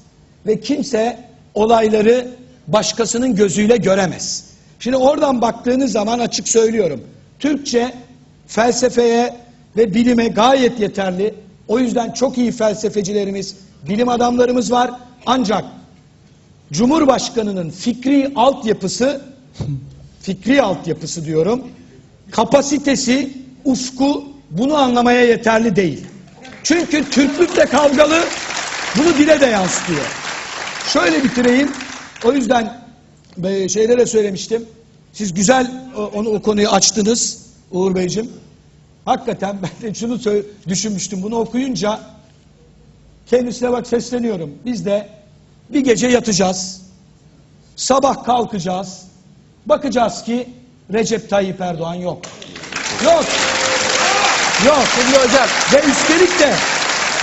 Speaker 3: ve kimse olayları başkasının gözüyle göremez. Şimdi oradan baktığınız zaman açık söylüyorum. Türkçe felsefeye ve bilime gayet yeterli. O yüzden çok iyi felsefecilerimiz, bilim adamlarımız var. Ancak Cumhurbaşkanının fikri altyapısı, fikri altyapısı diyorum, kapasitesi, ufku bunu anlamaya yeterli değil. Çünkü Türklükle kavgalı, bunu dile de yansıtıyor. Şöyle bitireyim. O yüzden e, şeylere söylemiştim. Siz güzel o- onu o konuyu açtınız Uğur Beyciğim. Hakikaten ben de şunu düşünmüştüm. Bunu okuyunca kendisine bak sesleniyorum. Biz de bir gece yatacağız. Sabah kalkacağız. Bakacağız ki Recep Tayyip Erdoğan yok. Yok. Yok.
Speaker 1: Şimdi hocam
Speaker 3: Ve üstelik de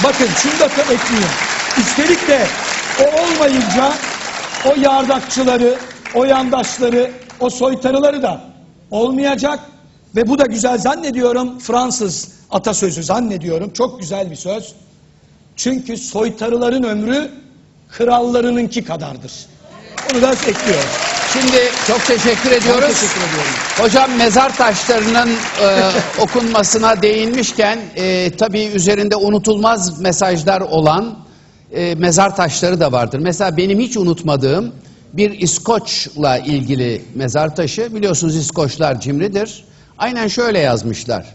Speaker 3: bakın şunu da ekleyeyim. Üstelik de o olmayınca o yardakçıları, o yandaşları, o soytarıları da olmayacak. Ve bu da güzel zannediyorum Fransız atasözü zannediyorum. Çok güzel bir söz. Çünkü soytarıların ömrü krallarınınki kadardır. Onu da ekliyorum.
Speaker 1: Şimdi çok teşekkür ediyoruz.
Speaker 3: teşekkür ediyorum.
Speaker 1: Hocam mezar taşlarının e, okunmasına değinmişken e, tabii üzerinde unutulmaz mesajlar olan e, mezar taşları da vardır. Mesela benim hiç unutmadığım bir İskoç'la ilgili mezar taşı. Biliyorsunuz İskoçlar cimridir. Aynen şöyle yazmışlar.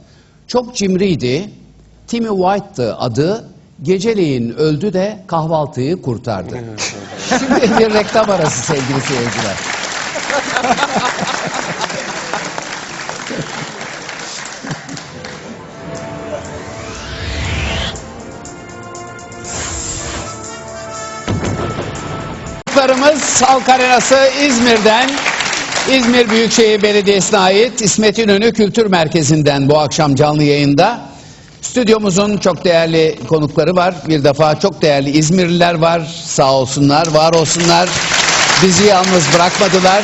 Speaker 1: Çok cimriydi. Timmy White'tı adı. Geceleyin öldü de kahvaltıyı kurtardı. Şimdi bir reklam arası sevgili seyirciler. Konuklarımız Halk Arenası İzmir'den, İzmir Büyükşehir Belediyesi'ne ait İsmet İnönü Kültür Merkezi'nden bu akşam canlı yayında. Stüdyomuzun çok değerli konukları var. Bir defa çok değerli İzmirliler var. Sağ olsunlar, var olsunlar. Bizi yalnız bırakmadılar.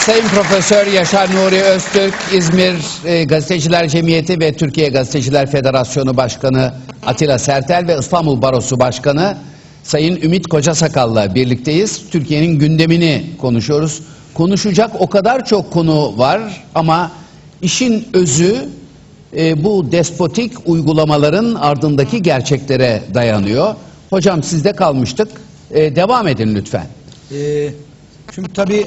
Speaker 1: Sayın Profesör Yaşar Nuri Öztürk, İzmir e, Gazeteciler Cemiyeti ve Türkiye Gazeteciler Federasyonu Başkanı Atilla Sertel ve İstanbul Barosu Başkanı Sayın Ümit Kocasakal'la birlikteyiz. Türkiye'nin gündemini konuşuyoruz. Konuşacak o kadar çok konu var ama işin özü e, bu despotik uygulamaların ardındaki gerçeklere dayanıyor. Hocam sizde kalmıştık. E, devam edin lütfen.
Speaker 3: Ee, şimdi tabii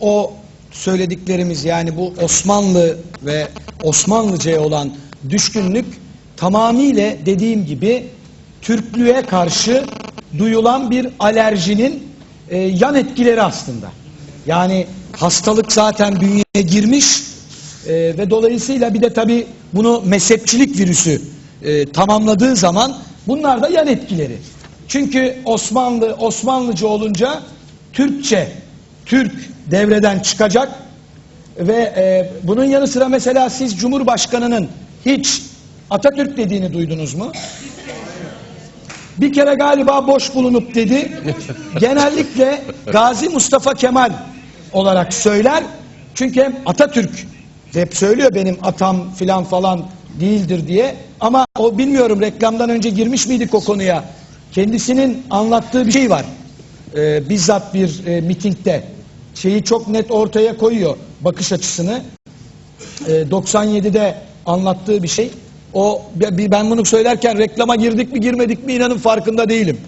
Speaker 3: o söylediklerimiz yani bu Osmanlı ve Osmanlıca'ya olan düşkünlük tamamıyla dediğim gibi Türklüğe karşı duyulan bir alerjinin e, yan etkileri aslında. Yani hastalık zaten bünyeye girmiş e, ve dolayısıyla bir de tabii bunu mezhepçilik virüsü e, tamamladığı zaman bunlar da yan etkileri. Çünkü Osmanlı Osmanlıcı olunca Türkçe, Türk devreden çıkacak ve e, bunun yanı sıra mesela siz Cumhurbaşkanı'nın hiç Atatürk dediğini duydunuz mu? Bir kere galiba boş bulunup dedi. Genellikle Gazi Mustafa Kemal olarak söyler. Çünkü hem Atatürk hep söylüyor benim atam filan falan değildir diye. Ama o bilmiyorum reklamdan önce girmiş miydik o konuya. Kendisinin anlattığı bir şey var. Ee, bizzat bir e, mitingde. Şeyi çok net ortaya koyuyor bakış açısını. Ee, 97'de anlattığı bir şey. O ben bunu söylerken reklama girdik mi girmedik mi inanın farkında değilim.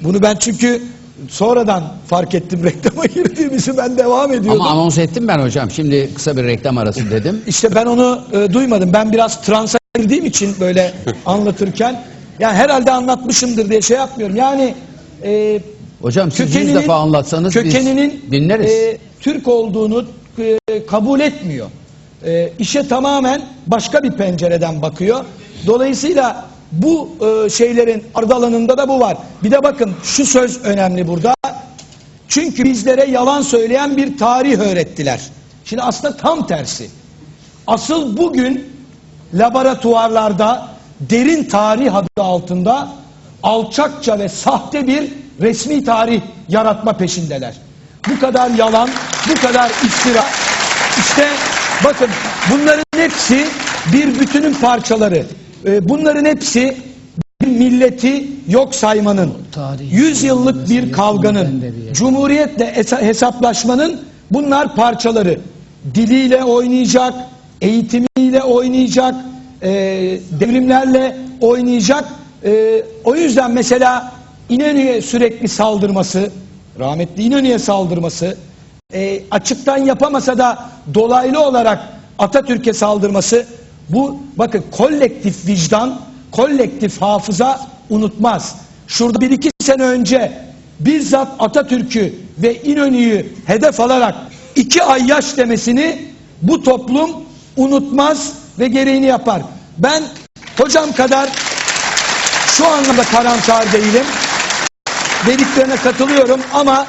Speaker 3: Bunu ben çünkü sonradan fark ettim reklama girdiğimizi ben devam ediyordum.
Speaker 1: Ama anons ettim ben hocam. Şimdi kısa bir reklam arası dedim.
Speaker 3: İşte ben onu e, duymadım. Ben biraz transa girdiğim için böyle anlatırken yani herhalde anlatmışımdır diye şey yapmıyorum. Yani e,
Speaker 1: Hocam siz yüz defa anlatsanız
Speaker 3: kökeninin
Speaker 1: biz dinleriz.
Speaker 3: e, Türk olduğunu e, kabul etmiyor. E, işe tamamen başka bir pencereden bakıyor. Dolayısıyla bu e, şeylerin ardalanında da bu var. Bir de bakın şu söz önemli burada. Çünkü bizlere yalan söyleyen bir tarih öğrettiler. Şimdi aslında tam tersi. Asıl bugün laboratuvarlarda derin tarih adı altında alçakça ve sahte bir resmi tarih yaratma peşindeler. Bu kadar yalan, bu kadar iftira. İşte bakın bunların hepsi bir bütünün parçaları. Ee, Bunların hepsi bir milleti yok saymanın,
Speaker 2: Tarih-
Speaker 3: yüz yıllık bir kavganın, cumhuriyetle hesa- hesaplaşmanın bunlar parçaları. Diliyle oynayacak, eğitimiyle oynayacak, e, devrimlerle oynayacak. E, o yüzden mesela İnönü'ye sürekli saldırması, rahmetli İnönü'ye saldırması, e, açıktan yapamasa da dolaylı olarak Atatürk'e saldırması bu bakın kolektif vicdan, kolektif hafıza unutmaz. Şurada bir iki sene önce bizzat Atatürk'ü ve İnönü'yü hedef alarak iki ay yaş demesini bu toplum unutmaz ve gereğini yapar. Ben hocam kadar şu anlamda karamsar değilim dediklerine katılıyorum ama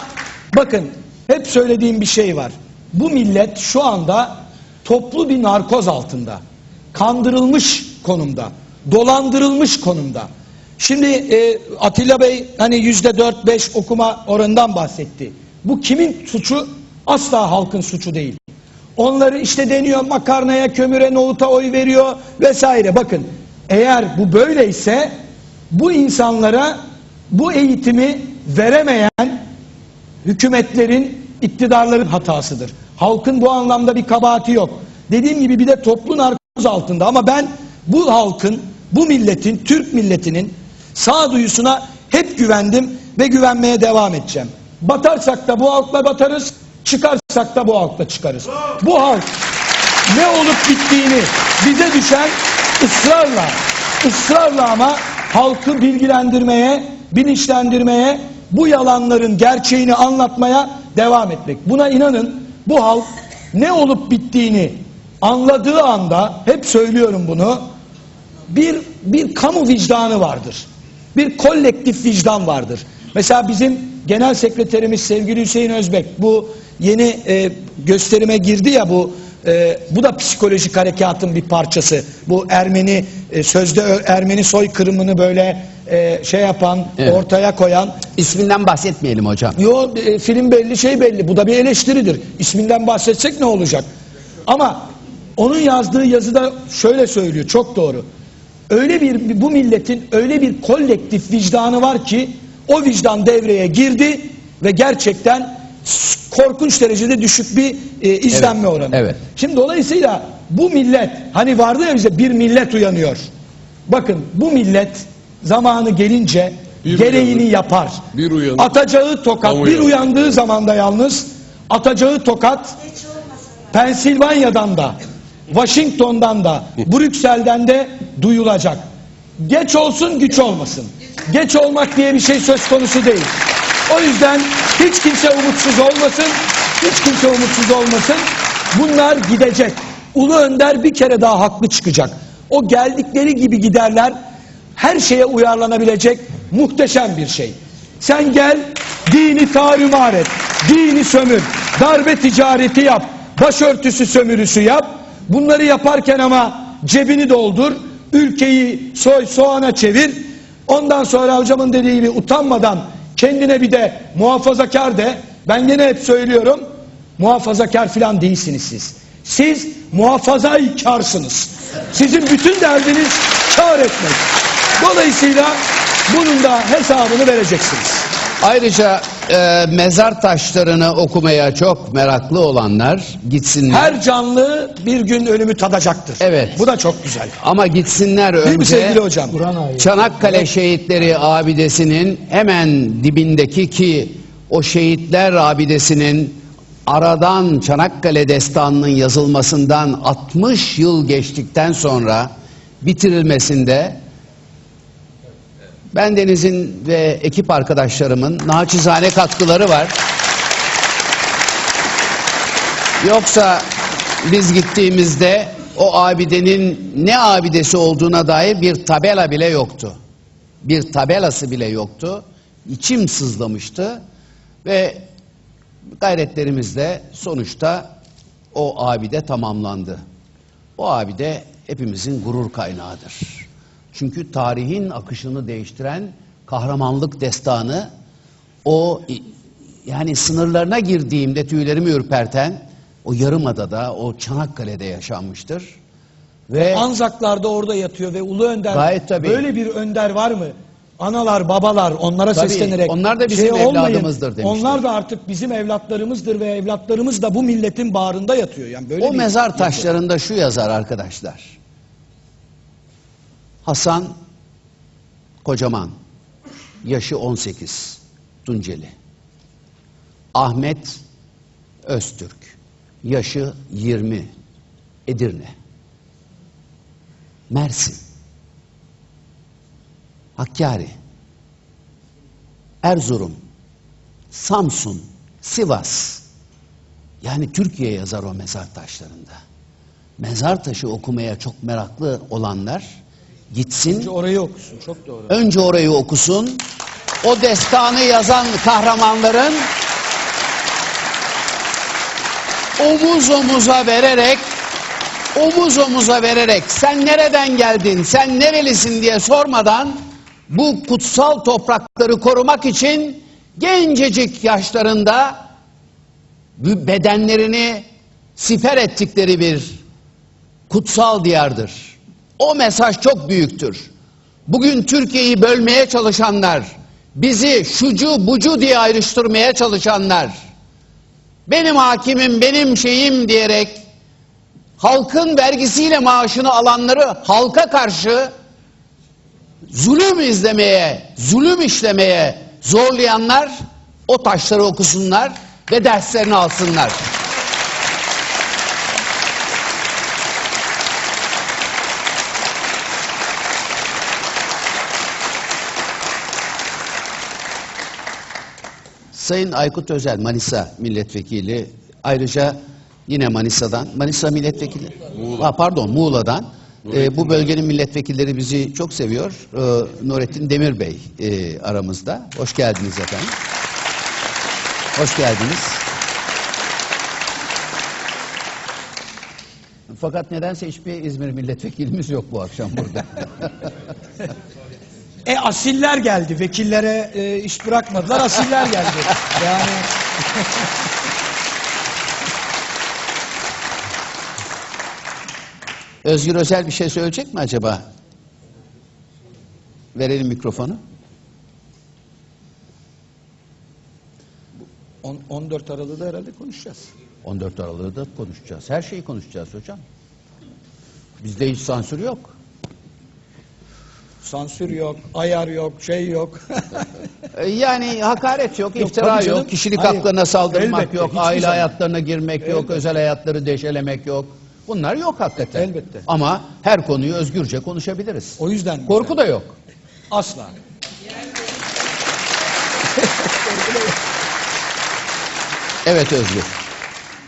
Speaker 3: bakın hep söylediğim bir şey var. Bu millet şu anda toplu bir narkoz altında. Kandırılmış konumda. Dolandırılmış konumda. Şimdi e, Atilla Bey hani yüzde dört beş okuma oranından bahsetti. Bu kimin suçu? Asla halkın suçu değil. Onları işte deniyor makarnaya, kömüre, nohuta oy veriyor vesaire. Bakın eğer bu böyleyse bu insanlara bu eğitimi veremeyen hükümetlerin, iktidarların hatasıdır. Halkın bu anlamda bir kabahati yok. Dediğim gibi bir de toplu narkoz altında ama ben bu halkın, bu milletin, Türk milletinin sağduyusuna hep güvendim ve güvenmeye devam edeceğim. Batarsak da bu halkla batarız, çıkarsak da bu halkla çıkarız. Bu halk ne olup bittiğini bize düşen ısrarla, ısrarla ama halkı bilgilendirmeye, bilinçlendirmeye bu yalanların gerçeğini anlatmaya devam etmek. Buna inanın bu halk ne olup bittiğini anladığı anda hep söylüyorum bunu bir bir kamu vicdanı vardır. Bir kolektif vicdan vardır. Mesela bizim genel sekreterimiz sevgili Hüseyin Özbek bu yeni e, gösterime girdi ya bu e, bu da psikolojik harekatın bir parçası. Bu Ermeni e, sözde Ermeni soykırımını böyle e, şey yapan,
Speaker 1: Evet.
Speaker 3: ortaya koyan
Speaker 1: İsminden bahsetmeyelim hocam.
Speaker 3: Yo e, film belli şey belli. Bu da bir eleştiridir. İsminden bahsetsek ne olacak? Ama onun yazdığı yazıda şöyle söylüyor. Çok doğru. Öyle bir bu milletin öyle bir kolektif vicdanı var ki o vicdan devreye girdi ve gerçekten korkunç derecede düşük bir e, izlenme
Speaker 1: Evet,
Speaker 3: oranı.
Speaker 1: evet.
Speaker 3: Şimdi dolayısıyla bu millet hani vardı ya bize bir millet uyanıyor. Bakın bu millet zamanı gelince
Speaker 4: Bir
Speaker 3: gereğini
Speaker 4: uyanır.
Speaker 3: yapar.
Speaker 4: Bir uyanır.
Speaker 3: Atacağı tokat
Speaker 4: Tam
Speaker 3: bir
Speaker 4: uyanır.
Speaker 3: uyandığı zaman da yalnız atacağı tokat Pensilvanya'dan da Washington'dan da Brüksel'den de duyulacak. Geç olsun güç olmasın. Geç olmak diye bir şey söz konusu değil. O yüzden hiç kimse umutsuz olmasın. Hiç kimse umutsuz olmasın. Bunlar gidecek. Ulu Önder bir kere daha haklı çıkacak. O geldikleri gibi giderler. Her şeye uyarlanabilecek muhteşem bir şey. Sen gel dini tarumar et. Dini sömür. Darbe ticareti yap. Başörtüsü sömürüsü yap. Bunları yaparken ama cebini doldur. Ülkeyi soy soğana çevir. Ondan sonra hocamın dediği gibi utanmadan kendine bir de muhafazakar de. Ben gene hep söylüyorum. Muhafazakar filan değilsiniz siz. Siz muhafazaykarsınız. Sizin bütün derdiniz kar etmek. Dolayısıyla bunun da hesabını vereceksiniz.
Speaker 1: Ayrıca e, mezar taşlarını okumaya çok meraklı olanlar gitsinler.
Speaker 3: Her canlı bir gün ölümü tadacaktır.
Speaker 1: Evet.
Speaker 3: Bu da çok güzel.
Speaker 1: Ama gitsinler
Speaker 3: Değil mi
Speaker 1: önce
Speaker 3: sevgili hocam?
Speaker 1: Çanakkale Şehitleri Abidesi'nin hemen dibindeki ki o şehitler abidesinin aradan Çanakkale destanının yazılmasından 60 yıl geçtikten sonra bitirilmesinde ben Deniz'in ve ekip arkadaşlarımın naçizane katkıları var. Yoksa biz gittiğimizde o abidenin ne abidesi olduğuna dair bir tabela bile yoktu. Bir tabelası bile yoktu. İçim sızlamıştı ve gayretlerimizle sonuçta o abide tamamlandı. O abide hepimizin gurur kaynağıdır. Çünkü tarihin akışını değiştiren kahramanlık destanı o yani sınırlarına girdiğimde tüylerimi ürperten o yarımadada, o Çanakkale'de yaşanmıştır. Ve
Speaker 3: Anzaklar da orada yatıyor ve Ulu Önder
Speaker 1: Gayet tabii.
Speaker 3: böyle bir önder var mı? Analar, babalar onlara
Speaker 1: Tabii,
Speaker 3: seslenerek
Speaker 1: onlar da bizim
Speaker 3: olmayın,
Speaker 1: evladımızdır demişler.
Speaker 3: Onlar da artık bizim evlatlarımızdır ve evlatlarımız da bu milletin bağrında yatıyor. Yani böyle
Speaker 1: o mezar taşlarında şu yazar arkadaşlar. Hasan Kocaman, yaşı 18, Tunceli. Ahmet Öztürk, yaşı 20, Edirne. Mersin, Hakkari, Erzurum, Samsun, Sivas. Yani Türkiye yazar o mezar taşlarında. Mezar taşı okumaya çok meraklı olanlar gitsin,
Speaker 3: Orayı okusun çok doğru.
Speaker 1: önce orayı okusun. O destanı yazan kahramanların omuz omuza vererek omuz omuza vererek sen nereden geldin, sen nerelisin diye sormadan bu kutsal toprakları korumak için gencecik yaşlarında bedenlerini siper ettikleri bir kutsal diyardır. O mesaj çok büyüktür. Bugün Türkiye'yi bölmeye çalışanlar, bizi şucu bucu diye ayrıştırmaya çalışanlar, benim hakimim, benim şeyim diyerek halkın vergisiyle maaşını alanları halka karşı zulüm izlemeye, zulüm işlemeye zorlayanlar o taşları okusunlar ve derslerini alsınlar. Sayın Aykut Özel Manisa milletvekili ayrıca yine Manisa'dan Manisa milletvekili Ha, pardon Muğla'dan e, bu bölgenin milletvekilleri bizi çok seviyor. E, Nurettin Demir Bey e, aramızda. Hoş geldiniz efendim. Hoş geldiniz. Fakat nedense hiçbir İzmir milletvekilimiz yok bu akşam burada.
Speaker 3: Asiller geldi. Vekillere e, iş bırakmadılar. Asiller geldi. Yani
Speaker 1: Özgür Özel bir şey söyleyecek mi acaba? Verelim mikrofonu.
Speaker 3: on- 14 Aralık'ta herhalde konuşacağız.
Speaker 1: 14 Aralık'ta konuşacağız. Her şeyi konuşacağız hocam. Bizde hiç sansür yok.
Speaker 3: Sansür yok, ayar yok, şey yok.
Speaker 1: Ee, Yani hakaret yok,
Speaker 3: Yok,
Speaker 1: iftira
Speaker 3: tabii canım.
Speaker 1: yok, kişilik
Speaker 3: Hayır,
Speaker 1: haklarına saldırmak
Speaker 3: elbette,
Speaker 1: yok,
Speaker 3: hiçbir
Speaker 1: aile
Speaker 3: zaman.
Speaker 1: hayatlarına girmek yok,
Speaker 3: Elbette.
Speaker 1: özel hayatları deşelemek yok. Bunlar yok hakikaten.
Speaker 3: Elbette.
Speaker 1: Ama her konuyu özgürce konuşabiliriz.
Speaker 3: O yüzden güzel.
Speaker 1: Korku da yok.
Speaker 3: Asla.
Speaker 1: Evet Özgür.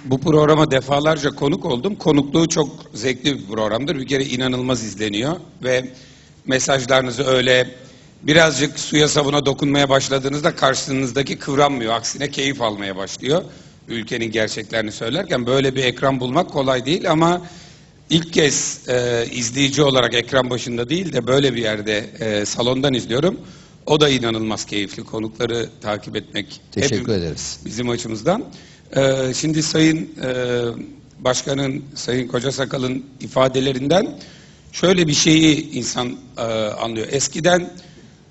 Speaker 5: Bu programa defalarca konuk oldum. Konukluğu çok zevkli bir programdır. Bir kere inanılmaz izleniyor ve mesajlarınızı öyle birazcık suya sabuna dokunmaya başladığınızda karşınızdaki kıvranmıyor. Aksine keyif almaya başlıyor. Ülkenin gerçeklerini söylerken böyle bir ekran bulmak kolay değil ama ilk kez e, izleyici olarak ekran başında değil de böyle bir yerde e, salondan izliyorum. O da inanılmaz keyifli. Konukları takip etmek.
Speaker 1: Teşekkür ederiz.
Speaker 5: bizim açımızdan. Ee, şimdi Sayın e, Başkan'ın, Sayın Koca Sakal'ın ifadelerinden şöyle bir şeyi insan e, anlıyor. Eskiden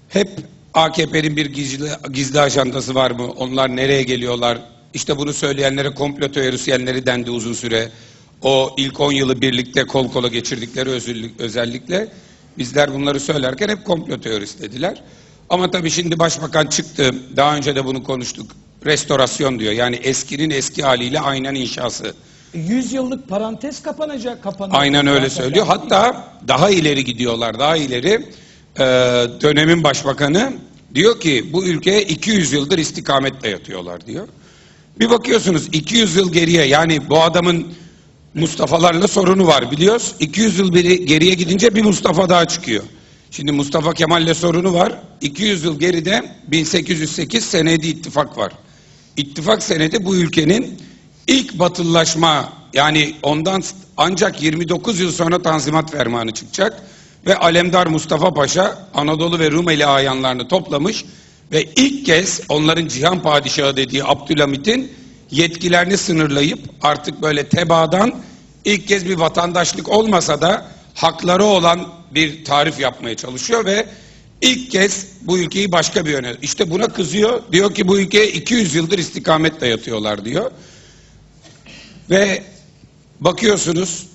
Speaker 5: hep AKP'nin bir gizli, gizli ajandası var mı? Onlar nereye geliyorlar? İşte bunu söyleyenlere komplo teorisyenleri dendi uzun süre. O ilk 10 yılı birlikte kol kola geçirdikleri özellikle bizler bunları söylerken hep komplo teorisi dediler. Ama tabii şimdi başbakan çıktı. Daha önce de bunu konuştuk. Restorasyon diyor. Yani eskinin eski haliyle aynen inşası.
Speaker 3: 100 yıllık parantez kapanacak, kapanacak.
Speaker 5: Aynen öyle söylüyor. Hatta daha ileri gidiyorlar. Daha ileri Ee, dönemin başbakanı diyor ki bu ülkeye 200 yıldır istikamet dayatıyorlar diyor. Bir bakıyorsunuz 200 yıl geriye yani bu adamın Mustafa'larla sorunu var biliyoruz. 200 yıl biri geriye gidince bir Mustafa daha çıkıyor. Şimdi Mustafa Kemal'le sorunu var. 200 yıl geride 1808 senedi ittifak var. İttifak senedi bu ülkenin ilk batılılaşma yani ondan ancak 29 yıl sonra Tanzimat Fermanı çıkacak ve Alemdar Mustafa Paşa Anadolu ve Rumeli ayanlarını toplamış ve ilk kez onların cihan padişahı dediği Abdülhamit'in yetkilerini sınırlayıp artık böyle tebaadan ilk kez bir vatandaşlık olmasa da hakları olan bir tarif yapmaya çalışıyor ve ilk kez bu ülkeyi başka bir yöne işte buna kızıyor diyor ki bu ülkeye 200 yıldır istikamet dayatıyorlar diyor ve bakıyorsunuz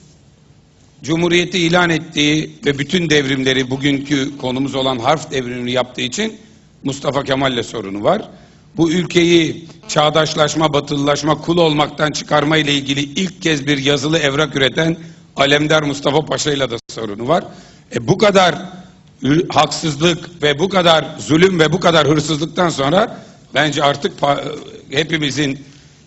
Speaker 5: Cumhuriyeti ilan ettiği ve bütün devrimleri bugünkü konumuz olan harf devrimini yaptığı için Mustafa Kemal'le sorunu var. Bu ülkeyi çağdaşlaşma, batılılaşma, kul olmaktan çıkarma ile ilgili ilk kez bir yazılı evrak üreten Alemdar Mustafa Paşa ile de sorunu var. E bu kadar haksızlık ve bu kadar zulüm ve bu kadar hırsızlıktan sonra bence artık pa- hepimizin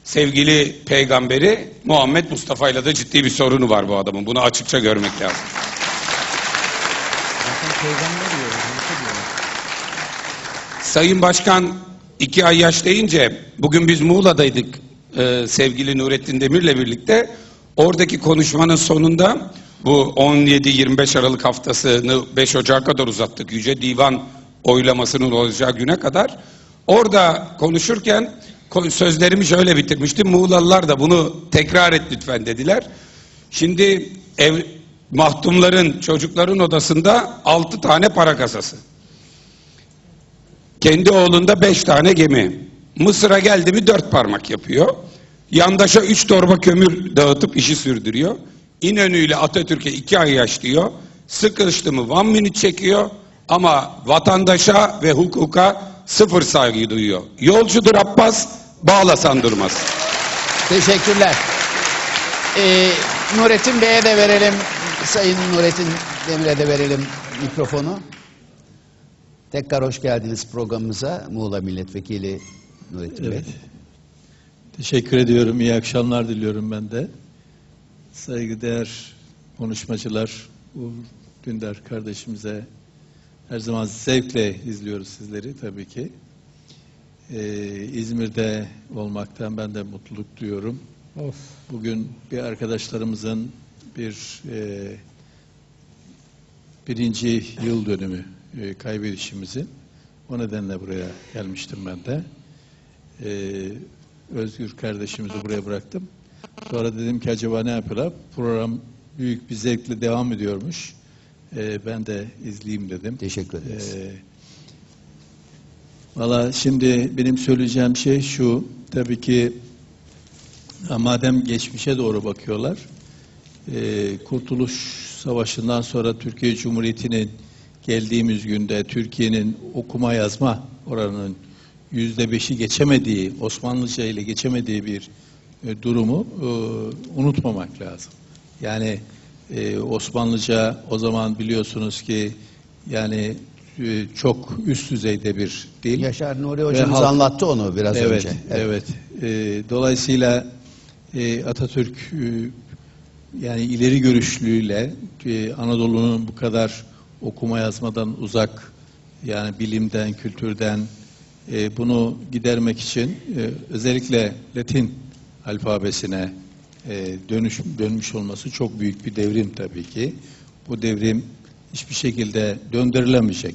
Speaker 5: sevgili peygamberi Muhammed Mustafa ile de ciddi bir sorunu var bu adamın. Bunu açıkça görmek lazım. Sayın Başkan iki ay yaş deyince bugün biz Muğla'daydık e, sevgili Nurettin Demir'le birlikte. Oradaki konuşmanın sonunda bu 17-25 Aralık haftasını 5 Ocak'a kadar uzattık. Yüce Divan oylamasının olacağı güne kadar. Orada konuşurken ko- sözlerimi şöyle bitirmiştim. Muğlalılar da bunu tekrar et lütfen dediler. Şimdi ev, mahtumların, çocukların odasında 6 tane para kasası. Kendi oğlunda beş tane gemi. Mısır'a geldi mi dört parmak yapıyor. Yandaşa üç torba kömür dağıtıp işi sürdürüyor. İnönü ile Atatürk'e iki ay yaşlıyor. Sıkıştı mı one minute çekiyor. Ama vatandaşa ve hukuka sıfır saygı duyuyor. Yolcudur Abbas, bağlasan durmaz.
Speaker 1: Teşekkürler. Ee, Nurettin Bey'e de verelim, Sayın Nurettin Demir'e de verelim mikrofonu. Tekrar hoş geldiniz programımıza Muğla Milletvekili Nurettin Bey.
Speaker 7: Evet. Teşekkür ediyorum. İyi akşamlar diliyorum ben de. Saygıdeğer konuşmacılar, Uğur Dündar kardeşimize her zaman zevkle izliyoruz sizleri tabii ki. Ee, İzmir'de olmaktan ben de mutluluk duyuyorum.
Speaker 2: Of.
Speaker 7: Bugün bir arkadaşlarımızın bir e, birinci yıl dönümü e, kaybedişimizin. O nedenle buraya gelmiştim ben de. E, Özgür kardeşimizi buraya bıraktım. Sonra dedim ki acaba ne yapıyorlar? Program büyük bir zevkle devam ediyormuş. E, ben de izleyeyim dedim.
Speaker 1: Teşekkür ederiz.
Speaker 7: Ee, Valla şimdi benim söyleyeceğim şey şu. Tabii ki madem geçmişe doğru bakıyorlar. e, Kurtuluş Savaşı'ndan sonra Türkiye Cumhuriyeti'nin geldiğimiz günde Türkiye'nin okuma yazma oranının yüzde beşi geçemediği, Osmanlıca ile geçemediği bir e, durumu e, unutmamak lazım. Yani e, Osmanlıca o zaman biliyorsunuz ki yani e, çok üst düzeyde bir dil.
Speaker 1: Yaşar Nuri hocamız
Speaker 7: halk-
Speaker 1: anlattı onu biraz
Speaker 7: evet,
Speaker 1: önce.
Speaker 7: Evet. E, dolayısıyla e, Atatürk e, yani ileri görüşlüğüyle e, Anadolu'nun bu kadar okuma yazmadan uzak yani bilimden, kültürden e, bunu gidermek için e, özellikle Latin alfabesine e, dönüş dönmüş olması çok büyük bir devrim tabii ki. Bu devrim hiçbir şekilde döndürülemeyecek.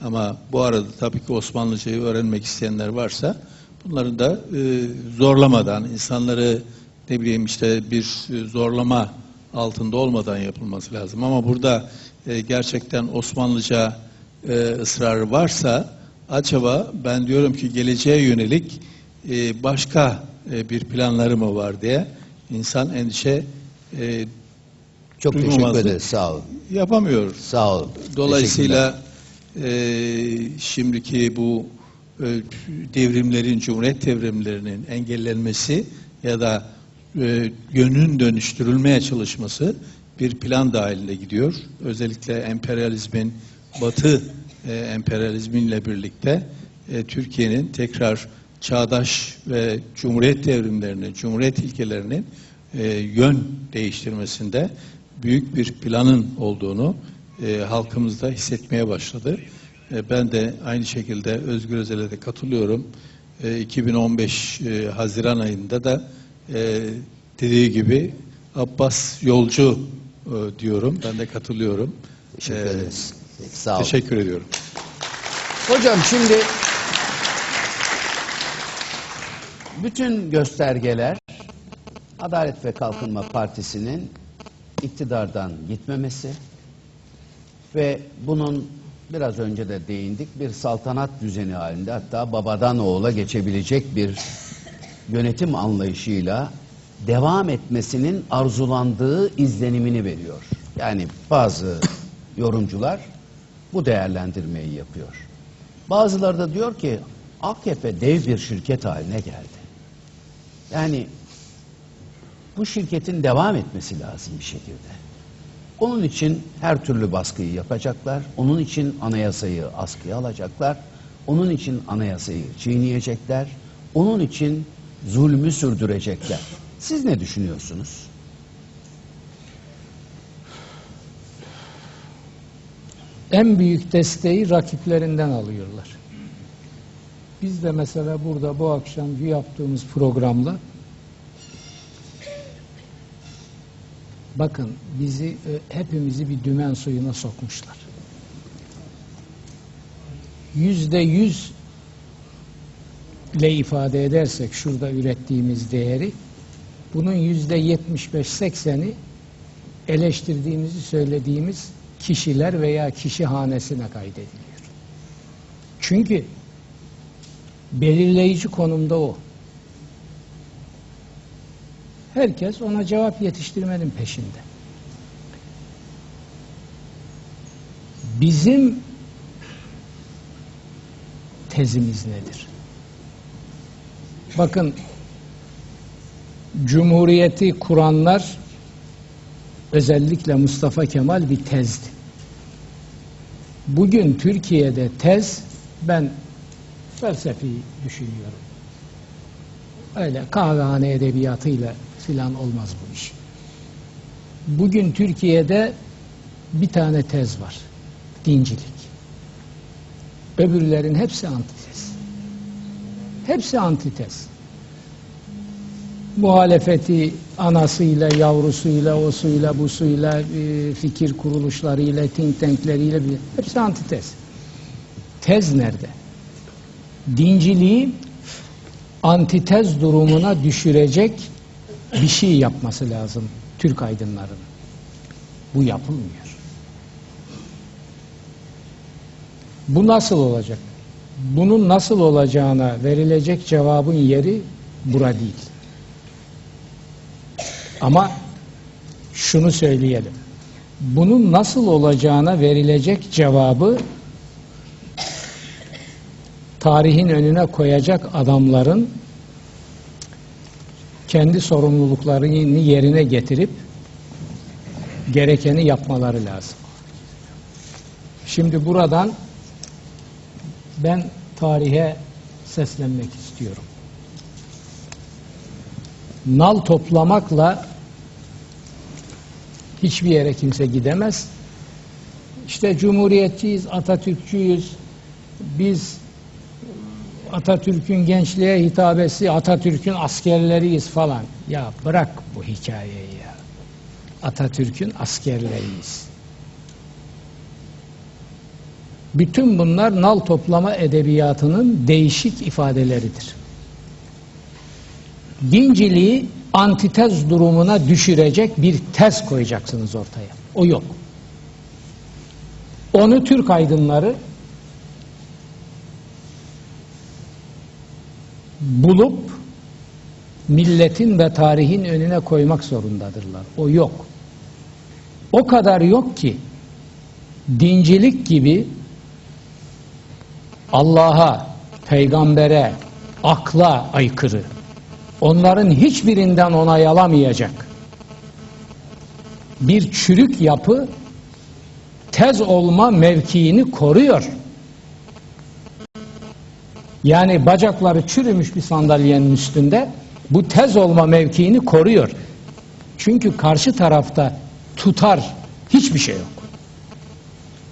Speaker 7: Ama bu arada tabii ki Osmanlıcayı öğrenmek isteyenler varsa bunları da e, zorlamadan, insanları ne bileyim işte bir e, zorlama altında olmadan yapılması lazım. Ama burada e, gerçekten Osmanlıca e, ısrarı varsa acaba ben diyorum ki geleceğe yönelik e, başka e, bir planları mı var diye insan endişe e,
Speaker 1: Çok teşekkür ederiz. Sağ olun.
Speaker 7: yapamıyor.
Speaker 1: Sağ olun.
Speaker 7: Dolayısıyla e, şimdiki bu e, devrimlerin, cumhuriyet devrimlerinin engellenmesi ya da e, yönün dönüştürülmeye çalışması bir plan dahilinde gidiyor. Özellikle emperyalizmin, Batı e, emperyalizminle birlikte e, Türkiye'nin tekrar çağdaş ve cumhuriyet devrimlerinin, cumhuriyet ilkelerinin e, yön değiştirmesinde büyük bir planın olduğunu e, halkımızda hissetmeye başladı. E, ben de aynı şekilde Özgür Özel'e de katılıyorum. E, 2015 e, Haziran ayında da e, dediği gibi Abbas yolcu e, diyorum. Ben de katılıyorum.
Speaker 1: Teşekkür
Speaker 7: E,
Speaker 1: ederiz. Peki, Sağ olun.
Speaker 7: Teşekkür ediyorum.
Speaker 1: Hocam şimdi bütün göstergeler Adalet ve Kalkınma Partisi'nin iktidardan gitmemesi ve bunun biraz önce de değindik bir saltanat düzeni halinde hatta babadan oğula geçebilecek bir yönetim anlayışıyla devam etmesinin arzulandığı izlenimini veriyor. Yani bazı yorumcular bu değerlendirmeyi yapıyor. Bazıları da diyor ki AKP dev bir şirket haline geldi. Yani bu şirketin devam etmesi lazım bir şekilde. Onun için her türlü baskıyı yapacaklar. Onun için anayasayı askıya alacaklar. Onun için anayasayı çiğneyecekler. Onun için zulmü sürdürecekler. Siz ne düşünüyorsunuz?
Speaker 2: en büyük desteği rakiplerinden alıyorlar. Biz de mesela burada bu akşamki yaptığımız programla bakın bizi e, hepimizi bir dümen suyuna sokmuşlar. Yüzde yüz ile ifade edersek şurada ürettiğimiz değeri bunun yüzde yetmiş beş sekseni eleştirdiğimizi söylediğimiz kişiler veya kişi hanesine kaydediliyor. Çünkü belirleyici konumda o. Herkes ona cevap yetiştirmenin peşinde. Bizim tezimiz nedir? Bakın Cumhuriyeti kuranlar özellikle Mustafa Kemal bir tezdi. Bugün Türkiye'de tez ben felsefi düşünüyorum. öyle kahvehane edebiyatıyla filan olmaz bu iş. Bugün Türkiye'de bir tane tez var. Dincilik. Öbürlerin hepsi antitez. Hepsi antitez. Muhalefeti anasıyla, yavrusuyla, osuyla, busuyla, e, fikir kuruluşlarıyla, think tankleriyle hepsi antitez. Tez nerede? Dinciliği antitez durumuna düşürecek bir şey yapması lazım Türk aydınlarının. Bu yapılmıyor. Bu nasıl olacak? Bunun nasıl olacağına verilecek cevabın yeri bura değil. Ama şunu söyleyelim. Bunun nasıl olacağına verilecek cevabı tarihin önüne koyacak adamların kendi sorumluluklarını yerine getirip gerekeni yapmaları lazım. Şimdi buradan ben tarihe seslenmek istiyorum. Nal toplamakla hiçbir yere kimse gidemez. İşte cumhuriyetçiyiz, Atatürkçüyüz. Biz Atatürk'ün gençliğe hitabesi, Atatürk'ün askerleriyiz falan. Ya bırak bu hikayeyi ya. Atatürk'ün askerleriyiz. Bütün bunlar nal toplama edebiyatının değişik ifadeleridir. Dinciliği antitez durumuna düşürecek bir tez koyacaksınız ortaya. O yok. Onu Türk aydınları bulup milletin ve tarihin önüne koymak zorundadırlar. O yok. O kadar yok ki dincilik gibi Allah'a, peygambere, akla aykırı. Onların hiçbirinden onay alamayacak. Bir çürük yapı tez olma mevkiini koruyor. Yani bacakları çürümüş bir sandalyenin üstünde bu tez olma mevkiini koruyor. Çünkü karşı tarafta tutar hiçbir şey yok.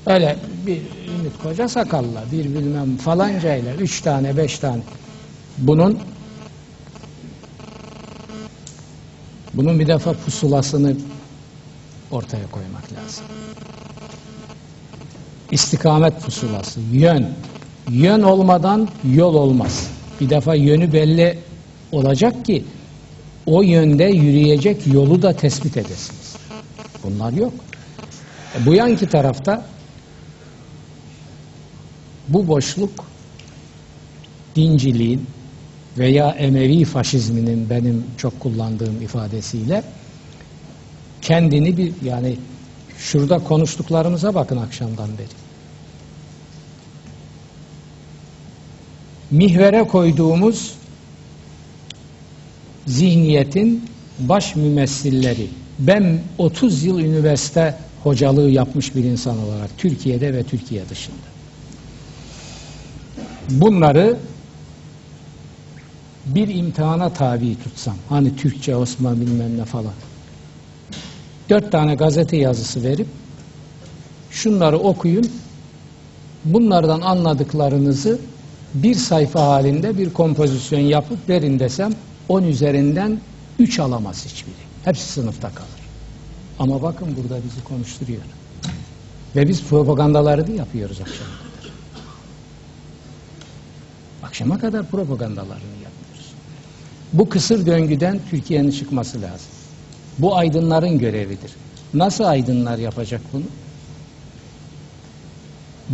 Speaker 2: Öyle bir Ümit Koca sakalla, bir bilmem falancayla, üç tane, beş tane. Bunun bunun bir defa pusulasını ortaya koymak lazım. İstikamet pusulası, yön. Yön olmadan yol olmaz. Bir defa yönü belli olacak ki o yönde yürüyecek yolu da tespit edesiniz. Bunlar yok. E, bu yanki tarafta bu boşluk dinciliğin veya Emevi faşizminin benim çok kullandığım ifadesiyle kendini bir yani şurada konuştuklarımıza bakın akşamdan beri. Mihvere koyduğumuz zihniyetin baş mümessilleri. Ben 30 yıl üniversite hocalığı yapmış bir insan olarak Türkiye'de ve Türkiye dışında. Bunları bir imtihana tabi tutsam, hani Türkçe, Osman bilmem ne falan. Dört tane gazete yazısı verip şunları okuyun, bunlardan anladıklarınızı bir sayfa halinde bir kompozisyon yapıp verin desem on üzerinden üç alamaz hiçbiri. Hepsi sınıfta kalır. Ama bakın burada bizi konuşturuyor. Ve biz propagandaları da yapıyoruz akşama kadar. Akşama kadar propagandalarını yapıyoruz. Bu kısır döngüden Türkiye'nin çıkması lazım. Bu aydınların görevidir. Nasıl aydınlar yapacak bunu?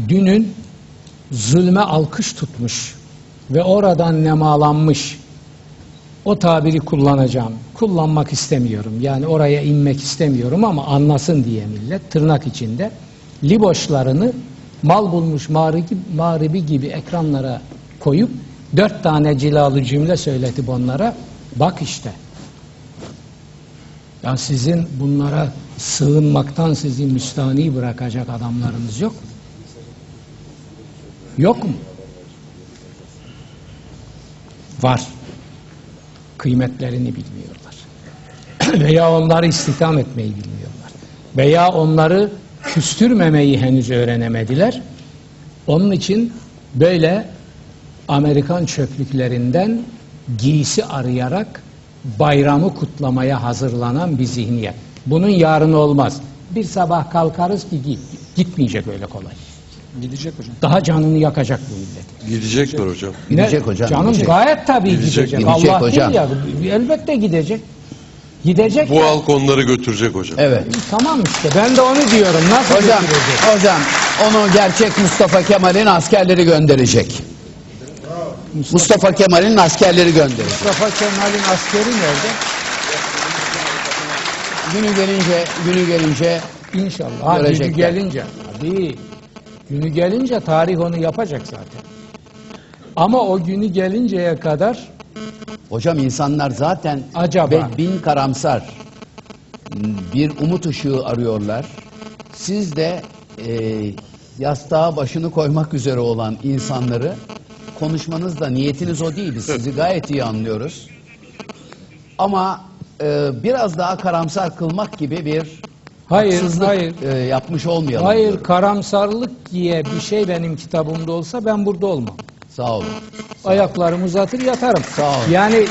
Speaker 2: Dünün zulme alkış tutmuş ve oradan nemalanmış o tabiri kullanacağım. Kullanmak istemiyorum. Yani oraya inmek istemiyorum ama anlasın diye millet tırnak içinde liboşlarını mal bulmuş mağribi, gibi ekranlara koyup dört tane cilalı cümle söyletip onlara bak işte ya sizin bunlara sığınmaktan sizi müstani bırakacak adamlarınız yok mu? Yok mu? Var. kıymetlerini bilmiyorlar. Veya onları istihdam etmeyi bilmiyorlar. Veya onları küstürmemeyi henüz öğrenemediler. Onun için böyle Amerikan çöplüklerinden giysi arayarak bayramı kutlamaya hazırlanan bir zihniyet. Bunun yarını olmaz. Bir sabah kalkarız ki git. Gitmeyecek öyle kolay.
Speaker 3: Gidecek hocam.
Speaker 2: Daha canını yakacak bu millet.
Speaker 4: Gidecekler hocam.
Speaker 1: Gidecek hocam,
Speaker 2: Canım
Speaker 1: gidecek.
Speaker 2: gayet tabii
Speaker 4: Gidecek,
Speaker 2: gidecek.
Speaker 1: gidecek
Speaker 2: Allah
Speaker 1: hocam.
Speaker 2: değil ya. Elbette gidecek. Gidecek.
Speaker 4: Bu halk onları götürecek hocam.
Speaker 1: Evet.
Speaker 2: Tamam işte ben de onu diyorum. Nasıl
Speaker 1: Hocam,
Speaker 2: götürecek?
Speaker 1: hocam onu gerçek Mustafa Kemal'in askerleri gönderecek. Mustafa Kemal'in askerleri gönderecek.
Speaker 2: Mustafa Kemal'in askeri nerede?
Speaker 1: Günü gelince, günü gelince
Speaker 2: İnşallah. Ha, günü gelince. Tabii. Günü gelince tarih onu yapacak zaten. Ama o günü gelinceye kadar
Speaker 1: hocam insanlar zaten
Speaker 2: Acaba?
Speaker 1: bin karamsar bir umut ışığı arıyorlar. Siz de e, yastığa başını koymak üzere olan insanları konuşmanızda niyetiniz o değil. Biz sizi gayet iyi anlıyoruz. Ama e, biraz daha karamsar kılmak gibi bir
Speaker 2: Hayır,
Speaker 1: haksızlık
Speaker 2: hayır.
Speaker 1: e, yapmış olmayalım.
Speaker 2: hayır
Speaker 1: diyorum.
Speaker 2: karamsarlık diye bir şey benim kitabımda olsa ben burada olmam.
Speaker 1: Sağ olun.
Speaker 2: Ayaklarımı uzatır yatarım.
Speaker 1: Sağ ol.
Speaker 2: Yani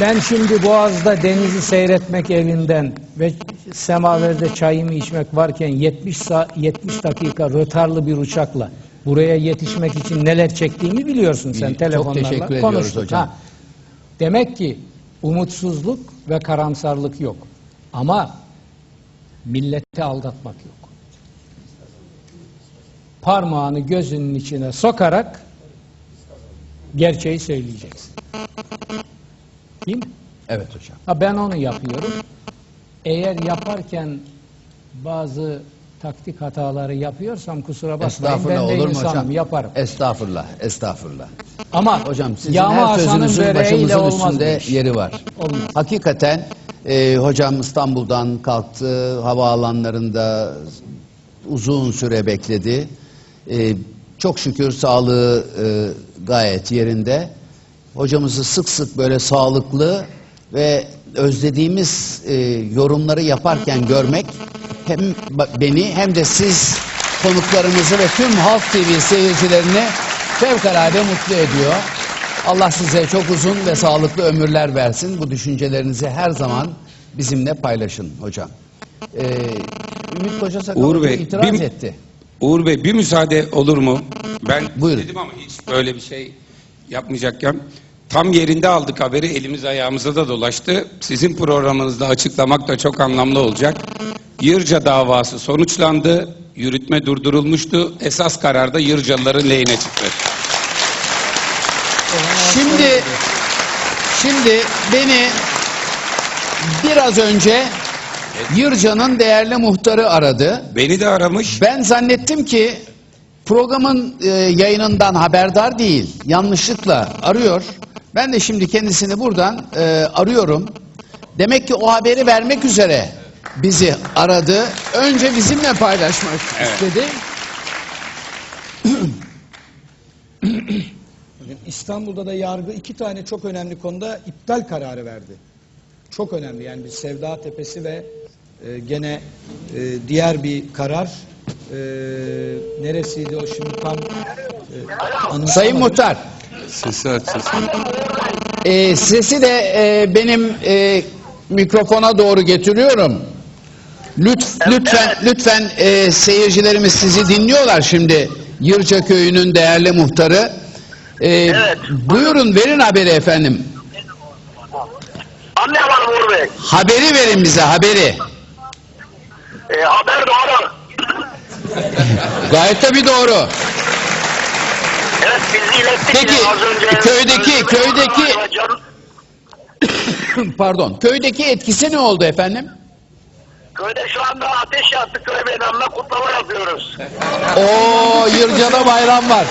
Speaker 2: ben şimdi Boğaz'da denizi seyretmek evinden ve semaverde çayımı içmek varken 70 sa 70 dakika rötarlı bir uçakla buraya yetişmek için neler çektiğimi biliyorsun sen
Speaker 1: Çok
Speaker 2: telefonlarla
Speaker 1: teşekkür ediyoruz
Speaker 2: konuştuk.
Speaker 1: hocam.
Speaker 2: Ha. Demek ki umutsuzluk ve karamsarlık yok. Ama milleti aldatmak yok. Parmağını gözünün içine sokarak gerçeği söyleyeceksin. Değil mi?
Speaker 1: Evet hocam.
Speaker 2: Ha ben onu yapıyorum. Eğer yaparken bazı taktik hataları yapıyorsam kusura bakmayın
Speaker 1: Estağfurullah
Speaker 2: ben de
Speaker 1: olur mu
Speaker 2: insanım
Speaker 1: hocam?
Speaker 2: yaparım.
Speaker 1: Estağfurullah, estağfurullah.
Speaker 2: Ama
Speaker 1: Hocam sizin
Speaker 2: yağma
Speaker 1: her sözünüzün başımızın üstünde yeri var.
Speaker 2: Olmaz.
Speaker 1: Hakikaten e, hocam İstanbul'dan kalktı, havaalanlarında uzun süre bekledi. E, çok şükür sağlığı e, gayet yerinde. Hocamızı sık sık böyle sağlıklı ve özlediğimiz e, yorumları yaparken görmek hem beni hem de siz konuklarımızı ve tüm Halk TV seyircilerini fevkalade mutlu ediyor. Allah size çok uzun ve sağlıklı ömürler versin. Bu düşüncelerinizi her zaman bizimle paylaşın hocam. Ee, Ümit Koca Sakal
Speaker 5: Uğur
Speaker 1: Hoca
Speaker 5: Bey,
Speaker 1: itiraz
Speaker 5: bir-
Speaker 1: etti.
Speaker 5: Uğur Bey bir müsaade olur mu? Ben
Speaker 1: Buyurun.
Speaker 5: dedim ama hiç böyle bir şey yapmayacakken tam yerinde aldık haberi elimiz ayağımıza da dolaştı. Sizin programınızda açıklamak da çok anlamlı olacak. Yırca davası sonuçlandı. Yürütme durdurulmuştu. Esas kararda Yırcalıların lehine çıktı.
Speaker 1: Şimdi şimdi beni biraz önce Yırca'nın değerli muhtarı aradı.
Speaker 5: Beni de aramış.
Speaker 1: Ben zannettim ki programın e, yayınından haberdar değil. Yanlışlıkla arıyor. Ben de şimdi kendisini buradan e, arıyorum. Demek ki o haberi vermek üzere bizi aradı. Önce bizimle paylaşmak
Speaker 5: Evet.
Speaker 1: istedi.
Speaker 3: Bugün İstanbul'da da yargı iki tane çok önemli konuda iptal kararı verdi. Çok önemli yani bir Sevda Tepesi ve e, gene e, diğer bir karar. E, neresiydi o şimdi tam e.
Speaker 1: Sayın Muhtar,
Speaker 4: Sesi aç sesi.
Speaker 1: e, sesi de e, benim e, mikrofona doğru getiriyorum. Lütf, lütfen, lütfen e, seyircilerimiz sizi dinliyorlar şimdi. Yırca Köyü'nün değerli muhtarı. E, Buyurun verin haberi efendim.
Speaker 8: Anlayamadım Uğur Bey.
Speaker 1: Haberi verin bize haberi.
Speaker 8: E, haber doğru.
Speaker 1: Gayet tabii doğru.
Speaker 8: Evet bizi ilettik.
Speaker 1: Peki,
Speaker 8: ya, az önce
Speaker 1: köydeki- köydeki- Pardon. Köydeki etkisi ne oldu efendim?
Speaker 8: Köyde şu anda ateş yaktık köy meydanına kutlama yapıyoruz.
Speaker 1: Oo Yırca'da bayram var.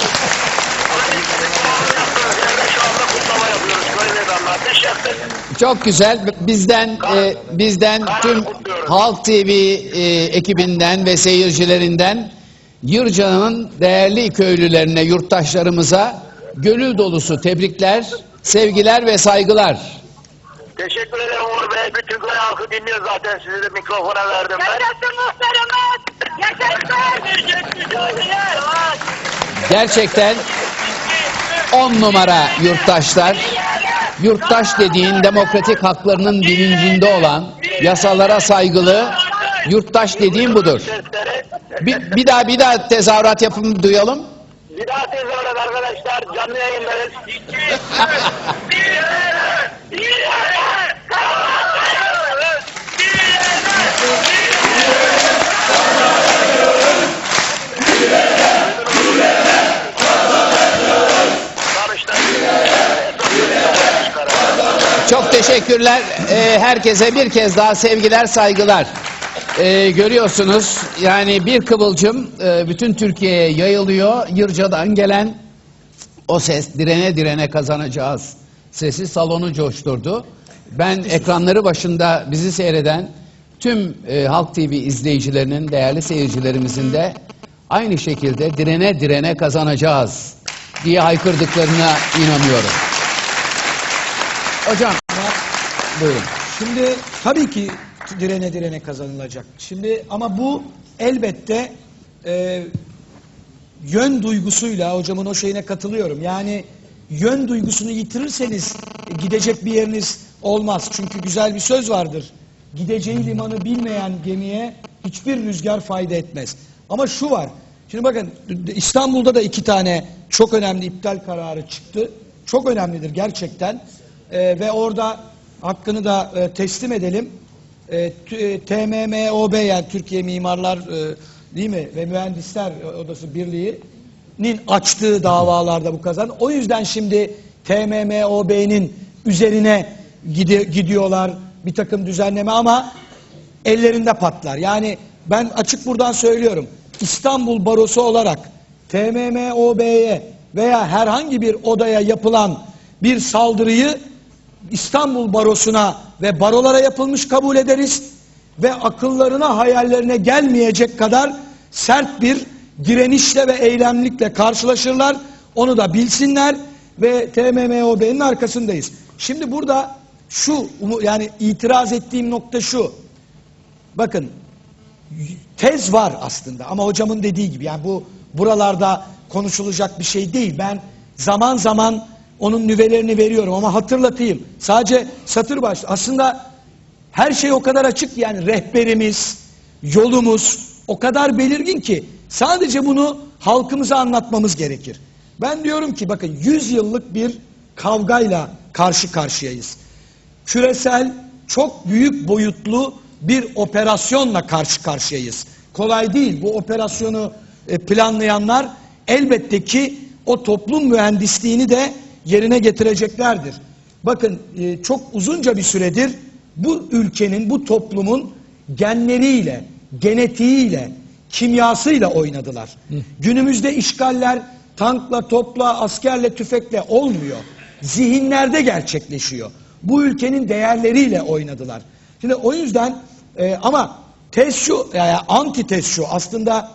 Speaker 1: Çok güzel. Bizden e, bizden tüm Halk TV e, ekibinden ve seyircilerinden Yırca'nın değerli köylülerine, yurttaşlarımıza gönül dolusu tebrikler, sevgiler ve saygılar.
Speaker 8: Teşekkür ederim Uğur Bey. Bütün köy halkı dinliyor zaten. Sizi de mikrofona verdim ben.
Speaker 9: Yaşasın muhtarımız! Yaşasın!
Speaker 1: Gerçekten on numara yurttaşlar. Yurttaş dediğin demokratik haklarının bilincinde olan, yasalara saygılı, yurttaş dediğin budur. Bir, bir daha bir daha tezahürat yapın duyalım.
Speaker 8: Bir daha tezahürat arkadaşlar. Canlı yayındayız.
Speaker 1: Çok teşekkürler. Ee, herkese bir kez daha sevgiler, saygılar. Ee, görüyorsunuz yani bir kıvılcım e, bütün Türkiye'ye yayılıyor. Yırca'dan gelen o ses direne direne kazanacağız. Sesi salonu coşturdu. Ben ekranları başında bizi seyreden tüm e, Halk TV izleyicilerinin, değerli seyircilerimizin de aynı şekilde direne direne kazanacağız diye haykırdıklarına inanıyorum. Hocam buyurun.
Speaker 3: Şimdi tabii ki direne direne kazanılacak. Şimdi ama bu elbette e, yön duygusuyla hocamın o şeyine katılıyorum. Yani yön duygusunu yitirirseniz e, gidecek bir yeriniz olmaz. Çünkü güzel bir söz vardır. Gideceği limanı bilmeyen gemiye hiçbir rüzgar fayda etmez. Ama şu var. Şimdi bakın İstanbul'da da iki tane çok önemli iptal kararı çıktı. Çok önemlidir gerçekten. E, ve orada hakkını da e, teslim edelim. E, t- e, TMMOB yani Türkiye Mimarlar e, değil mi ve Mühendisler Odası Birliği'nin açtığı davalarda bu kazan. O yüzden şimdi TMMOB'nin üzerine gide- gidiyorlar bir takım düzenleme ama ellerinde patlar. Yani ben açık buradan söylüyorum. İstanbul Barosu olarak TMMOB'ye veya herhangi bir odaya yapılan bir saldırıyı İstanbul Barosu'na ve barolara yapılmış kabul ederiz ve akıllarına hayallerine gelmeyecek kadar sert bir direnişle ve eylemlikle karşılaşırlar. Onu da bilsinler ve TMMOB'nin arkasındayız. Şimdi burada şu yani itiraz ettiğim nokta şu. Bakın tez var aslında ama hocamın dediği gibi yani bu buralarda konuşulacak bir şey değil. Ben zaman zaman onun nüvelerini veriyorum ama hatırlatayım. Sadece satır baş aslında her şey o kadar açık yani rehberimiz, yolumuz o kadar belirgin ki sadece bunu halkımıza anlatmamız gerekir. Ben diyorum ki bakın 100 yıllık bir kavgayla karşı karşıyayız küresel çok büyük boyutlu bir operasyonla karşı karşıyayız. Kolay değil bu operasyonu e, planlayanlar elbette ki o toplum mühendisliğini de yerine getireceklerdir. Bakın e, çok uzunca bir süredir bu ülkenin, bu toplumun genleriyle, genetiğiyle, kimyasıyla oynadılar. Günümüzde işgaller tankla, topla, askerle, tüfekle olmuyor. Zihinlerde gerçekleşiyor. Bu ülkenin değerleriyle oynadılar. Şimdi o yüzden e, ama tez şu, yani anti tez şu aslında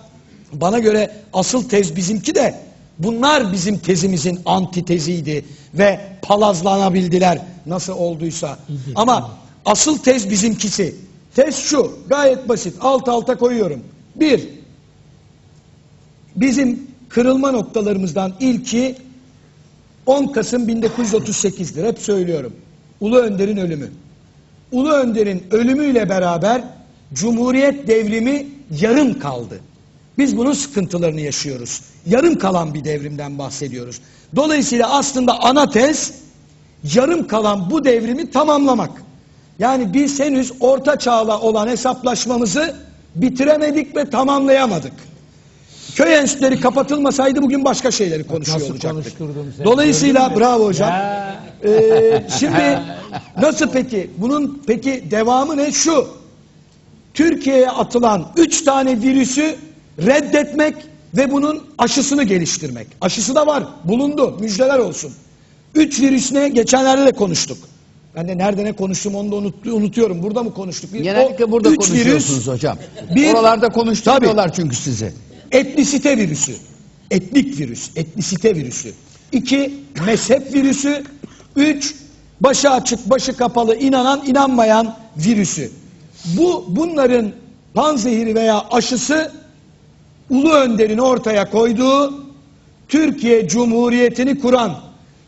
Speaker 3: bana göre asıl tez bizimki de bunlar bizim tezimizin antiteziydi ve palazlanabildiler nasıl olduysa. Ama asıl tez bizimkisi. Tez şu gayet basit alt alta koyuyorum. Bir, bizim kırılma noktalarımızdan ilki 10 Kasım 1938'dir. Hep söylüyorum. Ulu Önder'in ölümü. Ulu Önder'in ölümüyle beraber Cumhuriyet devrimi yarım kaldı. Biz bunun sıkıntılarını yaşıyoruz. Yarım kalan bir devrimden bahsediyoruz. Dolayısıyla aslında ana tez yarım kalan bu devrimi tamamlamak. Yani biz henüz orta çağla olan hesaplaşmamızı bitiremedik ve tamamlayamadık. Köy enstitüleri kapatılmasaydı bugün başka şeyleri konuşuyor
Speaker 2: nasıl
Speaker 3: olacaktık. Dolayısıyla bravo hocam.
Speaker 2: Ya.
Speaker 3: Ee, şimdi nasıl peki? Bunun peki devamı ne? Şu. Türkiye'ye atılan üç tane virüsü reddetmek ve bunun aşısını geliştirmek. Aşısı da var. Bulundu. Müjdeler olsun. Üç virüs ne? Geçenlerde de konuştuk. Ben de nerede ne konuştum onu da unut- unutuyorum. Burada mı konuştuk? Bir-
Speaker 1: Genellikle
Speaker 3: o
Speaker 1: burada konuşuyorsunuz
Speaker 3: virüs,
Speaker 1: hocam.
Speaker 3: bir-
Speaker 1: Oralarda konuşturuyorlar çünkü sizi.
Speaker 3: Etnisite virüsü. Etnik virüs. Etnisite virüsü. İki, mezhep virüsü. Üç, başı açık, başı kapalı, inanan, inanmayan virüsü. Bu bunların panzehiri veya aşısı Ulu Önder'in ortaya koyduğu Türkiye Cumhuriyeti'ni kuran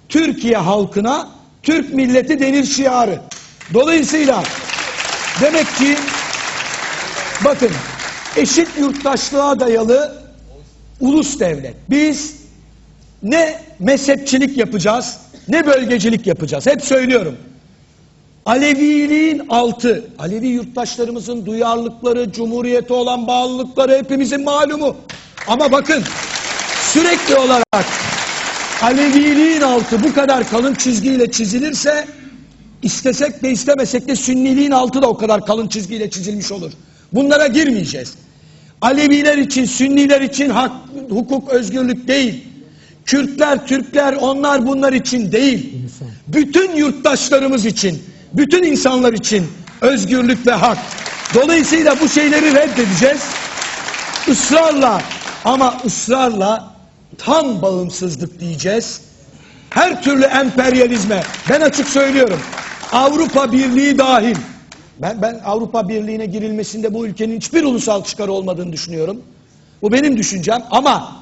Speaker 3: Türkiye halkına Türk milleti denir şiarı. Dolayısıyla demek ki bakın eşit yurttaşlığa dayalı ulus devlet. Biz ne mezhepçilik yapacağız ne bölgecilik yapacağız. Hep söylüyorum. Aleviliğin altı, Alevi yurttaşlarımızın duyarlılıkları, cumhuriyete olan bağlılıkları hepimizin malumu. Ama bakın sürekli olarak Aleviliğin altı bu kadar kalın çizgiyle çizilirse istesek de istemesek de Sünniliğin altı da o kadar kalın çizgiyle çizilmiş olur. Bunlara girmeyeceğiz. Aleviler için, Sünniler için hak, hukuk, özgürlük değil. Kürtler, Türkler, onlar bunlar için değil. Bütün yurttaşlarımız için, bütün insanlar için özgürlük ve hak. Dolayısıyla bu şeyleri reddedeceğiz. Israrla ama ısrarla tam bağımsızlık diyeceğiz. Her türlü emperyalizme ben açık söylüyorum. Avrupa Birliği dahil. Ben, ben Avrupa Birliği'ne girilmesinde bu ülkenin hiçbir ulusal çıkarı olmadığını düşünüyorum. Bu benim düşüncem ama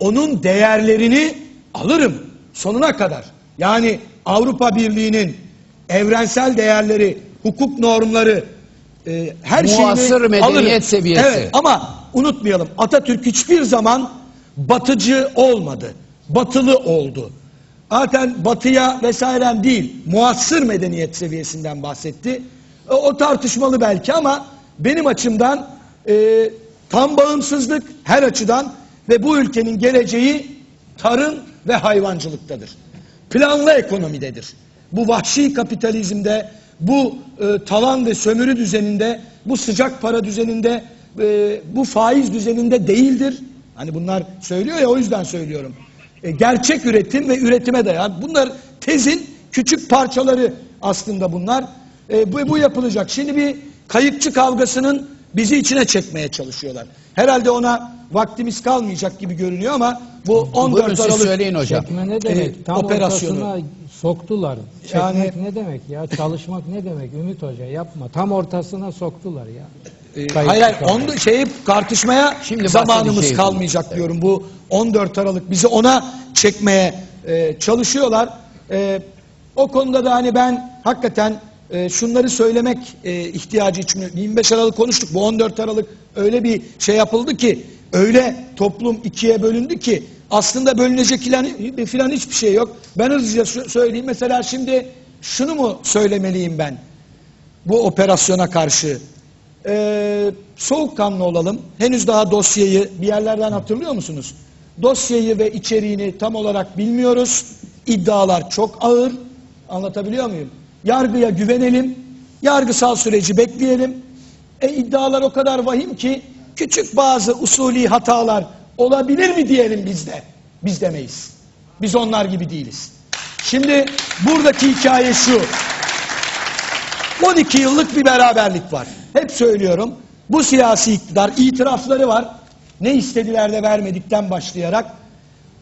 Speaker 3: onun değerlerini alırım sonuna kadar. Yani Avrupa Birliği'nin evrensel değerleri, hukuk normları, e, her
Speaker 1: Muasır
Speaker 3: şeyini
Speaker 1: medeniyet
Speaker 3: alırım.
Speaker 1: seviyesi.
Speaker 3: Evet ama unutmayalım Atatürk hiçbir zaman batıcı olmadı. Batılı oldu. Zaten batıya vesairem değil, muasır medeniyet seviyesinden bahsetti. O, o tartışmalı belki ama benim açımdan e, tam bağımsızlık her açıdan ve bu ülkenin geleceği tarım ve hayvancılıktadır. Planlı ekonomidedir. Bu vahşi kapitalizmde, bu e, talan ve sömürü düzeninde, bu sıcak para düzeninde, e, bu faiz düzeninde değildir. Hani bunlar söylüyor ya o yüzden söylüyorum. E, gerçek üretim ve üretime dayan. Bunlar tezin küçük parçaları aslında bunlar. E, bu, bu yapılacak. Şimdi bir kayıkçı kavgasının bizi içine çekmeye çalışıyorlar. Herhalde ona vaktimiz kalmayacak gibi görünüyor ama bu 14
Speaker 1: Buyurun
Speaker 3: Aralık
Speaker 1: söyleyin hocam.
Speaker 2: Çekme ne demek?
Speaker 3: e,
Speaker 2: Tam
Speaker 3: operasyonu.
Speaker 2: ortasına soktular. Çekmek
Speaker 3: Yani-
Speaker 2: ne demek ya? Çalışmak ne demek? Ümit Hoca yapma. Tam ortasına soktular ya.
Speaker 3: E, hayır hayır onu şeyi tartışmaya
Speaker 1: Şimdi
Speaker 3: zamanımız
Speaker 1: bahsedeceğim.
Speaker 3: kalmayacak diyorum. Bu 14 Aralık bizi ona çekmeye e, çalışıyorlar. E, o konuda da hani ben hakikaten e, şunları söylemek e, ihtiyacı içmiyorum. 25 Aralık konuştuk. Bu 14 Aralık öyle bir şey yapıldı ki öyle toplum ikiye bölündü ki aslında bölünecek filan, filan hiçbir şey yok. Ben hızlıca sö- söyleyeyim. Mesela şimdi şunu mu söylemeliyim ben? bu operasyona karşı Ee, soğukkanlı olalım. Henüz daha dosyayı bir yerlerden hatırlıyor musunuz? Dosyayı ve içeriğini tam olarak bilmiyoruz. İddialar çok ağır. Anlatabiliyor muyum? Yargıya güvenelim. Yargısal süreci bekleyelim. E iddialar o kadar vahim ki küçük bazı usulî hatalar olabilir mi diyelim biz de. Biz demeyiz. Biz onlar gibi değiliz. Şimdi buradaki hikaye şu. 12 yıllık bir beraberlik var. Hep söylüyorum. Bu siyasi iktidar itirafları var. Ne istediler de vermedikten başlayarak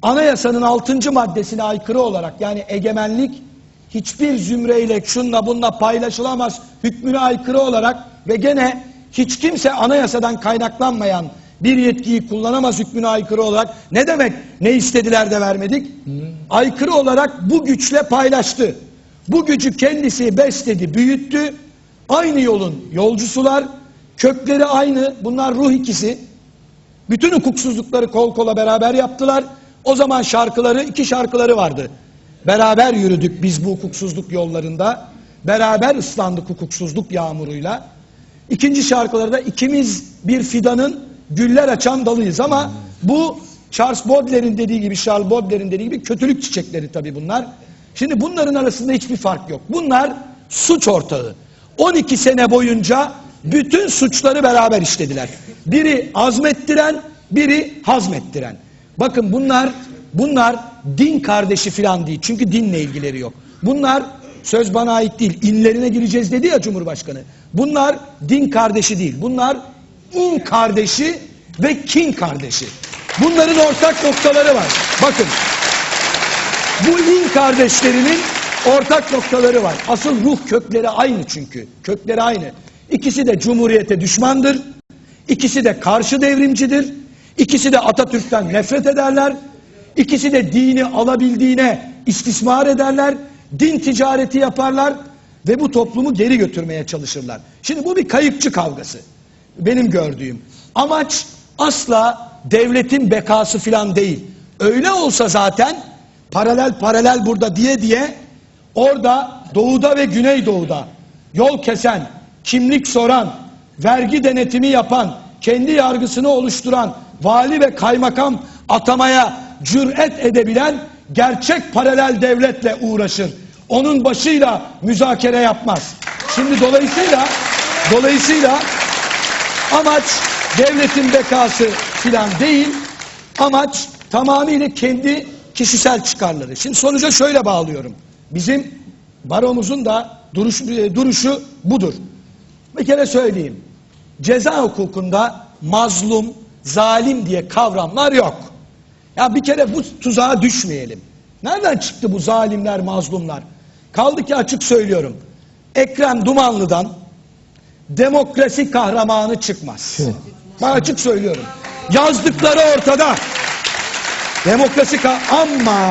Speaker 3: anayasanın 6. maddesine aykırı olarak yani egemenlik hiçbir zümreyle şunla bununla paylaşılamaz hükmüne aykırı olarak ve gene hiç kimse anayasadan kaynaklanmayan bir yetkiyi kullanamaz hükmüne aykırı olarak ne demek ne istediler de vermedik? Aykırı olarak bu güçle paylaştı. Bu gücü kendisi besledi, büyüttü. Aynı yolun yolcusular, kökleri aynı. Bunlar ruh ikisi. Bütün hukuksuzlukları kol kola beraber yaptılar. O zaman şarkıları, iki şarkıları vardı. Beraber yürüdük biz bu hukuksuzluk yollarında. Beraber ıslandık hukuksuzluk yağmuruyla. İkinci şarkıları da ikimiz bir fidanın güller açan dalıyız ama bu Charles Baudelaire'in dediği gibi, Charles Baudelaire'in dediği gibi kötülük çiçekleri tabii bunlar. Şimdi bunların arasında hiçbir fark yok. Bunlar suç ortağı. 12 sene boyunca bütün suçları beraber işlediler. Biri azmettiren, biri hazmettiren. Bakın bunlar bunlar din kardeşi falan değil. Çünkü dinle ilgileri yok. Bunlar söz bana ait değil. İnlerine gireceğiz dedi ya Cumhurbaşkanı. Bunlar din kardeşi değil. Bunlar in kardeşi ve kin kardeşi. Bunların ortak noktaları var. Bakın bu in kardeşlerinin ortak noktaları var. Asıl ruh kökleri aynı çünkü. Kökleri aynı. İkisi de cumhuriyete düşmandır. İkisi de karşı devrimcidir. İkisi de Atatürk'ten nefret ederler. İkisi de dini alabildiğine istismar ederler. Din ticareti yaparlar ve bu toplumu geri götürmeye çalışırlar. Şimdi bu bir kayıpçı kavgası. Benim gördüğüm. Amaç asla devletin bekası filan değil. Öyle olsa zaten paralel paralel burada diye diye orada doğuda ve güneydoğuda yol kesen, kimlik soran, vergi denetimi yapan, kendi yargısını oluşturan, vali ve kaymakam atamaya cüret edebilen gerçek paralel devletle uğraşır. Onun başıyla müzakere yapmaz. Şimdi dolayısıyla dolayısıyla amaç devletin bekası filan değil. Amaç tamamıyla kendi kişisel çıkarları. Şimdi sonuca şöyle bağlıyorum. Bizim baromuzun da duruş, e, duruşu budur. Bir kere söyleyeyim. Ceza hukukunda mazlum, zalim diye kavramlar yok. Ya bir kere bu tuzağa düşmeyelim. Nereden çıktı bu zalimler, mazlumlar? Kaldı ki açık söylüyorum. Ekrem Dumanlı'dan demokrasi kahramanı çıkmaz. Ben açık söylüyorum. Yazdıkları ortada. Demokrasi ka ama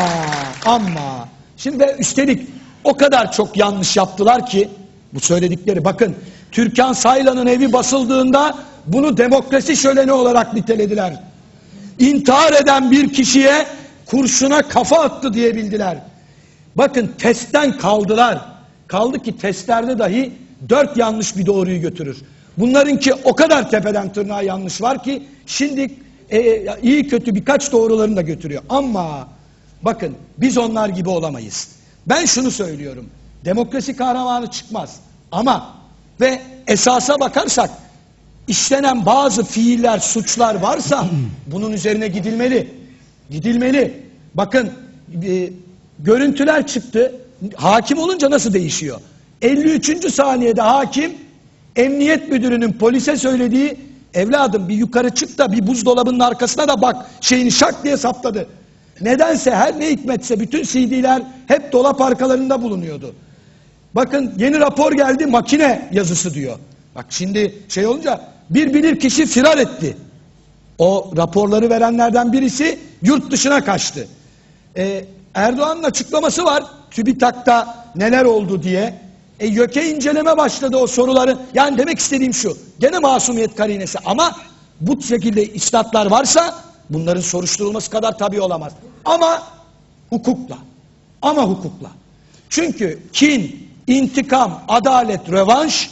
Speaker 3: ama şimdi üstelik o kadar çok yanlış yaptılar ki bu söyledikleri bakın Türkan Saylan'ın evi basıldığında bunu demokrasi şöleni olarak nitelediler. İntihar eden bir kişiye kurşuna kafa attı diye bildiler. Bakın testten kaldılar. Kaldı ki testlerde dahi dört yanlış bir doğruyu götürür. Bunlarınki o kadar tepeden tırnağa yanlış var ki şimdi e, iyi kötü birkaç doğrularını da götürüyor. Ama bakın biz onlar gibi olamayız. Ben şunu söylüyorum. Demokrasi kahramanı çıkmaz. Ama ve esasa bakarsak işlenen bazı fiiller, suçlar varsa bunun üzerine gidilmeli. Gidilmeli. Bakın e, görüntüler çıktı. Hakim olunca nasıl değişiyor? 53. saniyede hakim emniyet müdürünün polise söylediği evladım bir yukarı çık da bir buzdolabının arkasına da bak şeyini şak diye sapladı. Nedense her ne hikmetse bütün CD'ler hep dolap arkalarında bulunuyordu. Bakın yeni rapor geldi makine yazısı diyor. Bak şimdi şey olunca bir bilir kişi firar etti. O raporları verenlerden birisi yurt dışına kaçtı. Ee, Erdoğan'ın açıklaması var. TÜBİTAK'ta neler oldu diye. E YÖK'e inceleme başladı o soruları. Yani demek istediğim şu. Gene masumiyet karinesi ama bu şekilde istatlar varsa bunların soruşturulması kadar tabii olamaz. Ama hukukla. Ama hukukla. Çünkü kin, intikam, adalet, rövanş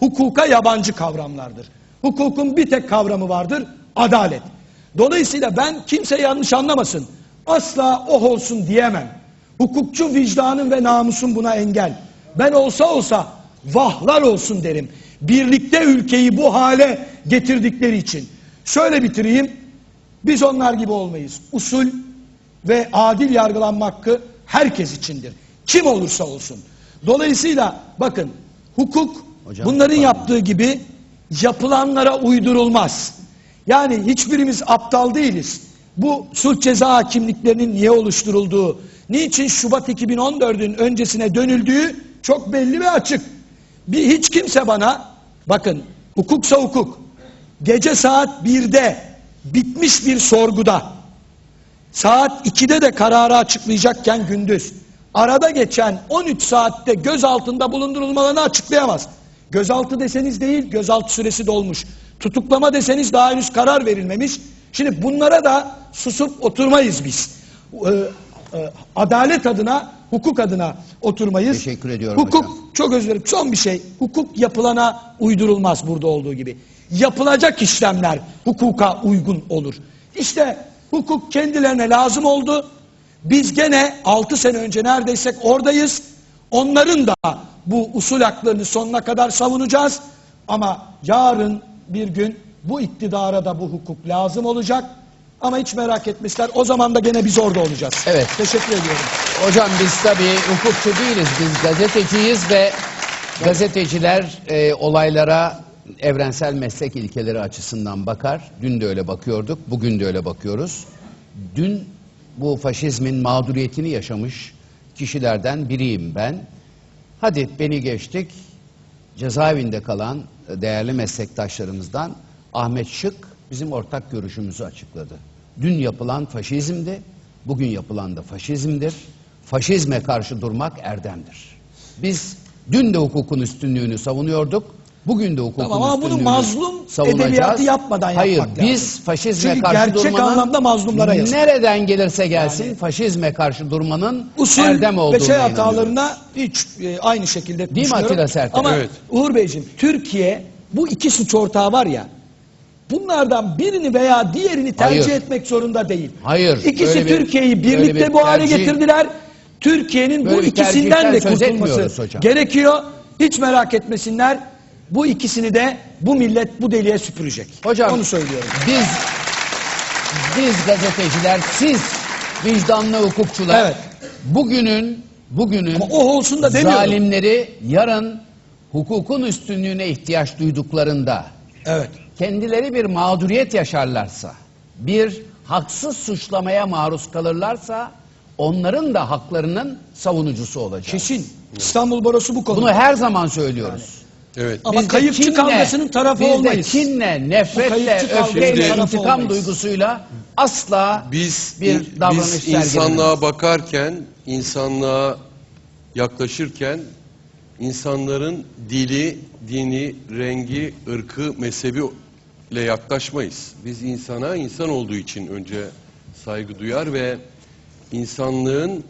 Speaker 3: hukuka yabancı kavramlardır. Hukukun bir tek kavramı vardır. Adalet. Dolayısıyla ben kimse yanlış anlamasın. Asla oh olsun diyemem. Hukukçu vicdanın ve namusun buna engel. Ben olsa olsa vahlar olsun derim. Birlikte ülkeyi bu hale getirdikleri için. Şöyle bitireyim. Biz onlar gibi olmayız. Usul ve adil yargılanma hakkı herkes içindir. Kim olursa olsun. Dolayısıyla bakın hukuk
Speaker 1: Hocam,
Speaker 3: bunların
Speaker 1: pardon.
Speaker 3: yaptığı gibi yapılanlara uydurulmaz. Yani hiçbirimiz aptal değiliz. Bu sulh ceza hakimliklerinin niye oluşturulduğu, niçin Şubat 2014'ün öncesine dönüldüğü çok belli ve açık. Bir hiç kimse bana bakın hukuksa hukuk gece saat 1'de bitmiş bir sorguda saat 2'de de kararı açıklayacakken gündüz arada geçen 13 saatte gözaltında bulundurulmalarını açıklayamaz. Gözaltı deseniz değil gözaltı süresi dolmuş. Tutuklama deseniz daha henüz karar verilmemiş. Şimdi bunlara da susup oturmayız biz. Ee, e, adalet adına, hukuk adına oturmayız.
Speaker 1: Teşekkür ediyorum
Speaker 3: Hukuk
Speaker 1: hocam.
Speaker 3: çok özür dilerim. Son bir şey. Hukuk yapılana uydurulmaz burada olduğu gibi. Yapılacak işlemler hukuka uygun olur. İşte hukuk kendilerine lazım oldu. Biz gene 6 sene önce neredeysek oradayız. Onların da bu usul haklarını sonuna kadar savunacağız. Ama yarın bir gün bu iktidara da bu hukuk lazım olacak. Ama hiç merak etmişler. O zaman da gene biz orada olacağız.
Speaker 1: Evet.
Speaker 3: Teşekkür ediyorum.
Speaker 1: Hocam biz tabii hukukçu değiliz. Biz gazeteciyiz ve gazeteciler e, olaylara evrensel meslek ilkeleri açısından bakar. Dün de öyle bakıyorduk, bugün de öyle bakıyoruz. Dün bu faşizmin mağduriyetini yaşamış kişilerden biriyim ben. Hadi beni geçtik. Cezaevinde kalan değerli meslektaşlarımızdan Ahmet Şık bizim ortak görüşümüzü açıkladı. Dün yapılan faşizmdi, bugün yapılan da faşizmdir. Faşizme karşı durmak erdemdir. Biz dün de hukukun üstünlüğünü savunuyorduk. Bugün de hukukun
Speaker 3: Tamam ama bunu mazlum
Speaker 1: savunacağız.
Speaker 3: edebiyatı yapmadan
Speaker 1: Hayır,
Speaker 3: yapmak lazım.
Speaker 1: biz faşizme
Speaker 3: Çünkü
Speaker 1: karşı
Speaker 3: gerçek
Speaker 1: durmanın
Speaker 3: anlamda mazlumlara yazık.
Speaker 1: nereden gelirse gelsin faşizme karşı durmanın
Speaker 3: Usul
Speaker 1: erdem olduğuna
Speaker 3: ve şey hatalarına hiç e, aynı şekilde
Speaker 1: Değil mi. Atilla Sertel?
Speaker 3: Ama
Speaker 4: Evet.
Speaker 3: Uğur Beyciğim Türkiye bu iki suç ortağı var ya bunlardan birini veya diğerini tercih
Speaker 1: Hayır.
Speaker 3: etmek zorunda değil.
Speaker 1: Hayır,
Speaker 3: İkisi Türkiye'yi birlikte
Speaker 1: bir
Speaker 3: bu hale
Speaker 1: tercih-
Speaker 3: getirdiler. Türkiye'nin bu ikisinden de kurtulması gerekiyor. Hiç merak etmesinler. Bu ikisini de bu millet bu deliğe süpürecek.
Speaker 1: Hocam
Speaker 3: Onu söylüyorum.
Speaker 1: Biz biz gazeteciler, siz vicdanlı hukukçular
Speaker 3: Evet.
Speaker 1: bugünün bugünün
Speaker 3: Ama o olsun da demiyorum.
Speaker 1: zalimleri yarın hukukun üstünlüğüne ihtiyaç duyduklarında
Speaker 3: Evet.
Speaker 1: Kendileri bir mağduriyet yaşarlarsa, bir haksız suçlamaya maruz kalırlarsa onların da haklarının savunucusu olacak.
Speaker 3: Kesin. İstanbul Barosu bu konuda.
Speaker 1: Bunu her zaman söylüyoruz.
Speaker 4: Evet.
Speaker 3: Ama
Speaker 1: Biz de
Speaker 3: kayıpçı
Speaker 1: kinle,
Speaker 3: kavgasının tarafı
Speaker 1: biz de
Speaker 3: olmayız.
Speaker 1: kinle,
Speaker 3: Bu
Speaker 1: nefretle,
Speaker 3: kayıpçı kavgasının
Speaker 1: öfkeyle, intikam
Speaker 3: olmayız.
Speaker 1: duygusuyla asla
Speaker 4: Biz
Speaker 1: bir davranış
Speaker 4: biz
Speaker 1: sergilemeyiz.
Speaker 4: insanlığa bakarken, insanlığa yaklaşırken insanların dili, dini, rengi, ırkı, mezhebi ile yaklaşmayız. Biz insana insan olduğu için önce saygı duyar ve insanlığın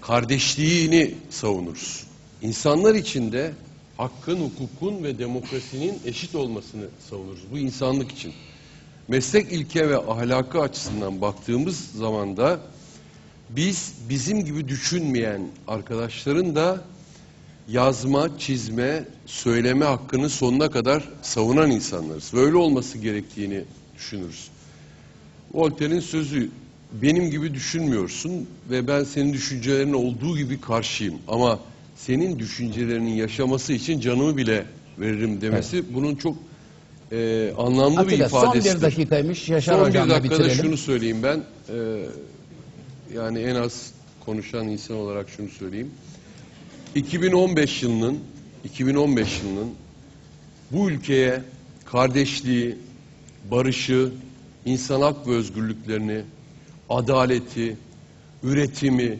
Speaker 4: kardeşliğini savunuruz. İnsanlar içinde hakkın, hukukun ve demokrasinin eşit olmasını savunuruz. Bu insanlık için. Meslek ilke ve ahlakı açısından baktığımız zaman da biz bizim gibi düşünmeyen arkadaşların da yazma, çizme, söyleme hakkını sonuna kadar savunan insanlarız. Böyle olması gerektiğini düşünürüz. Voltaire'in sözü benim gibi düşünmüyorsun ve ben senin düşüncelerine olduğu gibi karşıyım ama senin düşüncelerinin yaşaması için canımı bile veririm demesi bunun çok e, anlamlı bir
Speaker 1: Atilla son
Speaker 4: ifadesidir.
Speaker 1: bir dakikaymış. Yaşar
Speaker 4: Son bir dakikada
Speaker 1: bitirelim.
Speaker 4: şunu söyleyeyim ben. Ee, yani en az konuşan insan olarak şunu söyleyeyim. 2015 yılının 2015 yılının bu ülkeye kardeşliği, barışı, insan hak ve özgürlüklerini, adaleti, üretimi,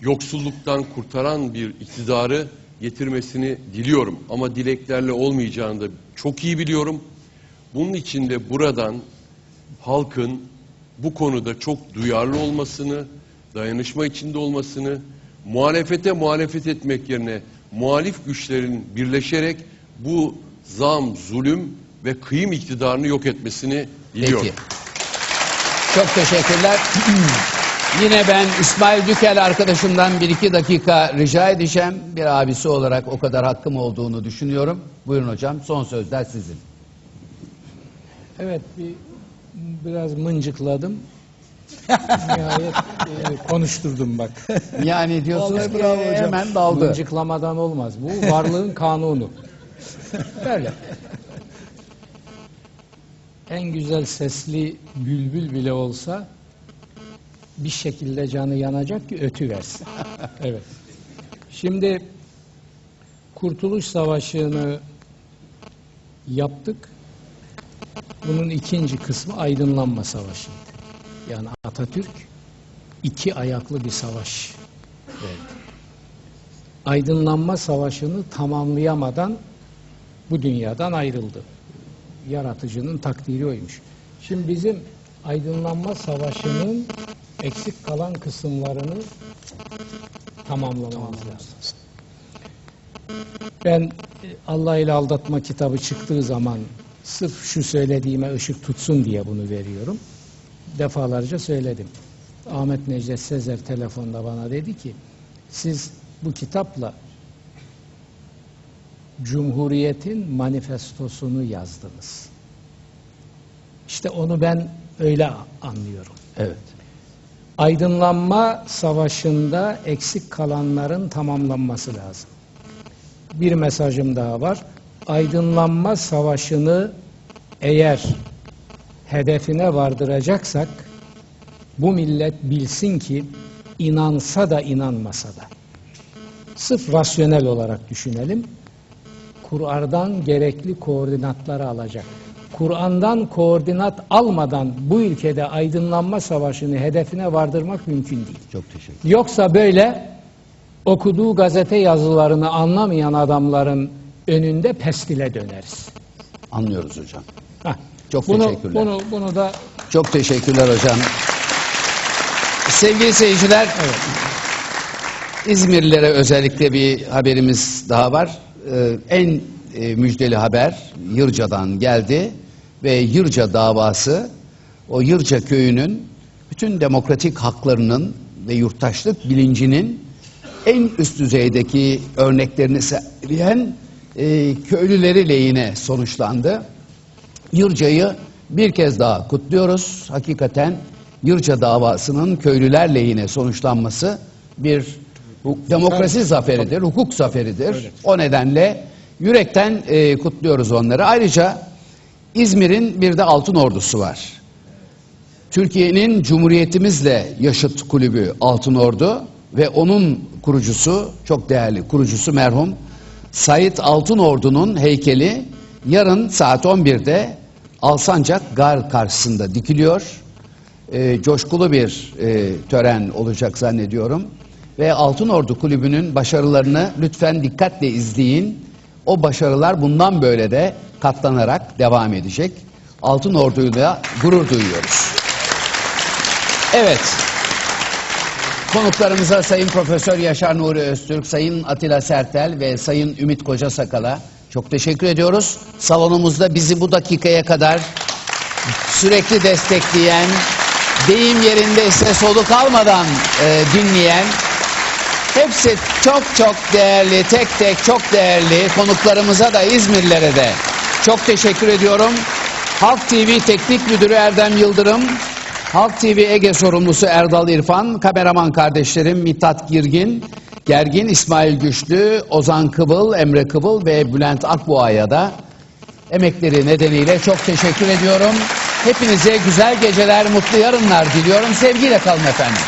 Speaker 4: yoksulluktan kurtaran bir iktidarı getirmesini diliyorum. Ama dileklerle olmayacağını da çok iyi biliyorum. Bunun için de buradan halkın bu konuda çok duyarlı olmasını, dayanışma içinde olmasını, muhalefete muhalefet etmek yerine muhalif güçlerin birleşerek bu zam, zulüm ve kıyım iktidarını yok etmesini diliyorum.
Speaker 1: Peki. Çok teşekkürler. Yine ben İsmail Dükel arkadaşımdan bir iki dakika rica edeceğim. Bir abisi olarak o kadar hakkım olduğunu düşünüyorum. Buyurun hocam son sözler sizin.
Speaker 2: Evet bir, biraz mıncıkladım. Nihayet e, konuşturdum bak.
Speaker 1: Yani diyorsunuz
Speaker 3: Vallahi
Speaker 1: ki
Speaker 3: bravo hocam.
Speaker 1: hemen daldı.
Speaker 2: Mıncıklamadan olmaz. Bu varlığın kanunu. Böyle. En güzel sesli bülbül bile olsa bir şekilde canı yanacak ki ötü versin. Evet. Şimdi Kurtuluş Savaşı'nı yaptık. Bunun ikinci kısmı aydınlanma savaşıydı. Yani Atatürk iki ayaklı bir savaş verdi. Aydınlanma savaşını tamamlayamadan bu dünyadan ayrıldı. Yaratıcının takdiri oymuş. Şimdi bizim aydınlanma savaşının eksik kalan kısımlarını tamamlamamız lazım. Ben e, Allah ile aldatma kitabı çıktığı zaman sırf şu söylediğime ışık tutsun diye bunu veriyorum. Defalarca söyledim. Ahmet Necdet Sezer telefonda bana dedi ki siz bu kitapla Cumhuriyet'in manifestosunu yazdınız. İşte onu ben öyle anlıyorum.
Speaker 1: Evet.
Speaker 2: Aydınlanma savaşında eksik kalanların tamamlanması lazım. Bir mesajım daha var. Aydınlanma savaşını eğer hedefine vardıracaksak bu millet bilsin ki inansa da inanmasa da sırf rasyonel olarak düşünelim. Kur'an'dan gerekli koordinatları alacak. Kur'an'dan koordinat almadan bu ülkede aydınlanma savaşını hedefine vardırmak mümkün değil.
Speaker 1: Çok teşekkür
Speaker 2: Yoksa böyle okuduğu gazete yazılarını anlamayan adamların önünde pestile döneriz.
Speaker 1: Anlıyoruz hocam.
Speaker 2: Hah.
Speaker 1: Çok
Speaker 2: bunu,
Speaker 1: teşekkürler.
Speaker 2: Bunu, bunu da
Speaker 1: Çok teşekkürler hocam. Sevgili seyirciler, İzmirlilere özellikle bir haberimiz daha var. Ee, en e, müjdeli haber Yırca'dan geldi ve Yırca davası o Yırca köyünün bütün demokratik haklarının ve yurttaşlık bilincinin en üst düzeydeki örneklerini sergileyen e, köylüleri lehine sonuçlandı. Yırca'yı bir kez daha kutluyoruz. Hakikaten Yırca davasının köylüler lehine sonuçlanması bir demokrasi zaferidir, hukuk zaferidir. O nedenle yürekten e, kutluyoruz onları. Ayrıca İzmir'in bir de Altın Ordusu var. Türkiye'nin Cumhuriyetimizle yaşıt kulübü Altın Ordu ve onun kurucusu, çok değerli kurucusu merhum Sait Altınordu'nun heykeli yarın saat 11'de Alsancak Gar karşısında dikiliyor. Ee, coşkulu bir e, tören olacak zannediyorum. Ve Altınordu Kulübü'nün başarılarını lütfen dikkatle izleyin. O başarılar bundan böyle de katlanarak devam edecek. Altınordu'yla gurur duyuyoruz. Evet. Konuklarımıza Sayın Profesör Yaşar Nuri Öztürk, Sayın Atilla Sertel ve Sayın Ümit Kocasakal'a çok teşekkür ediyoruz. Salonumuzda bizi bu dakikaya kadar sürekli destekleyen, deyim yerindeyse soluk almadan e, dinleyen, hepsi çok çok değerli, tek tek çok değerli konuklarımıza da İzmirlilere de çok teşekkür ediyorum. Halk TV Teknik Müdürü Erdem Yıldırım, Halk TV Ege sorumlusu Erdal İrfan, kameraman kardeşlerim Mithat Girgin, Gergin, İsmail Güçlü, Ozan Kıbıl, Emre Kıbıl ve Bülent Akboğa'ya da emekleri nedeniyle çok teşekkür ediyorum. Hepinize güzel geceler, mutlu yarınlar diliyorum. Sevgiyle kalın efendim.